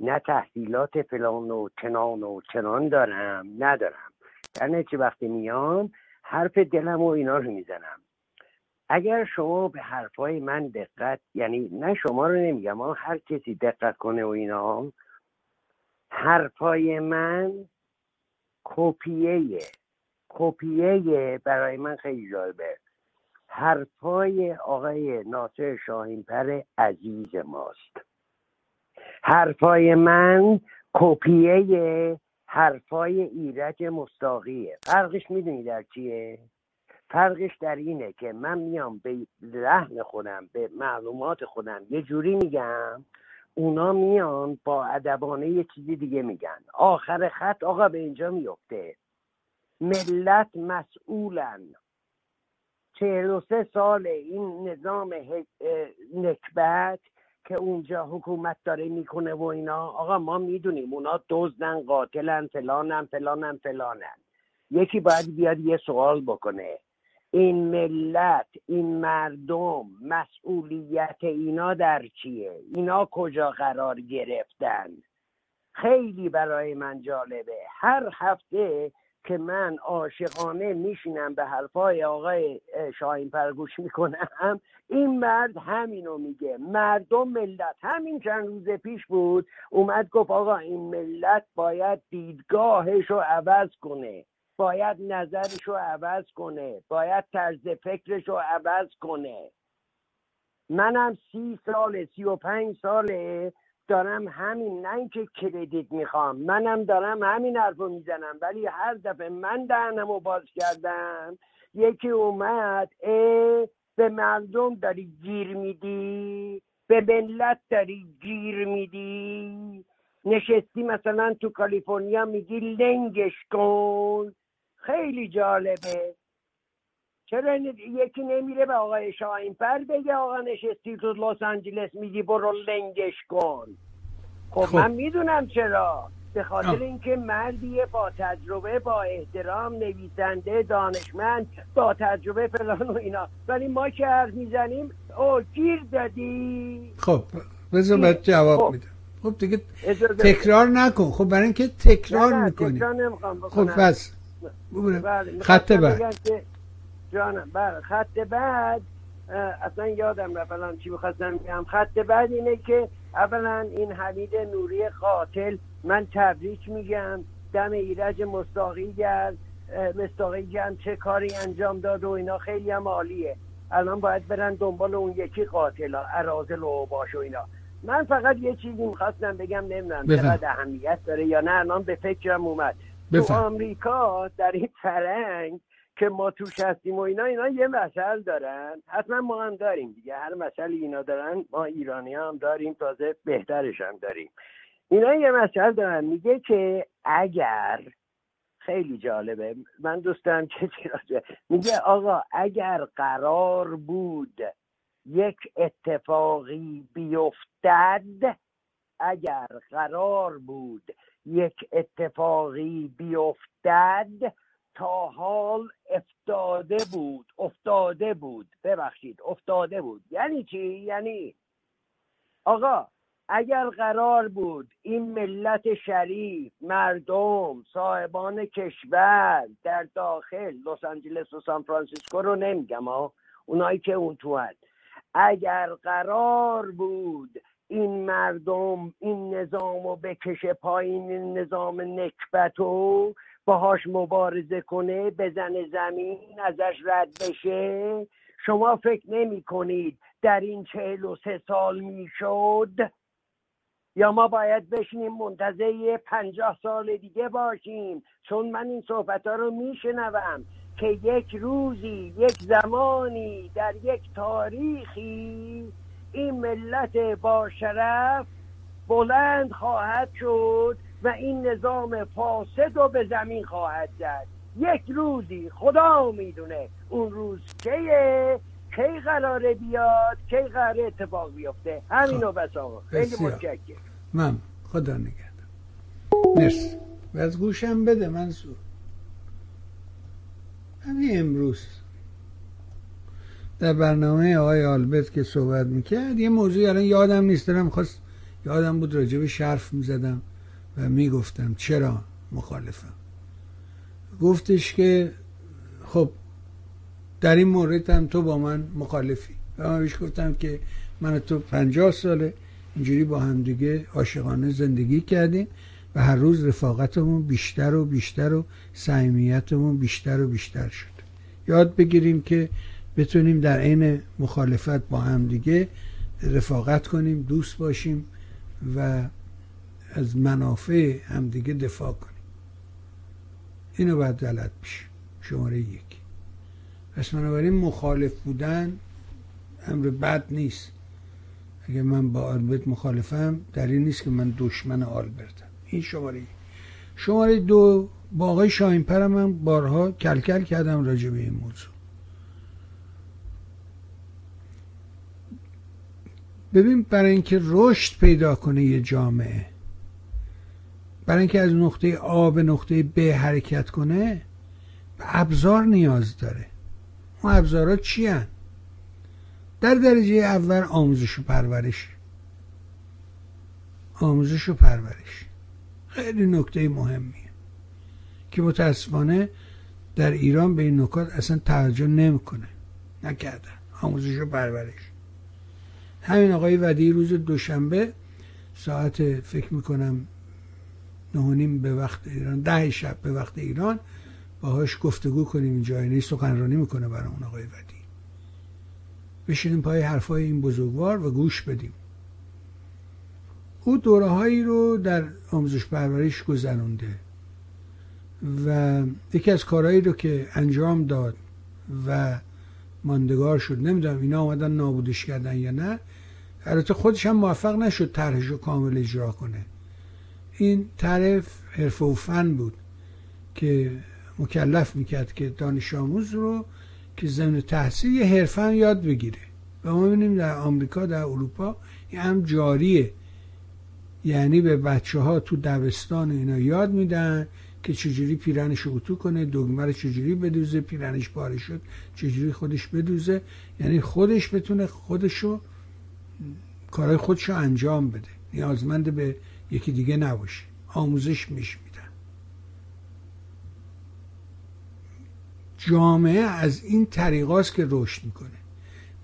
نه تحصیلات فلان و چنان و چنان دارم ندارم. در چه وقتی میام حرف دلم و اینا رو می‌زنم. اگر شما به حرفای من دقت یعنی نه شما رو نمیگم هر کسی دقت کنه و اینا حرفای من کپیه کپیه برای من خیلی جالبه. حرفای آقای ناصر شاهینپر عزیز ماست. حرفای من کپیه حرفای ایرج مستاقیه. فرقش می‌دونی در چیه؟ فرقش در اینه که من میام به لحن خودم به معلومات خودم. یه جوری میگم اونا میان با ادبانه یه چیزی دیگه میگن. آخر خط آقا به اینجا میفته. ملت مسئولن. چهل و سه سال این نظام نکبت که اونجا حکومت داره می‌کنه و اینا. آقا ما می‌دونیم اونا دزدن قاتلن فلانن فلانن فلانن. یکی باید بیاد یه سوال بکنه. این ملت این مردم مسئولیت اینا در چیه؟ اینا کجا قرار گرفتن؟ خیلی برای من جالبه. هر هفته که من عاشقانه میشینم به حرفای آقای شاهین پرگوش می‌کنم این مرد همینو میگه. مردم ملت. همین چند روز پیش بود اومد گفت آقا این ملت باید دیدگاهش رو عوض کنه. باید نظرش رو عوض کنه. باید طرز فکرش رو عوض کنه. منم سی سال سی و پنج ساله. دارم همین نه اینکه کردیت می‌خوام. منم دارم همین حرف رو می‌زنم. ولی هر دفعه من دهنم رو باز کردم یکی اومد اه به مردم داری گیر میدی؟ به ملت داری گیر میدی؟ نشستی مثلا تو کالیفرنیا میگی لنگش کن. خیلی جالبه. چرا یکی نمیره به آقای شاهین پر بگه آقا نشستی تو لس آنجلس میگی برو لنگش کن. خب, خب. من می‌دونم چرا. به خاطر اینکه مردی با تجربه با احترام نویسنده دانشمند با تجربه فلان و اینا. ولی ما که حرف می‌زنیم او گیر دادی. خب بذار بعد جواب خب. میدم. خب دیگه تکرار نکن. خب برای اینکه تکرار می‌کنی. خب بس. بله، خط بعد. جانم بله خط بعد اصلا یادم رفت الان چی می‌خواستم بگم. خط بعد اینه که اولا این حمید نوری قاتل من تبریک میگم. دم ایرج مستاقی گرد مستاقی گرد چه کاری انجام داد و اینا خیلی هم عالیه. الان باید برن دنبال اون یکی قاتل ارازل و باش و اینا. من فقط یه چیزی می‌خواستم بگم نمی‌دونم چقدر اهمیت داره یا نه. الان به فکرم اومد. تو آمریکا در این فرنگ که ما توش هستیم و اینا اینا یه مسئله دارن. حتما ما هم داریم دیگه. هر مسئله اینا دارن ما ایرانی هم داریم تازه بهترش هم داریم. اینا یه مسئله دارن. میگه که اگر خیلی جالبه. من دوستم که میگه آقا اگر قرار بود یک اتفاقی بیفتد اگر قرار بود یک اتفاقی بیفتد تا حال افتاده بود افتاده بود. ببخشید افتاده بود. یعنی چی؟ یعنی آقا اگر قرار بود این ملت شریف مردم صاحبان کشور در داخل لس آنجلس و سان فرانسیسکو رو نمیگم ها اونایی که اون تو هست. اگر قرار بود این مردم این نظام رو بکشه پایین این نظام نکبتو باهاش مبارزه کنه بزن زمین ازش رد بشه. شما فکر نمی کنید در این چهل و سه سال می‌شد یا ما باید بشینیم منتظر پنجاه سال دیگه باشیم؟ چون من این صحبت ها رو میشنوم که یک روزی یک زمانی در یک تاریخی این ملت با شرف بلند خواهد شد و این نظام فاسد رو به زمین خواهد زد. یک روزی خدا می‌دونه اون روز کیه کی قراره بیاد کی قراره اتفاق بیفته. همینو خب. بس آقا. خیلی متشکرم. من خدا نگهدم مرسی. و از گوشم بده منصور. همین امروز. در برنامه آقای آلبرت که صحبت می‌کرد یه موضوعی الان یادم نیست. دارم خواست یادم بود راجب شرف می‌زدم و می‌گفتم چرا مخالفم. گفتش که خب در این مورد هم تو با من مخالفی. و من بهش گفتم که من تو پنجاه ساله اینجوری با هم دیگه عاشقانه زندگی کردیم و هر روز رفاقتمون بیشتر و بیشتر و صمیمیتمون بیشتر و بیشتر شد. یاد بگیریم که بتونیم در عین مخالفت با هم دیگه رفاقت کنیم دوست باشیم و از منافع همدیگه دفاع کنیم. اینو باید غلط بشه. شماره یک. پس بنابراین مخالف بودن امر بد نیست. اگه من با آلبرت مخالفم در این نیست که من دشمن آلبرتم. این شماره یک. شماره دو با آقای شاین پرم من بارها کلکل کردم راجع به این موضوع. ببین برای اینکه رشد پیدا کنه یه جامعه برای اینکه از نقطه آ به نقطه ب حرکت کنه به ابزار نیاز داره. اون ابزارها چی هن؟ در درجه اول آموزش و پرورش. آموزش و پرورش. خیلی نکته مهمیه که متاسفانه در ایران به این نکات اصلا توجه نمی‌کنه. نکردن. آموزش و پرورش. همین آقای ودی روز دوشنبه ساعت فکر می‌کنم نهونیم به وقت ایران ده شب به وقت ایران باهاش گفتگو کنیم این جای سخنرانی می‌کنه برای اون آقای ودی. بشینیم پای حرفای این بزرگوار و گوش بدیم. او دوره هایی رو در آموزش پرورش گذرونده و یکی از کارهایی رو که انجام داد و ماندگار شد نمی‌دونم اینا آمدن نابودش کردن یا نه. البته خودش هم موفق نشد طرحش رو کامل اجرا کنه. این طرف حرف و فن بود که مکلف می‌کرد که دانش آموز رو که ضمن تحصیل یه حرفه یاد بگیره. و ما ببینیم در آمریکا در اروپا این هم جاریه. یعنی به بچه ها تو دبستان اینا یاد میدن. که چجوری پیرنش اتو کنه دگمه رو چجوری بدوزه پیرنش پاره شد چجوری خودش بدوزه. یعنی خودش بتونه خودشو کارهای خودشو انجام بده. نیازمند به یکی دیگه نباشه. آموزش میش میدن. جامعه از این طریقاست که رشد می‌کنه.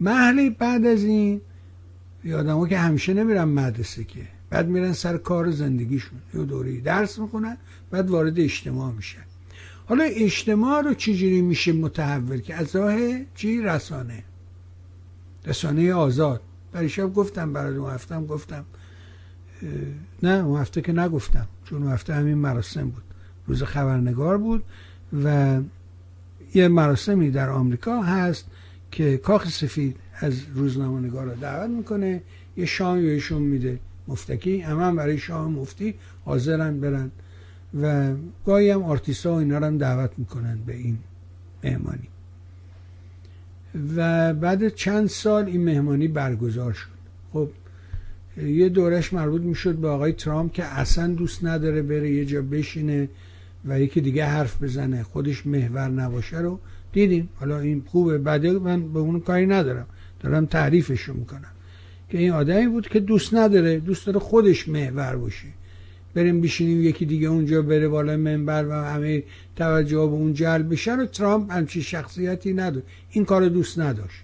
محلی بعد از این یادمو که همیشه نمیرن مدرسه که بعد میرن سر کار زندگیشون. یه دوره درس می‌کنن بعد وارد اجتماع میشن. حالا اجتماع رو چجوری میشه متحول که از راه چی؟ رسانه. رسانه آزاد. برای شب گفتم برای اون هفتم گفتم. نه اون هفته که نگفتم. چون اون هفته همین مراسم بود. روز خبرنگار بود و یه مراسمی در آمریکا هست که کاخ سفید از روزنامه نگار رو دعوت می‌کنه. یه شام بهشون میده. مفتکی هم برای شام مفتی حاضرن برن. و گاهی هم آرتیستا و اینا رو هم دعوت می‌کنن به این مهمانی. و بعد چند سال این مهمانی برگزار شد. خب یه دورش مربوط می‌شد به آقای ترامپ که اصلا دوست نداره بره یه جا بشینه و یکی دیگه حرف بزنه خودش محور نباشه رو دیدیم. حالا این خوبه بعد من به اون کاری ندارم. دارم تعریفش رو می‌کنم. که این آدمی بود که دوست نداره دوست داره خودش محور باشه. بریم بشینیم یکی دیگه اونجا بره بالا منبر و همه توجه به اون جلب بشه رو ترامپ همچی شخصیتی نداره. این کار دوست نداشت.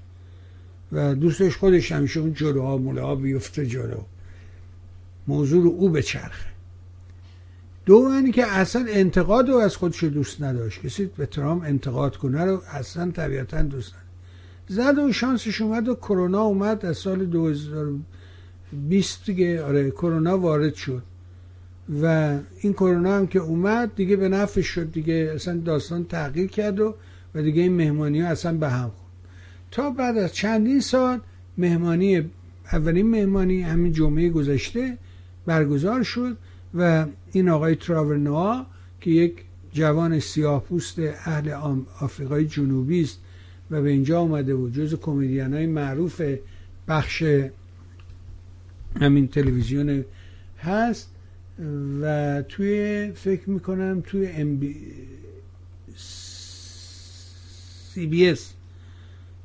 و دوستش خودش همیشه اون جلوها موله بیفته جلو. موضوع رو او بچرخه. دومی که اصلا انتقاد رو از خودش دوست نداشت. کسی به ترامپ انتقاد کنه رو اصلا طبیعتا دوست زد و شانسش اومد و کرونا اومد. از سال 2020 دیگه آره کرونا وارد شد. و این کرونا هم که اومد دیگه به نفع شد دیگه. اصلا داستان تغییر کرد و و دیگه این مهمانی ها اصلا به هم خورد. تا بعد از چندین سال مهمانی اولین مهمانی همین جمعه گذشته برگزار شد و این آقای تراورنوا که یک جوان سیاه پوست اهل آفریقای جنوبی است و به اینجا آمده بود جز کمدین های معروف بخش همین تلویزیون هست و توی فکر می‌کنم توی ام بی سی بی اس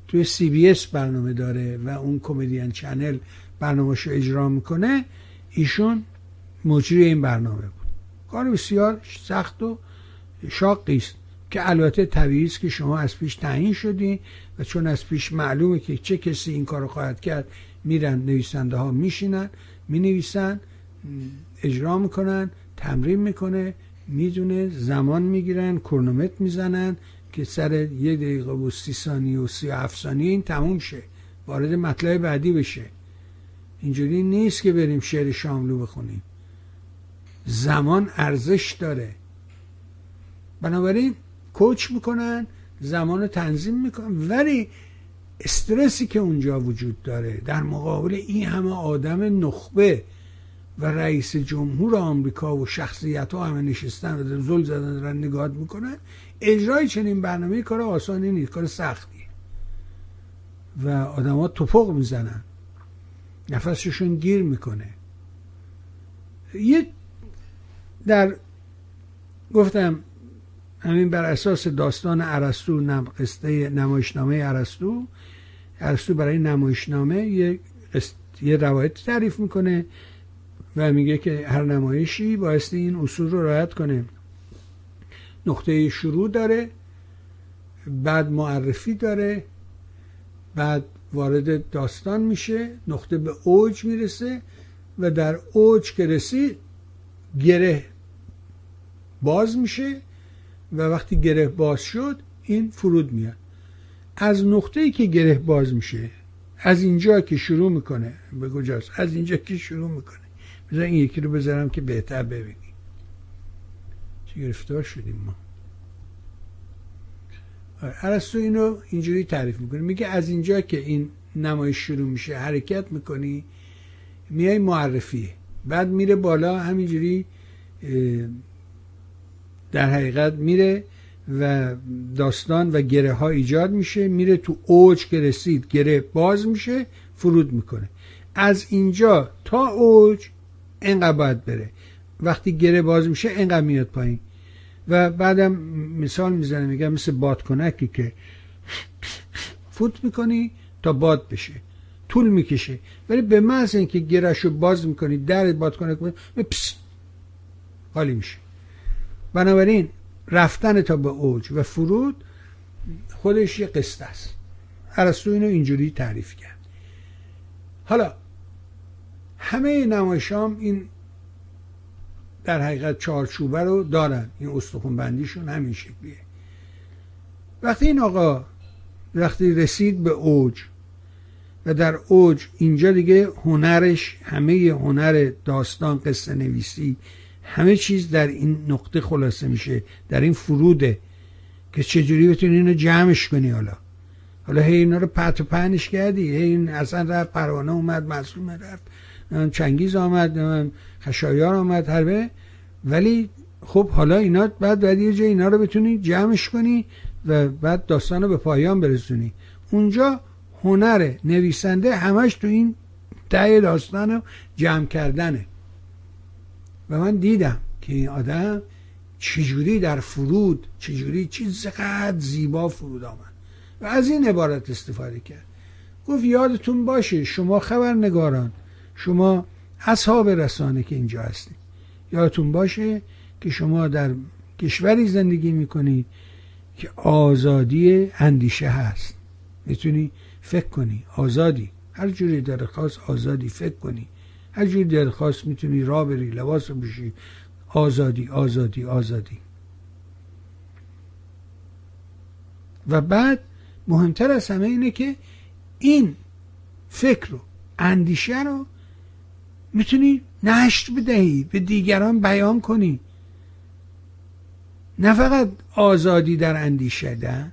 توی سی بی اس برنامه داره و اون comedian channel برنامهش رو اجرا می‌کنه. ایشون مجری این برنامه بود. کار بسیار سخت و شاقی است. که البته طبیعی است که شما از پیش تعیین شدی و چون از پیش معلومه که چه کسی این کار خواهد کرد میرن نویسنده ها میشینن می‌نویسن اجرا می‌کنن تمرین می‌کنه می‌دونه زمان می‌گیرن کرنومتر می‌زنن که سر یه دقیقه و سی ثانیه و سی ثانیه این تموم شه وارد مطلب بعدی بشه. اینجوری نیست که بریم شعر شاملو بخونیم. زمان ارزش داره. بنابراین کوچ می‌کنن زمان تنظیم می‌کنن. ولی استرسی که اونجا وجود داره در مقابل این همه آدم نخبه و رئیس جمهور آمریکا و شخصیت ها همه نشستن و زل زدن دارن نگاه می‌کنن اجرای چنین برنامه کار آسانی نیست کار سختی. و آدما توپق می‌زنن. نفسشون گیر می‌کنه. یه در گفتم همین بر اساس داستان عرستو نم قصه نمایشنامه عرستو عرستو برای نمایشنامه یه, یه روایت تعریف می‌کنه و میگه که هر نمایشی بایستی این اصول رو رعایت کنه. نقطه شروع داره بعد معرفی داره بعد وارد داستان میشه نقطه به اوج می‌رسه و در اوج که رسید گره باز میشه. و وقتی گره باز شد این فرود میاد. از نقطه ای که گره باز میشه از اینجا که شروع می‌کنه به کجاست؟ از اینجا که شروع می‌کنه. بذار این یکی رو بذارم که بهتر ببینی چه گرفتار شدیم ما. عرستو اینو اینجوری تعریف می‌کنه. میگه از اینجا که این نمایش شروع میشه حرکت می‌کنی میای معرفی. بعد میره بالا همینجوری در حقیقت میره و داستان و گره ها ایجاد میشه میره تو اوج که رسید گره باز میشه فرود می‌کنه. از اینجا تا اوج اینقدر باید بره. وقتی گره باز میشه اینقدر میاد پایین. و بعدم مثال می‌زنه میگم مثل بادکنکی که فوت می‌کنی تا باد بشه. طول می‌کشه. ولی به محض اینکه گرش رو باز می‌کنی در بادکنک حالی میشه. بنابراین رفتن تا به اوج و فرود خودش یه قصه است. ارسطو اینو اینجوری تعریف کرد. حالا همه نمایشام این در حقیقت چارچوبه رو دارن. این استخون بندیشون همین شکلیه. وقتی این آقا وقتی رسید به اوج و در اوج اینجا دیگه هنرش همه هنر داستان قصه نویسی همه چیز در این نقطه خلاصه میشه در این فروده که چجوری بتونی اینو جمعش کنی حالا. حالا هی اینا رو پت و پنش کردی هی این اصلا رفت پروانه اومد مظلوم رفت چنگیز آمد خشایار آمد هربه ولی خب حالا اینا بعد بعد یه جای اینا رو بتونی جمعش کنی و بعد داستان رو به پایان برسونی. اونجا هنر نویسنده همش تو این ته داستان رو جمع کردنه. و من دیدم که این آدم چجوری در فرود چجوری چیزقدر زیبا فرود آمد و از این عبارت استفاده کرد. گفت یادتون باشه شما خبرنگاران شما اصحاب رسانه که اینجا هستید. یادتون باشه که شما در کشوری زندگی می‌کنید که آزادی اندیشه هست. می‌تونی فکر کنی آزادی. هر جوری در خاص آزادی فکر کنی. هر جوری در خاص می‌تونی را بری لباس بشی آزادی آزادی آزادی. و بعد مهمتر از همه اینه که این فکر رو اندیشه رو می‌تونی نشر بدهی به دیگران بیان کنی. نه فقط آزادی در اندیشه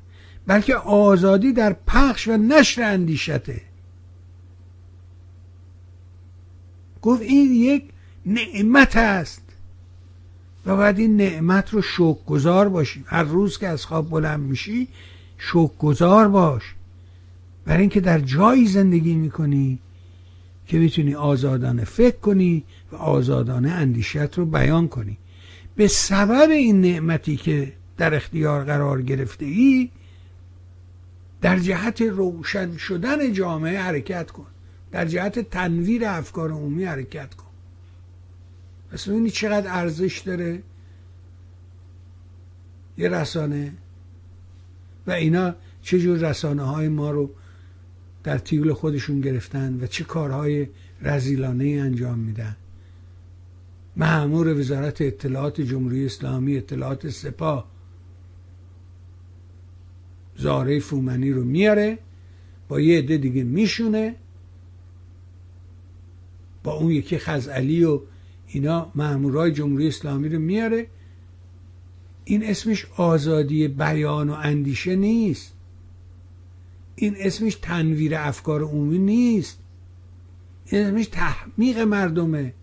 بلکه آزادی در پخش و نشر اندیشته. گفت این یک نعمت است. و باید این نعمت رو شوک گذار باشی هر روز که از خواب بلند میشی شوک گذار باش. برای اینکه در جایی زندگی می‌کنی که می‌تونی آزادانه فکر کنی و آزادانه اندیشت رو بیان کنی. به سبب این نعمتی که در اختیار قرار گرفته ای در جهت روشن شدن جامعه حرکت کن. در جهت تنویر افکار عمومی حرکت کن. پس ببینی چقدر ارزش داره یه رسانه و اینا چجور رسانه های ما رو در تیول خودشون گرفتن و چه کارهای رزیلانه انجام میدن. معمور وزارت اطلاعات جمهوری اسلامی اطلاعات سپاه. زاره فومنی رو میاره با یه عده دیگه میشونه با اون یکی خزعلی و اینا مامورای جمهوری اسلامی رو میاره. این اسمش آزادی بیان و اندیشه نیست. این اسمش تنویر افکار عمومی نیست. این اسمش تحمیق مردمه.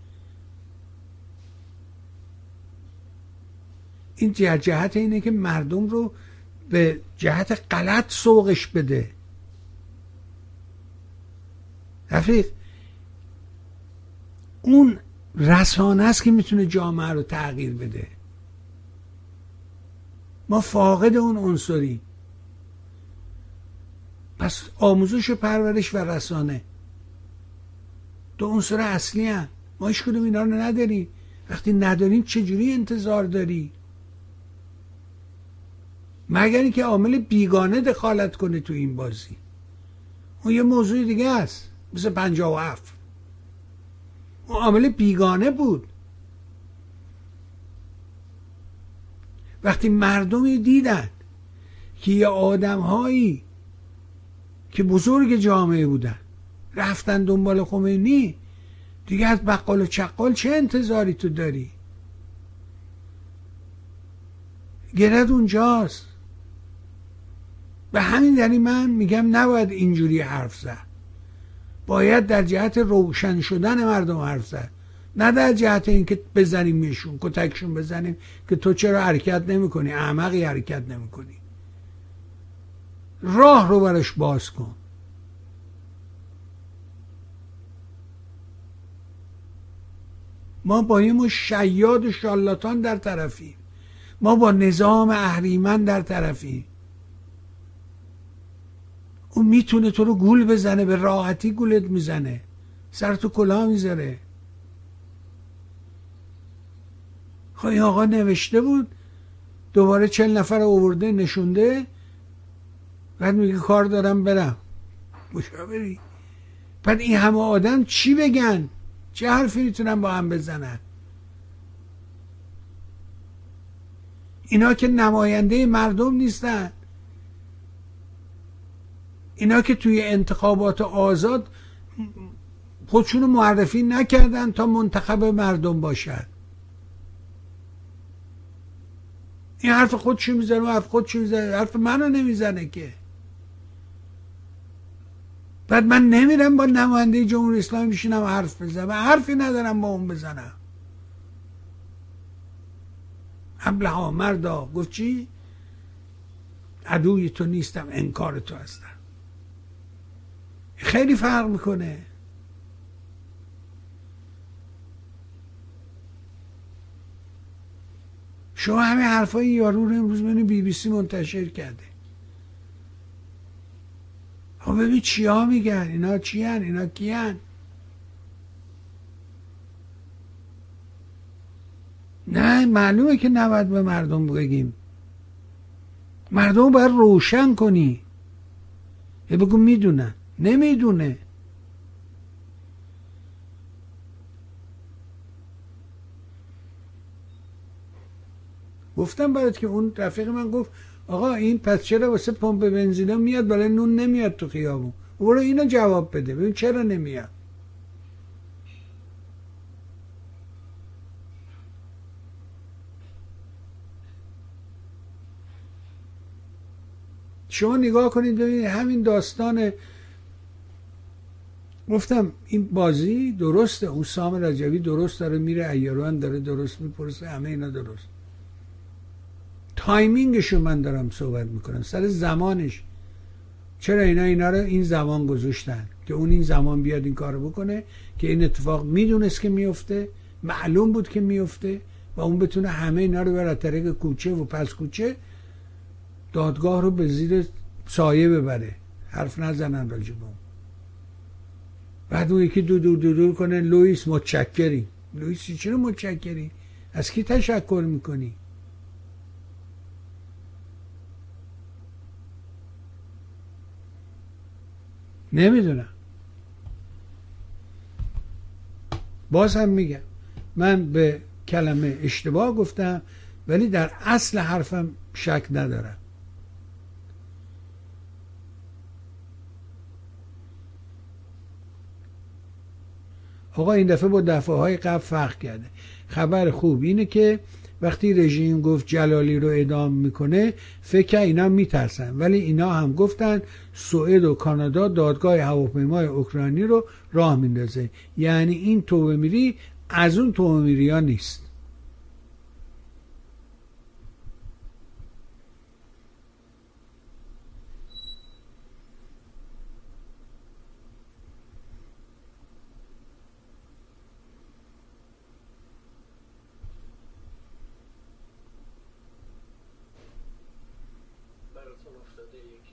این جهت اینه که مردم رو به جهت غلط سوقش بده. رفیق اون رسانه است که می‌تونه جامعه رو تغییر بده. ما فاقد اون عنصری. پس آموزش و پرورش و رسانه. دو عنصر اصلی هم ما هیچ کدوم اینا رو نداریم. وقتی نداریم چجوری انتظار داری؟ مگر اینکه عامل بیگانه دخالت کنه تو این بازی. اون یه موضوع دیگه است. مثل پنجاه و هفت. عامل بیگانه بود. وقتی مردمی دیدن که یه آدم هایی که بزرگ جامعه بودن رفتن دنبال خمینی دیگه از بقال و چقال چه انتظاری تو داری؟ گرد اونجاست. به همین دلیل من میگم نباید اینجوری حرف زد. باید در جهت روشن شدن مردم حرف زد. نه در جهت اینکه بزنیم میشون کتکشون بزنیم که تو چرا حرکت نمی‌کنی؟ احمقی حرکت نمی‌کنی. راه رو برش باز کن. ما با یه شیاد شالاتان در طرفیم. ما با نظام اهریمن در طرفیم. اون می‌تونه تو رو گول بزنه به راحتی گولت می‌زنه. سر تو کلاه می‌ذاره. خب این آقا نوشته بود دوباره چل نفر آورده نشونده. بعد میگه کار دارم برم. مشاوری بعد این همه آدم چی بگن؟ چه حرفی می‌تونن با هم بزنن؟ اینا که نماینده مردم نیستن. اینا که توی انتخابات آزاد خودشونو معرفی نکردن تا منتخب مردم باشن. این حرف خودشو می‌زنه و حرف خودشو می‌زنه حرف منو نمی‌زنه که. بعد من نمیرم با نماینده جمهوری اسلامی میشینم حرف بزنم. و حرفی ندارم با اون بزنم. ها مردا گفت چی؟ عدوی تو نیستم انکار تو هستم. خیلی فرق می‌کنه. شما همه حرفای یارو رو امروز من بی بی سی منتشر کرده. خب ببین چیا میگن؟ اینا چی هن؟ اینا کی هن؟ نه معلومه که نباید به مردم بگیم. مردم باید روشن کنی. یه بگو می‌دونن. نمی‌دونه. گفتم برات که اون رفیق من گفت آقا این پس چرا واسه پمپ بنزینا میاد؟ برای نون نمیاد تو خیابون. برو اینو جواب بده. ببین چرا نمیاد. شما نگاه کنید ببینید همین داستان گفتم این بازی درسته اون سام درست داره میره ایران داره درست می‌پرسه همه اینا درست. timing شو من دارم صحبت می‌کنم. سر زمانش. چرا اینا اینا رو این زمان گذاشتن؟ که اون این زمان بیاد این کارو بکنه که این اتفاق می‌دونست که میفته معلوم بود که میفته و اون بتونه همه اینا رو بر طریق کوچه و پس کوچه دادگاه رو به زیر سایه ببره. حرف نزنن راجب اون. بعد اون یکی دو دو دو دو کنه لویس متشکری. لویس چرا متشکری؟ از کی تشکر می‌کنی؟ نمی‌دونم. باز هم میگم. من به کلمه اشتباه گفتم ولی در اصل حرفم شک ندارم. آقا این دفعه با دفعه های قبل فرق کرده. خبر خوب اینه که وقتی رژیم گفت جلالی رو ادام می‌کنه فکر اینا میترسن. ولی اینا هم گفتن سوئد و کانادا دادگاه هواپیمای اوکراینی رو راه میندازه. یعنی این توبه میری از اون توبه نیست.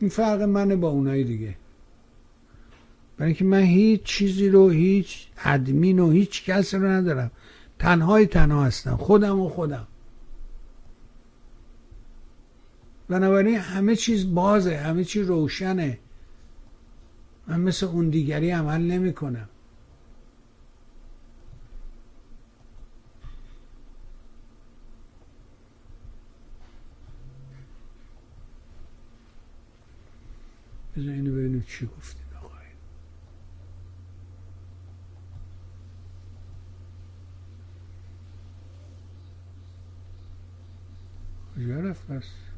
این فرق منه با اونایی دیگه. برای اینکه من هیچ چیزی رو هیچ ادمین و هیچ کس رو ندارم. تنهای تنها هستم خودم و خودم. بنابراین همه چیز بازه همه چیز روشنه. من مثل اون دیگری عمل نمی کنم بذار اینو ببینیم چی گفتی آقای. کجا رفت؟ بس.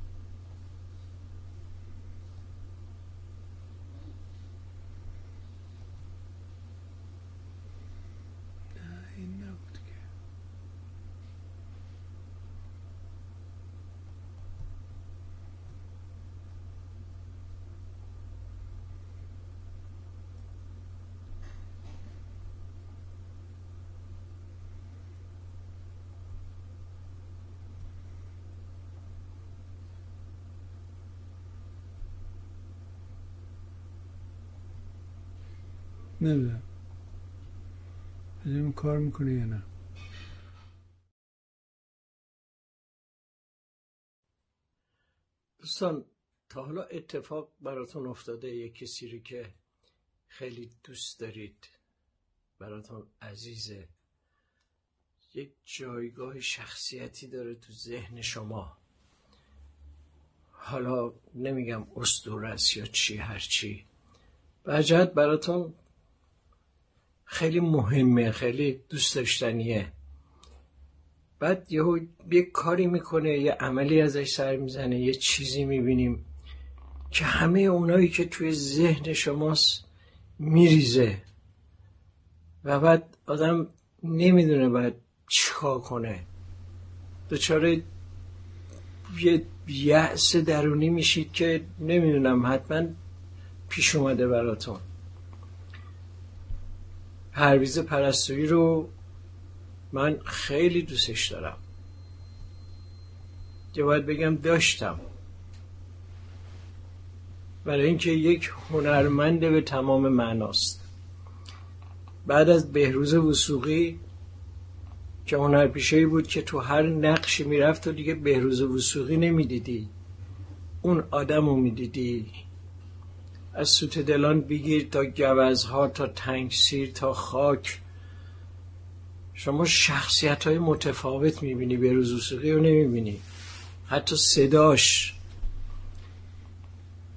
نمی‌دونم. ببینیم کار می‌کنه یا نه؟ دوستان تا حالا اتفاق براتون افتاده یه کسی رو که خیلی دوست دارید براتون عزیزه. یک جایگاه شخصیتی داره تو ذهن شما. حالا نمیگم استور است یا چی هرچی بجد براتون خیلی مهمه خیلی دوست داشتنیه. بعد یهو یه کاری می‌کنه یه عملی ازش سر می‌زنه یه چیزی می‌بینیم که همه اونایی که توی ذهن شماست میریزه. و بعد آدم نمی‌دونه باید چیکار کنه. دچار یه یأس درونی میشید که نمی‌دونم حتما پیش اومده براتون. پرویز پرستویی رو من خیلی دوستش دارم. که باید بگم داشتم. برای اینکه یک هنرمند به تمام معناست. بعد از بهروز وسوقی که هنرپیشه بود که تو هر نقشی می‌رفت و دیگه بهروز وسوقی نمی‌دیدی. اون آدم رو می‌دیدی. از سوت دلان بگیر تا گوزها تا تنگسیر تا خاک. شما شخصیت های متفاوت می‌بینی به روزوسقی رو نمی‌بینی. حتی صداش.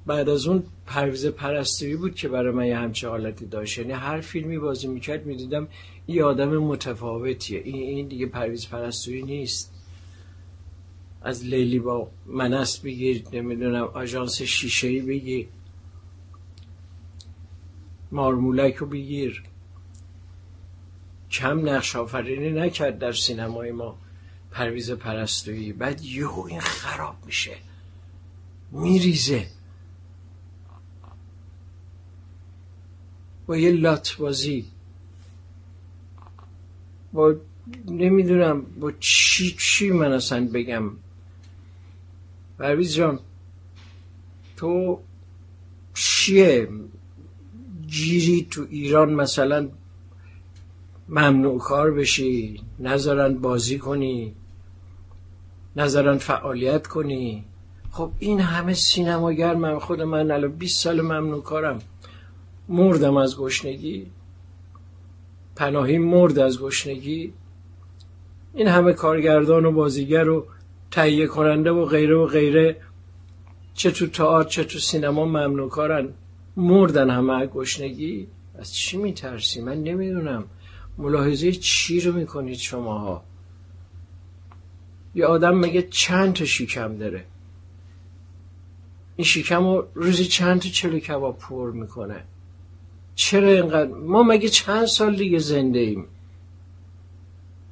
بعد از اون پرویز پرستویی بود که برای من یه همچه حالتی داشت. یعنی هر فیلمی بازی می‌کرد می‌دیدم این آدم متفاوتیه. این, این دیگه پرویز پرستویی نیست. از لیلی با منست بگیر نمی‌دونم آژانس شیشه ای بگیر. مارمولک رو بگیر. کم نقش آفرینی نکرد در سینمای ما. پرویز پرستویی. بعد یهو این خراب میشه. میریزه. با یه بازی. با نمی‌دونم با چی چی من اصلا بگم. پرویز جان تو چیه؟ گیری تو ایران مثلا ممنوع کار بشی نذارن بازی کنی نذارن فعالیت کنی. خب این همه سینماگر من خود من الان 20 سال ممنوع کارم. مردم از گشنگی پناهی مرد از گشنگی. این همه کارگردان و بازیگر و تهیه کننده و غیره و غیره چه تو تئاتر چه تو سینما ممنوع کارن. مردن همه گشنگی؟ از چی میترسی؟ من نمی‌دونم. ملاحظه چی رو می‌کنید شماها؟ یه آدم مگه چند تا شیکم داره؟ این شیکم رو روزی چند تا چلو کباب پر می‌کنه؟ چرا اینقدر؟ ما مگه چند سال دیگه زنده ایم؟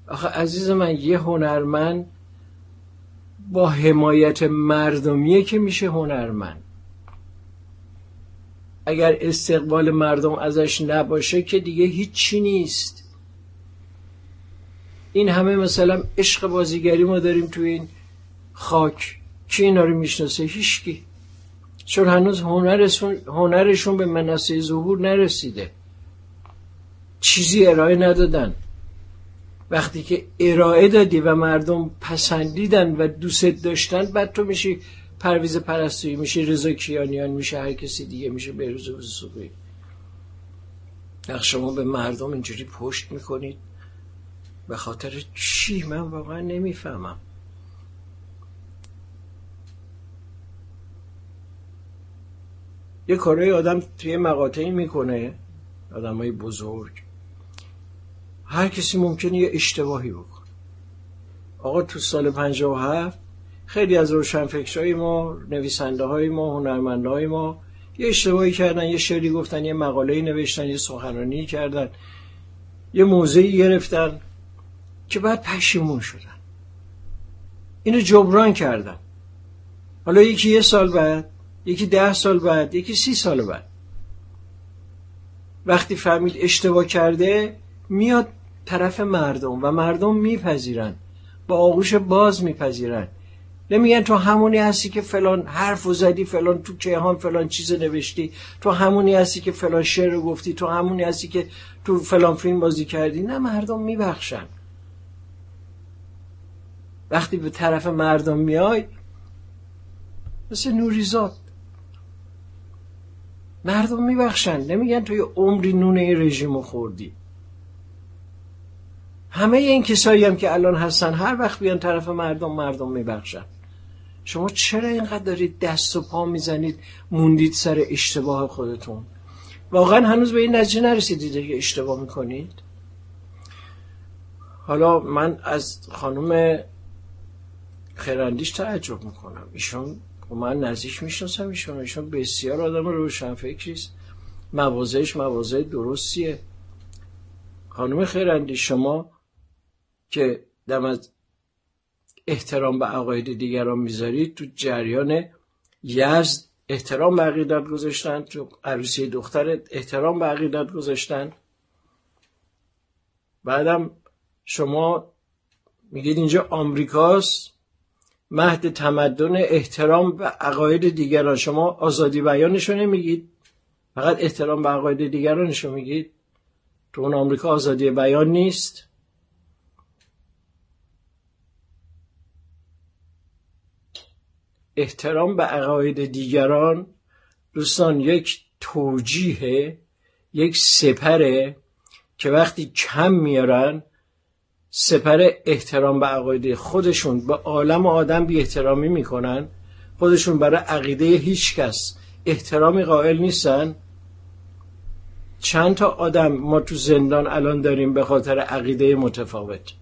آخه عزیز من یه هنرمند با حمایت مردمیه که میشه هنرمند. اگر استقبال مردم ازش نباشه که دیگه هیچی نیست. این همه مثلا عشق بازیگری ما داریم تو این خاک. کی اینا رو می‌شناسه؟ هیچکی. چون هنوز هنرشون, هنرشون به منصه ظهور نرسیده. چیزی ارائه ندادن. وقتی که ارائه دادی و مردم پسندیدن و دوست داشتن بعد تو میشی پرویز پرستویی میشه رضا کیانیان میشه هر کسی دیگه میشه بهروز وسوقی شما به مردم اینجوری پشت می‌کنید؟ به خاطر چی؟ من واقعا نمی‌فهمم. یه کارهای آدم توی مقاطعی می‌کنه آدم های بزرگ. هر کسی ممکنه یه اشتباهی بکنه. آقا تو سال 57 خیلی از روشنفکرهای ما نویسنده های ما هنرمنده های ما یه اشتباهی کردن یه شعری گفتن یه مقاله نوشتن یه سخنرانی کردن یه موضعی گرفتن که بعد پشیمون شدن. اینو جبران کردن. حالا یکی یه سال بعد یکی ده سال بعد یکی سی سال بعد. وقتی فهمید اشتباه کرده میاد طرف مردم و مردم میپذیرن. با آغوش باز میپذیرن. نمیگن تو همونی هستی که فلان حرف و زدی فلان تو کیهان فلان چیز نوشتی. تو همونی هستی که فلان شعر رو گفتی. تو همونی هستی که تو فلان فیلم بازی کردی. نه مردم میبخشن. وقتی به طرف مردم میای مثل نوریزاد مردم میبخشن. نمیگن توی عمری نونه رژیم خوردی. همه این کسایی هم که الان هستن هر وقت بیان طرف مردم مردم میبخشن. شما چرا اینقدر دارید دست و پا می‌زنید موندید سر اشتباه خودتون؟ واقعا هنوز به این نتیجه نرسیدید که اشتباه می‌کنید؟ حالا من از خانم خیراندیش تعجب می‌کنم. ایشون من نزدیک می‌شناسم. ایشون ایشون بسیار آدم روشنفکریست موازهش موازه درستیه. خانم خیراندیش شما که دم از احترام به عقاید دیگران می‌ذارید. تو جریان یزد احترام به عقیدت گذاشتن. تو عروسی دخترت احترام به عقیدت گذاشتن. بعدم شما میگید اینجا آمریکاست. مهد تمدن احترام به عقاید دیگران. شما آزادی بیانشو نمیگید. فقط احترام به عقاید دیگرانشو میگید. تو اون آمریکا آزادی بیان نیست. احترام به عقاید دیگران دوستان یک توجیه یک سپره که وقتی کم میارن سپر احترام به عقاید خودشون به عالم آدم بی احترامی می‌کنن. خودشون برای عقیده هیچ کس احترامی قائل نیستن. چند تا آدم ما تو زندان الان داریم به خاطر عقیده متفاوت.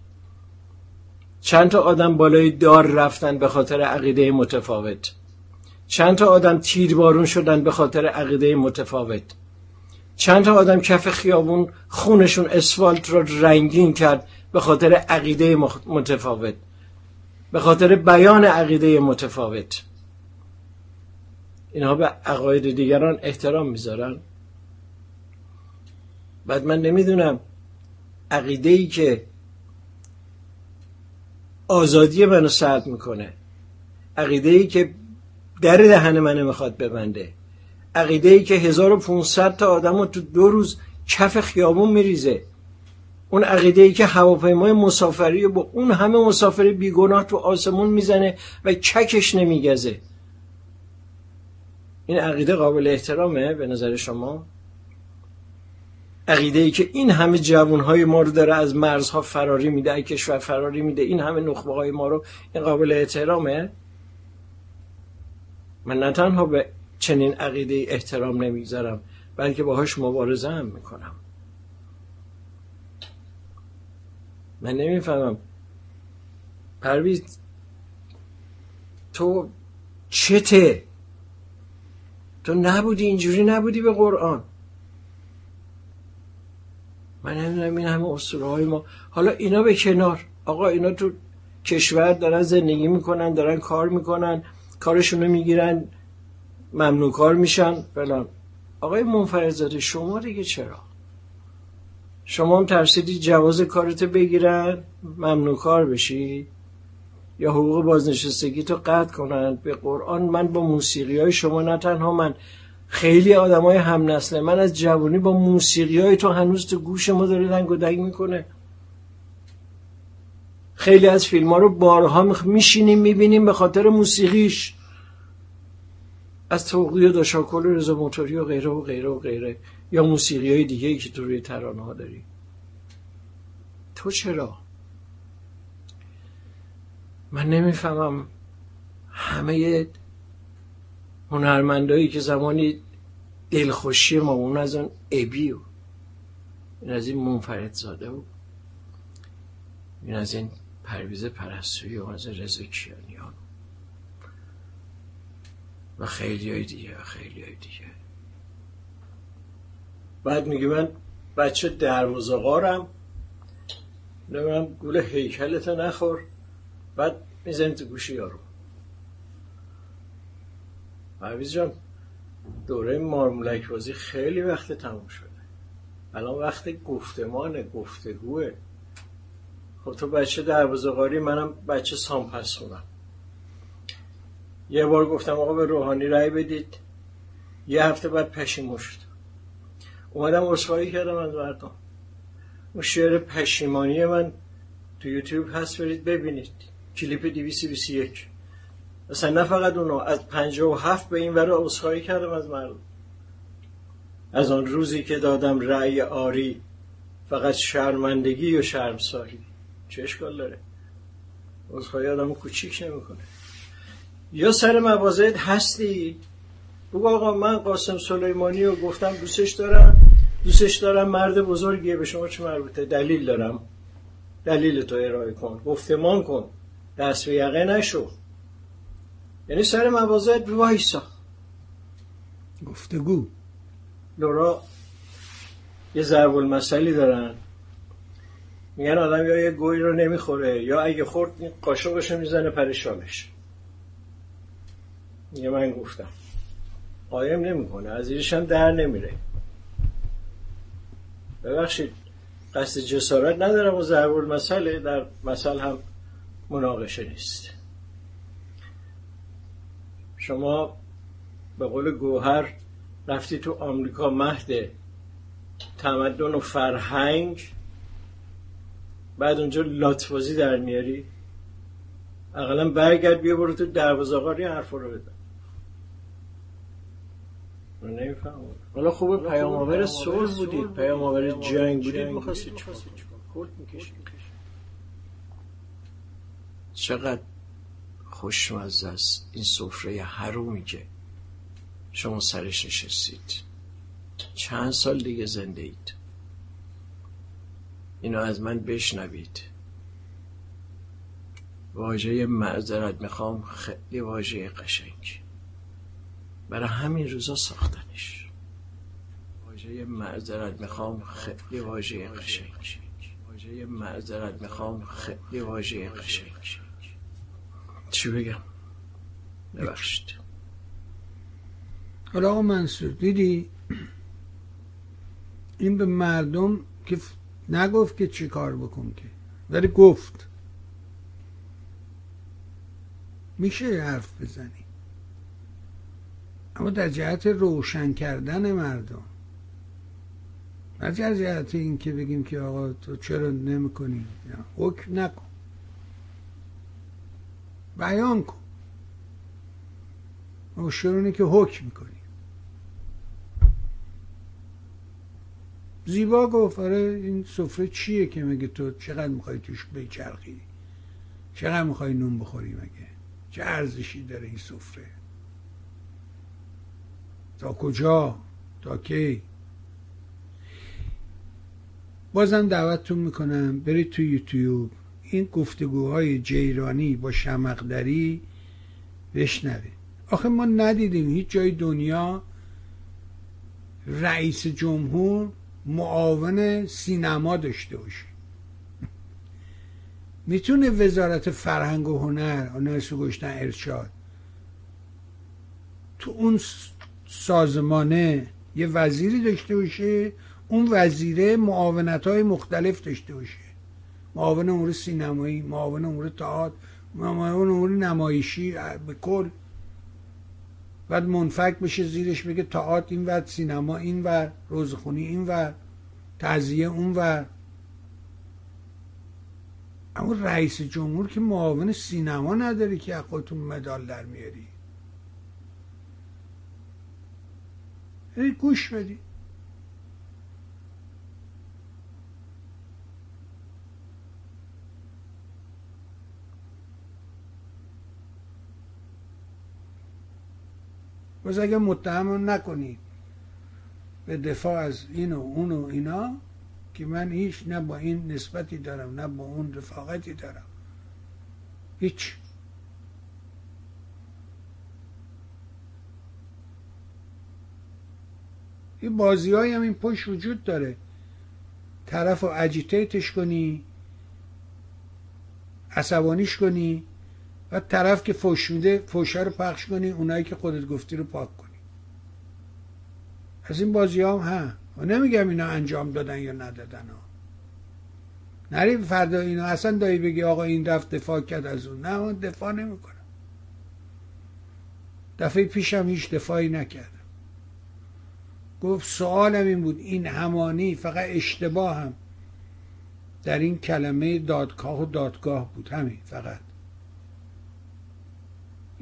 چند تا آدم بالای دار رفتن به خاطر عقیده متفاوت. چند تا آدم تیربارون شدن به خاطر عقیده متفاوت. چند تا آدم کف خیابون خونشون اسفالت رو رنگین کرد به خاطر عقیده متفاوت. به خاطر بیان عقیده متفاوت. اینها به عقاید دیگران احترام می‌ذارن. بعد من نمی‌دونم عقیده ای که آزادی منو سلب می‌کنه. عقیده ای که در دهن منو می‌خواد ببنده. عقیده ای که 1500 تا آدم رو تو دو روز کف خیابون میریزه. اون عقیده ای که هواپیمای مسافری با اون همه مسافر بیگناه تو آسمون می‌زنه و چکش نمیگزه. این عقیده قابل احترامه به نظر شما؟ عقیده ای که این همه جوان های ما رو داره از مرزها فراری میده کشور فراری میده این همه نخبه های ما رو این قابل احترامه؟ من نه تنها به چنین عقیده احترام نمی‌گذارم بلکه باهاش مبارزه هم می‌کنم. من نمی‌فهمم. پرویز تو چته؟ تو نبودی اینجوری نبودی به قرآن. من نمی‌دونم این همه های ما. حالا اینا به کنار. آقا اینا تو کشور دارن زندگی می‌کنن دارن کار می‌کنن کارشونو می‌گیرن ممنوع کار میشن فلان. آقای منفرزاده شما دیگه چرا؟ شما هم ترسیدی جواز کارت بگیرن ممنوع کار بشی؟ یا حقوق بازنشستگی تو قطع کنن؟ به قرآن من با موسیقی های شما نه تنها من. خیلی آدم های هم نسله من از جوانی با موسیقی های تو هنوز تو گوش ما داره دنگ و دنگ می‌کنه. خیلی از فیلم ها رو بارها میشینیم می‌بینیم به خاطر موسیقیش. از توقی و داشاکل و رضا موتوری و غیره و غیره و غیره. یا موسیقی های دیگه ای که تو روی ترانه ها داری. تو چرا؟ من نمی‌فهمم همه هنرمندایی که زمانی دلخوشی ما اون از اون ابی و این از این منفرد زاده و این از این پرویز پرستوی و از رضا کیانیان و خیلی های دیگه و خیلی های دیگه. بعد میگه من بچه دروازقارم نمی‌دونم گول هیکلتو نخور. بعد می‌زنی تو گوشی یارو. پرویز جان دوره مارمولک بازی خیلی وقت تموم شده. الان وقت گفتمان گفتگوه. خب تو بچه دروازه‌قاری منم بچه سامپس خونم یه بار گفتم آقا به روحانی رأی بدید. یه هفته بعد پشیمون شد. اومدم اصخایی کردم از مردم. اون شعر پشیمانی من تو یوتیوب هست برید ببینید. کلیپ 221 مثلا نه فقط اونو از 57 به این ور اصخایی کردم از مردم. از آن روزی که دادم رأی آری فقط شرمندگی و شرمساری. چه اشکال داره؟ عذرخواهی آدم کوچیک نمی‌کنه. یا سر موازد هستی؟ بگو آقا من قاسم سلیمانی رو گفتم دوستش دارم. دوستش دارم مرد بزرگیه به شما چه مربوطه؟ دلیل دارم. دلیل تو ارائه کن. گفتمان کن. دست به یقه نشو. یعنی سر موازد وایسا. گفتگو. لورا یه ضرب المثلی دارن. میگن آدم یا یه گوی رو نمی‌خوره یا اگه خورد قاشقش می‌زنه پرشانش یه من گفتم. قایم نمی‌کنه از ایرش هم در نمیره. ببخشید قصد جسارت ندارم و ضرب المثله در مثل هم مناقشه نیست. شما به قول گوهر رفتی تو آمریکا مهد تمدن و فرهنگ بعد اونجا لاتوازی در میاری؟ اقلا برگرد بیا برو تو دروازه آقاری حرف رو بده من نمی‌فهمم. حالا خوبه پیام آور صلح بودید. پیام آور جنگ بودید. می‌خواستید چیکار چقدر خوشمزه است این سفره حرومی که شما سرش نشستید. چند سال دیگه زنده اید. اینو از من بشنوید. واژه معذرت می‌خوام خیلی واژه قشنگ. برای همین روزا ساختنش. واژه معذرت می‌خوام خیلی واژه قشنگ. واژه معذرت می‌خوام خیلی واژه قشنگ. چی بگم؟ ببخشید. حالا آقا منصور دیدی؟ این به مردم که نگفت که چی کار بکن که. ولی گفت. میشه حرف بزنی؟ اما در جهت روشن کردن مردم. در جهت این که بگیم که آقا تو چرا نمی کنی حکم نکن. بیان کن. مشکل که حکم می‌کنی زیبا گفت آره این سفره چیه که مگه تو چقدر می‌خوای توش بچرخی؟ چقدر می‌خوای نون بخوری مگه؟ چه ارزشی داره این سفره؟ تا کجا؟ تا کی؟ بازم دعوتتون می‌کنم برید تو یوتیوب. این گفتگوهای جیرانی با شمقدری بشنوید آخه ما ندیدیم هیچ جای دنیا رئیس جمهور معاون سینما داشته باشه. می‌تونه وزارت فرهنگ و هنر آنایس گشتن ارشاد تو اون سازمانه یه وزیری داشته باشه اون وزیره معاونت های مختلف داشته باشه. معاون امور سینمایی معاون امور تئاتر معاون امور نمایشی به کل. بعد منفک بشه زیرش بگه تئاتر این ور سینما این ور روزخونی این ور تعذیه اون ور. اما رئیس جمهور که معاون سینما نداری که از خودتون مدال در میاری. گوش بدی. و اگه متهم نکنی به دفاع از این و اون و اینا که من هیچ نه با این نسبتی دارم نه با اون رفاقتی دارم. هیچ. این بازی های هم این پشت وجود داره. طرف رو اجیتیتش کنی عصبانیش کنی. و طرف که فوش میده فوشه رو پخش کنی اونایی که خودت گفتی رو پاک کنی. از این بازی هم هم و نمیگم اینا انجام دادن یا ندادن ها. نری فردا اینا اصلا دایی بگی آقا این رفت دفاع کرد از اون. نه من دفاع نمی‌کنم دفعه پیشم هیچ دفاعی نکردم گفت سوالم این بود این همانی فقط اشتباه هم در این کلمه دادگاه و دادگاه بود همین فقط.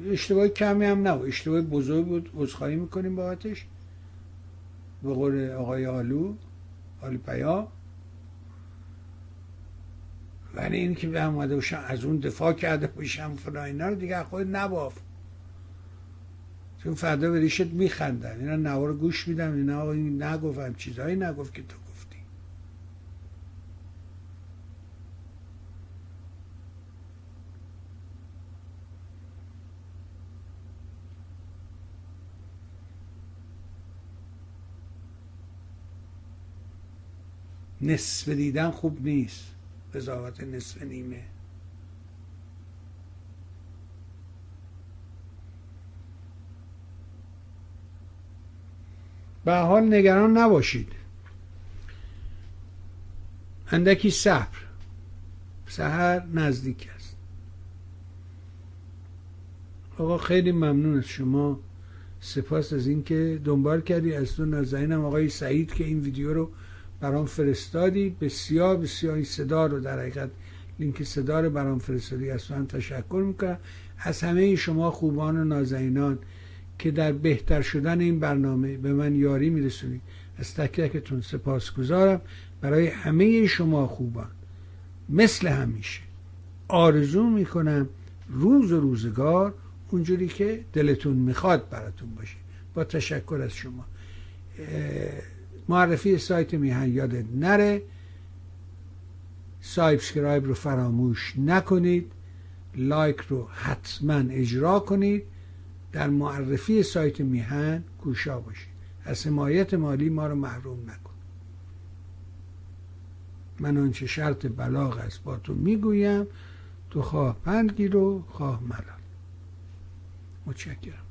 اشتباه کمی هم نه اشتباه بزرگ بود. عذرخواهی می‌کنیم بابتش به قول آقای آلو آلو پیا. ولی این که به اومده باشم از اون دفاع کرده باشم فلا اینا رو دیگه خود نباف. چون فردا به ریشت میخندن. اینا نوار گوش میدم اینا نگفتم چیزهایی نگفت که تو گفتی نصف دیدن خوب نیست. قضاوت نصف نیمه. به حال نگران نباشید. اندکی صبر. سهر نزدیک است. آقا خیلی ممنون از شما. سپاس از اینکه دنبال کردی. از تو نازنینم آقای سعید که این ویدیو رو برام فرستادی. بسیار بسیار این صدا رو در حقیقت لینک صدا رو برام فرستادی از تو هم تشکر می‌کنم. از همه شما خوبان و نازنینان که در بهتر شدن این برنامه به من یاری میرسونید. از تک تکتون سپاسگزارم. برای همه شما خوبان مثل همیشه آرزو می‌کنم روز و روزگار اونجوری که دلتون می‌خواد براتون باشه. با تشکر از شما. معرفی سایت میهن یادت نره. subscribe رو فراموش نکنید. like رو حتما اجرا کنید. در معرفی سایت میهن کوشا باشید. از حمایت مالی ما رو محروم نکن. من آنچه شرط بلاغ است با تو می‌گویم. تو خواه پند گیر و خواه ملال. متشکرم.